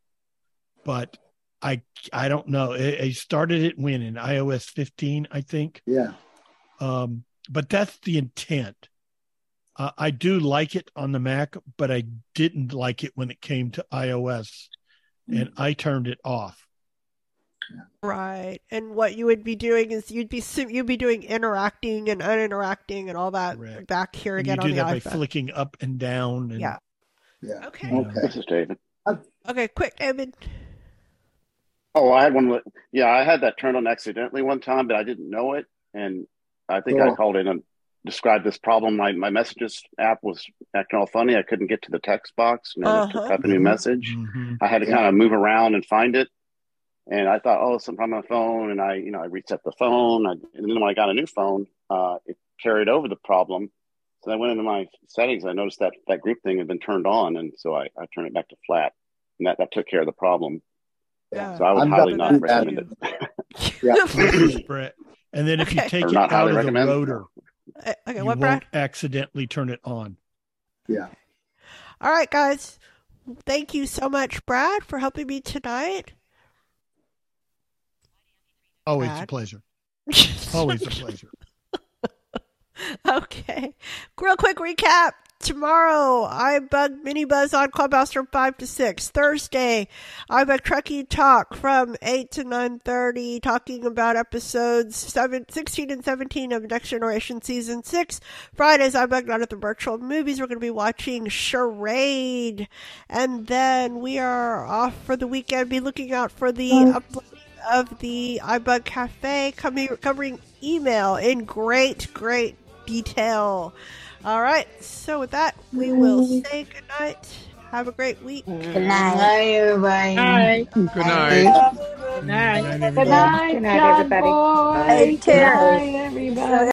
Speaker 1: but i i don't know. I, I started it when? In ios 15 i think?
Speaker 49: Yeah.
Speaker 1: um but that's the intent uh, i do like it on the mac but i didn't like it when it came to ios and i turned it off
Speaker 2: Right. And what you would be doing is you'd be you'd be doing interacting and uninteracting and all that back here
Speaker 1: and you
Speaker 2: again
Speaker 1: do
Speaker 2: on the
Speaker 1: that by
Speaker 2: iPhone.
Speaker 1: flicking up and down and
Speaker 2: Yeah.
Speaker 49: Yeah.
Speaker 2: Okay.
Speaker 1: you know.
Speaker 30: This is David.
Speaker 2: Okay, quick, David.
Speaker 30: Oh, I had one. with- Yeah, I had that turned on accidentally one time, but I didn't know it, and I think I called in and described this problem. My my messages app was acting all funny. I couldn't get to the text box and then to
Speaker 2: Uh-huh.
Speaker 30: type a new message.
Speaker 1: Mhm.
Speaker 30: I had to
Speaker 49: Yeah.
Speaker 30: kind of move around and find it. And I thought, oh, something on my phone, and I, you know, I reset the phone. I, and then when I got a new phone, uh, it carried over the problem. So I went into my settings. I noticed that that group thing had been turned on, and so I, I turned it back to flat, and that, that took care of the problem.
Speaker 2: Yeah.
Speaker 30: So I would
Speaker 49: I'm
Speaker 30: highly not
Speaker 49: with that.
Speaker 30: recommend it.
Speaker 49: Yeah.
Speaker 1: Brett. and then if you take it out of the
Speaker 30: recommend.
Speaker 1: rotor
Speaker 2: Uh, okay,
Speaker 1: you
Speaker 2: what,
Speaker 1: won't
Speaker 2: Brad?
Speaker 1: accidentally turn it on
Speaker 49: Yeah.
Speaker 2: All right, guys. Thank you so much, Brad, for helping me tonight.
Speaker 1: always a pleasure always a pleasure
Speaker 2: Okay. Real quick recap. Tomorrow, iBug Mini Buzz on Clubhouse from 5 to 6. Thursday, I iBug Trekking Talk from 8 to 9.30, talking about episodes 7, 16 and 17 of Next Generation Season 6. Fridays, iBug Not at the Virtual Movies. We're going to be watching Charade. And then we are off for the weekend. Be looking out for the upload of the iBug Cafe coming, covering email in great, great detail. All right. So with that, we will mm-hmm. say good night. Have a great week.
Speaker 56: Good night.
Speaker 52: everybody.
Speaker 50: Bye.
Speaker 51: Good night.
Speaker 50: Good night.
Speaker 3: Good night,
Speaker 52: Good night,
Speaker 3: John
Speaker 52: everybody.
Speaker 3: Boy.
Speaker 52: Hey,
Speaker 3: Good night, everybody.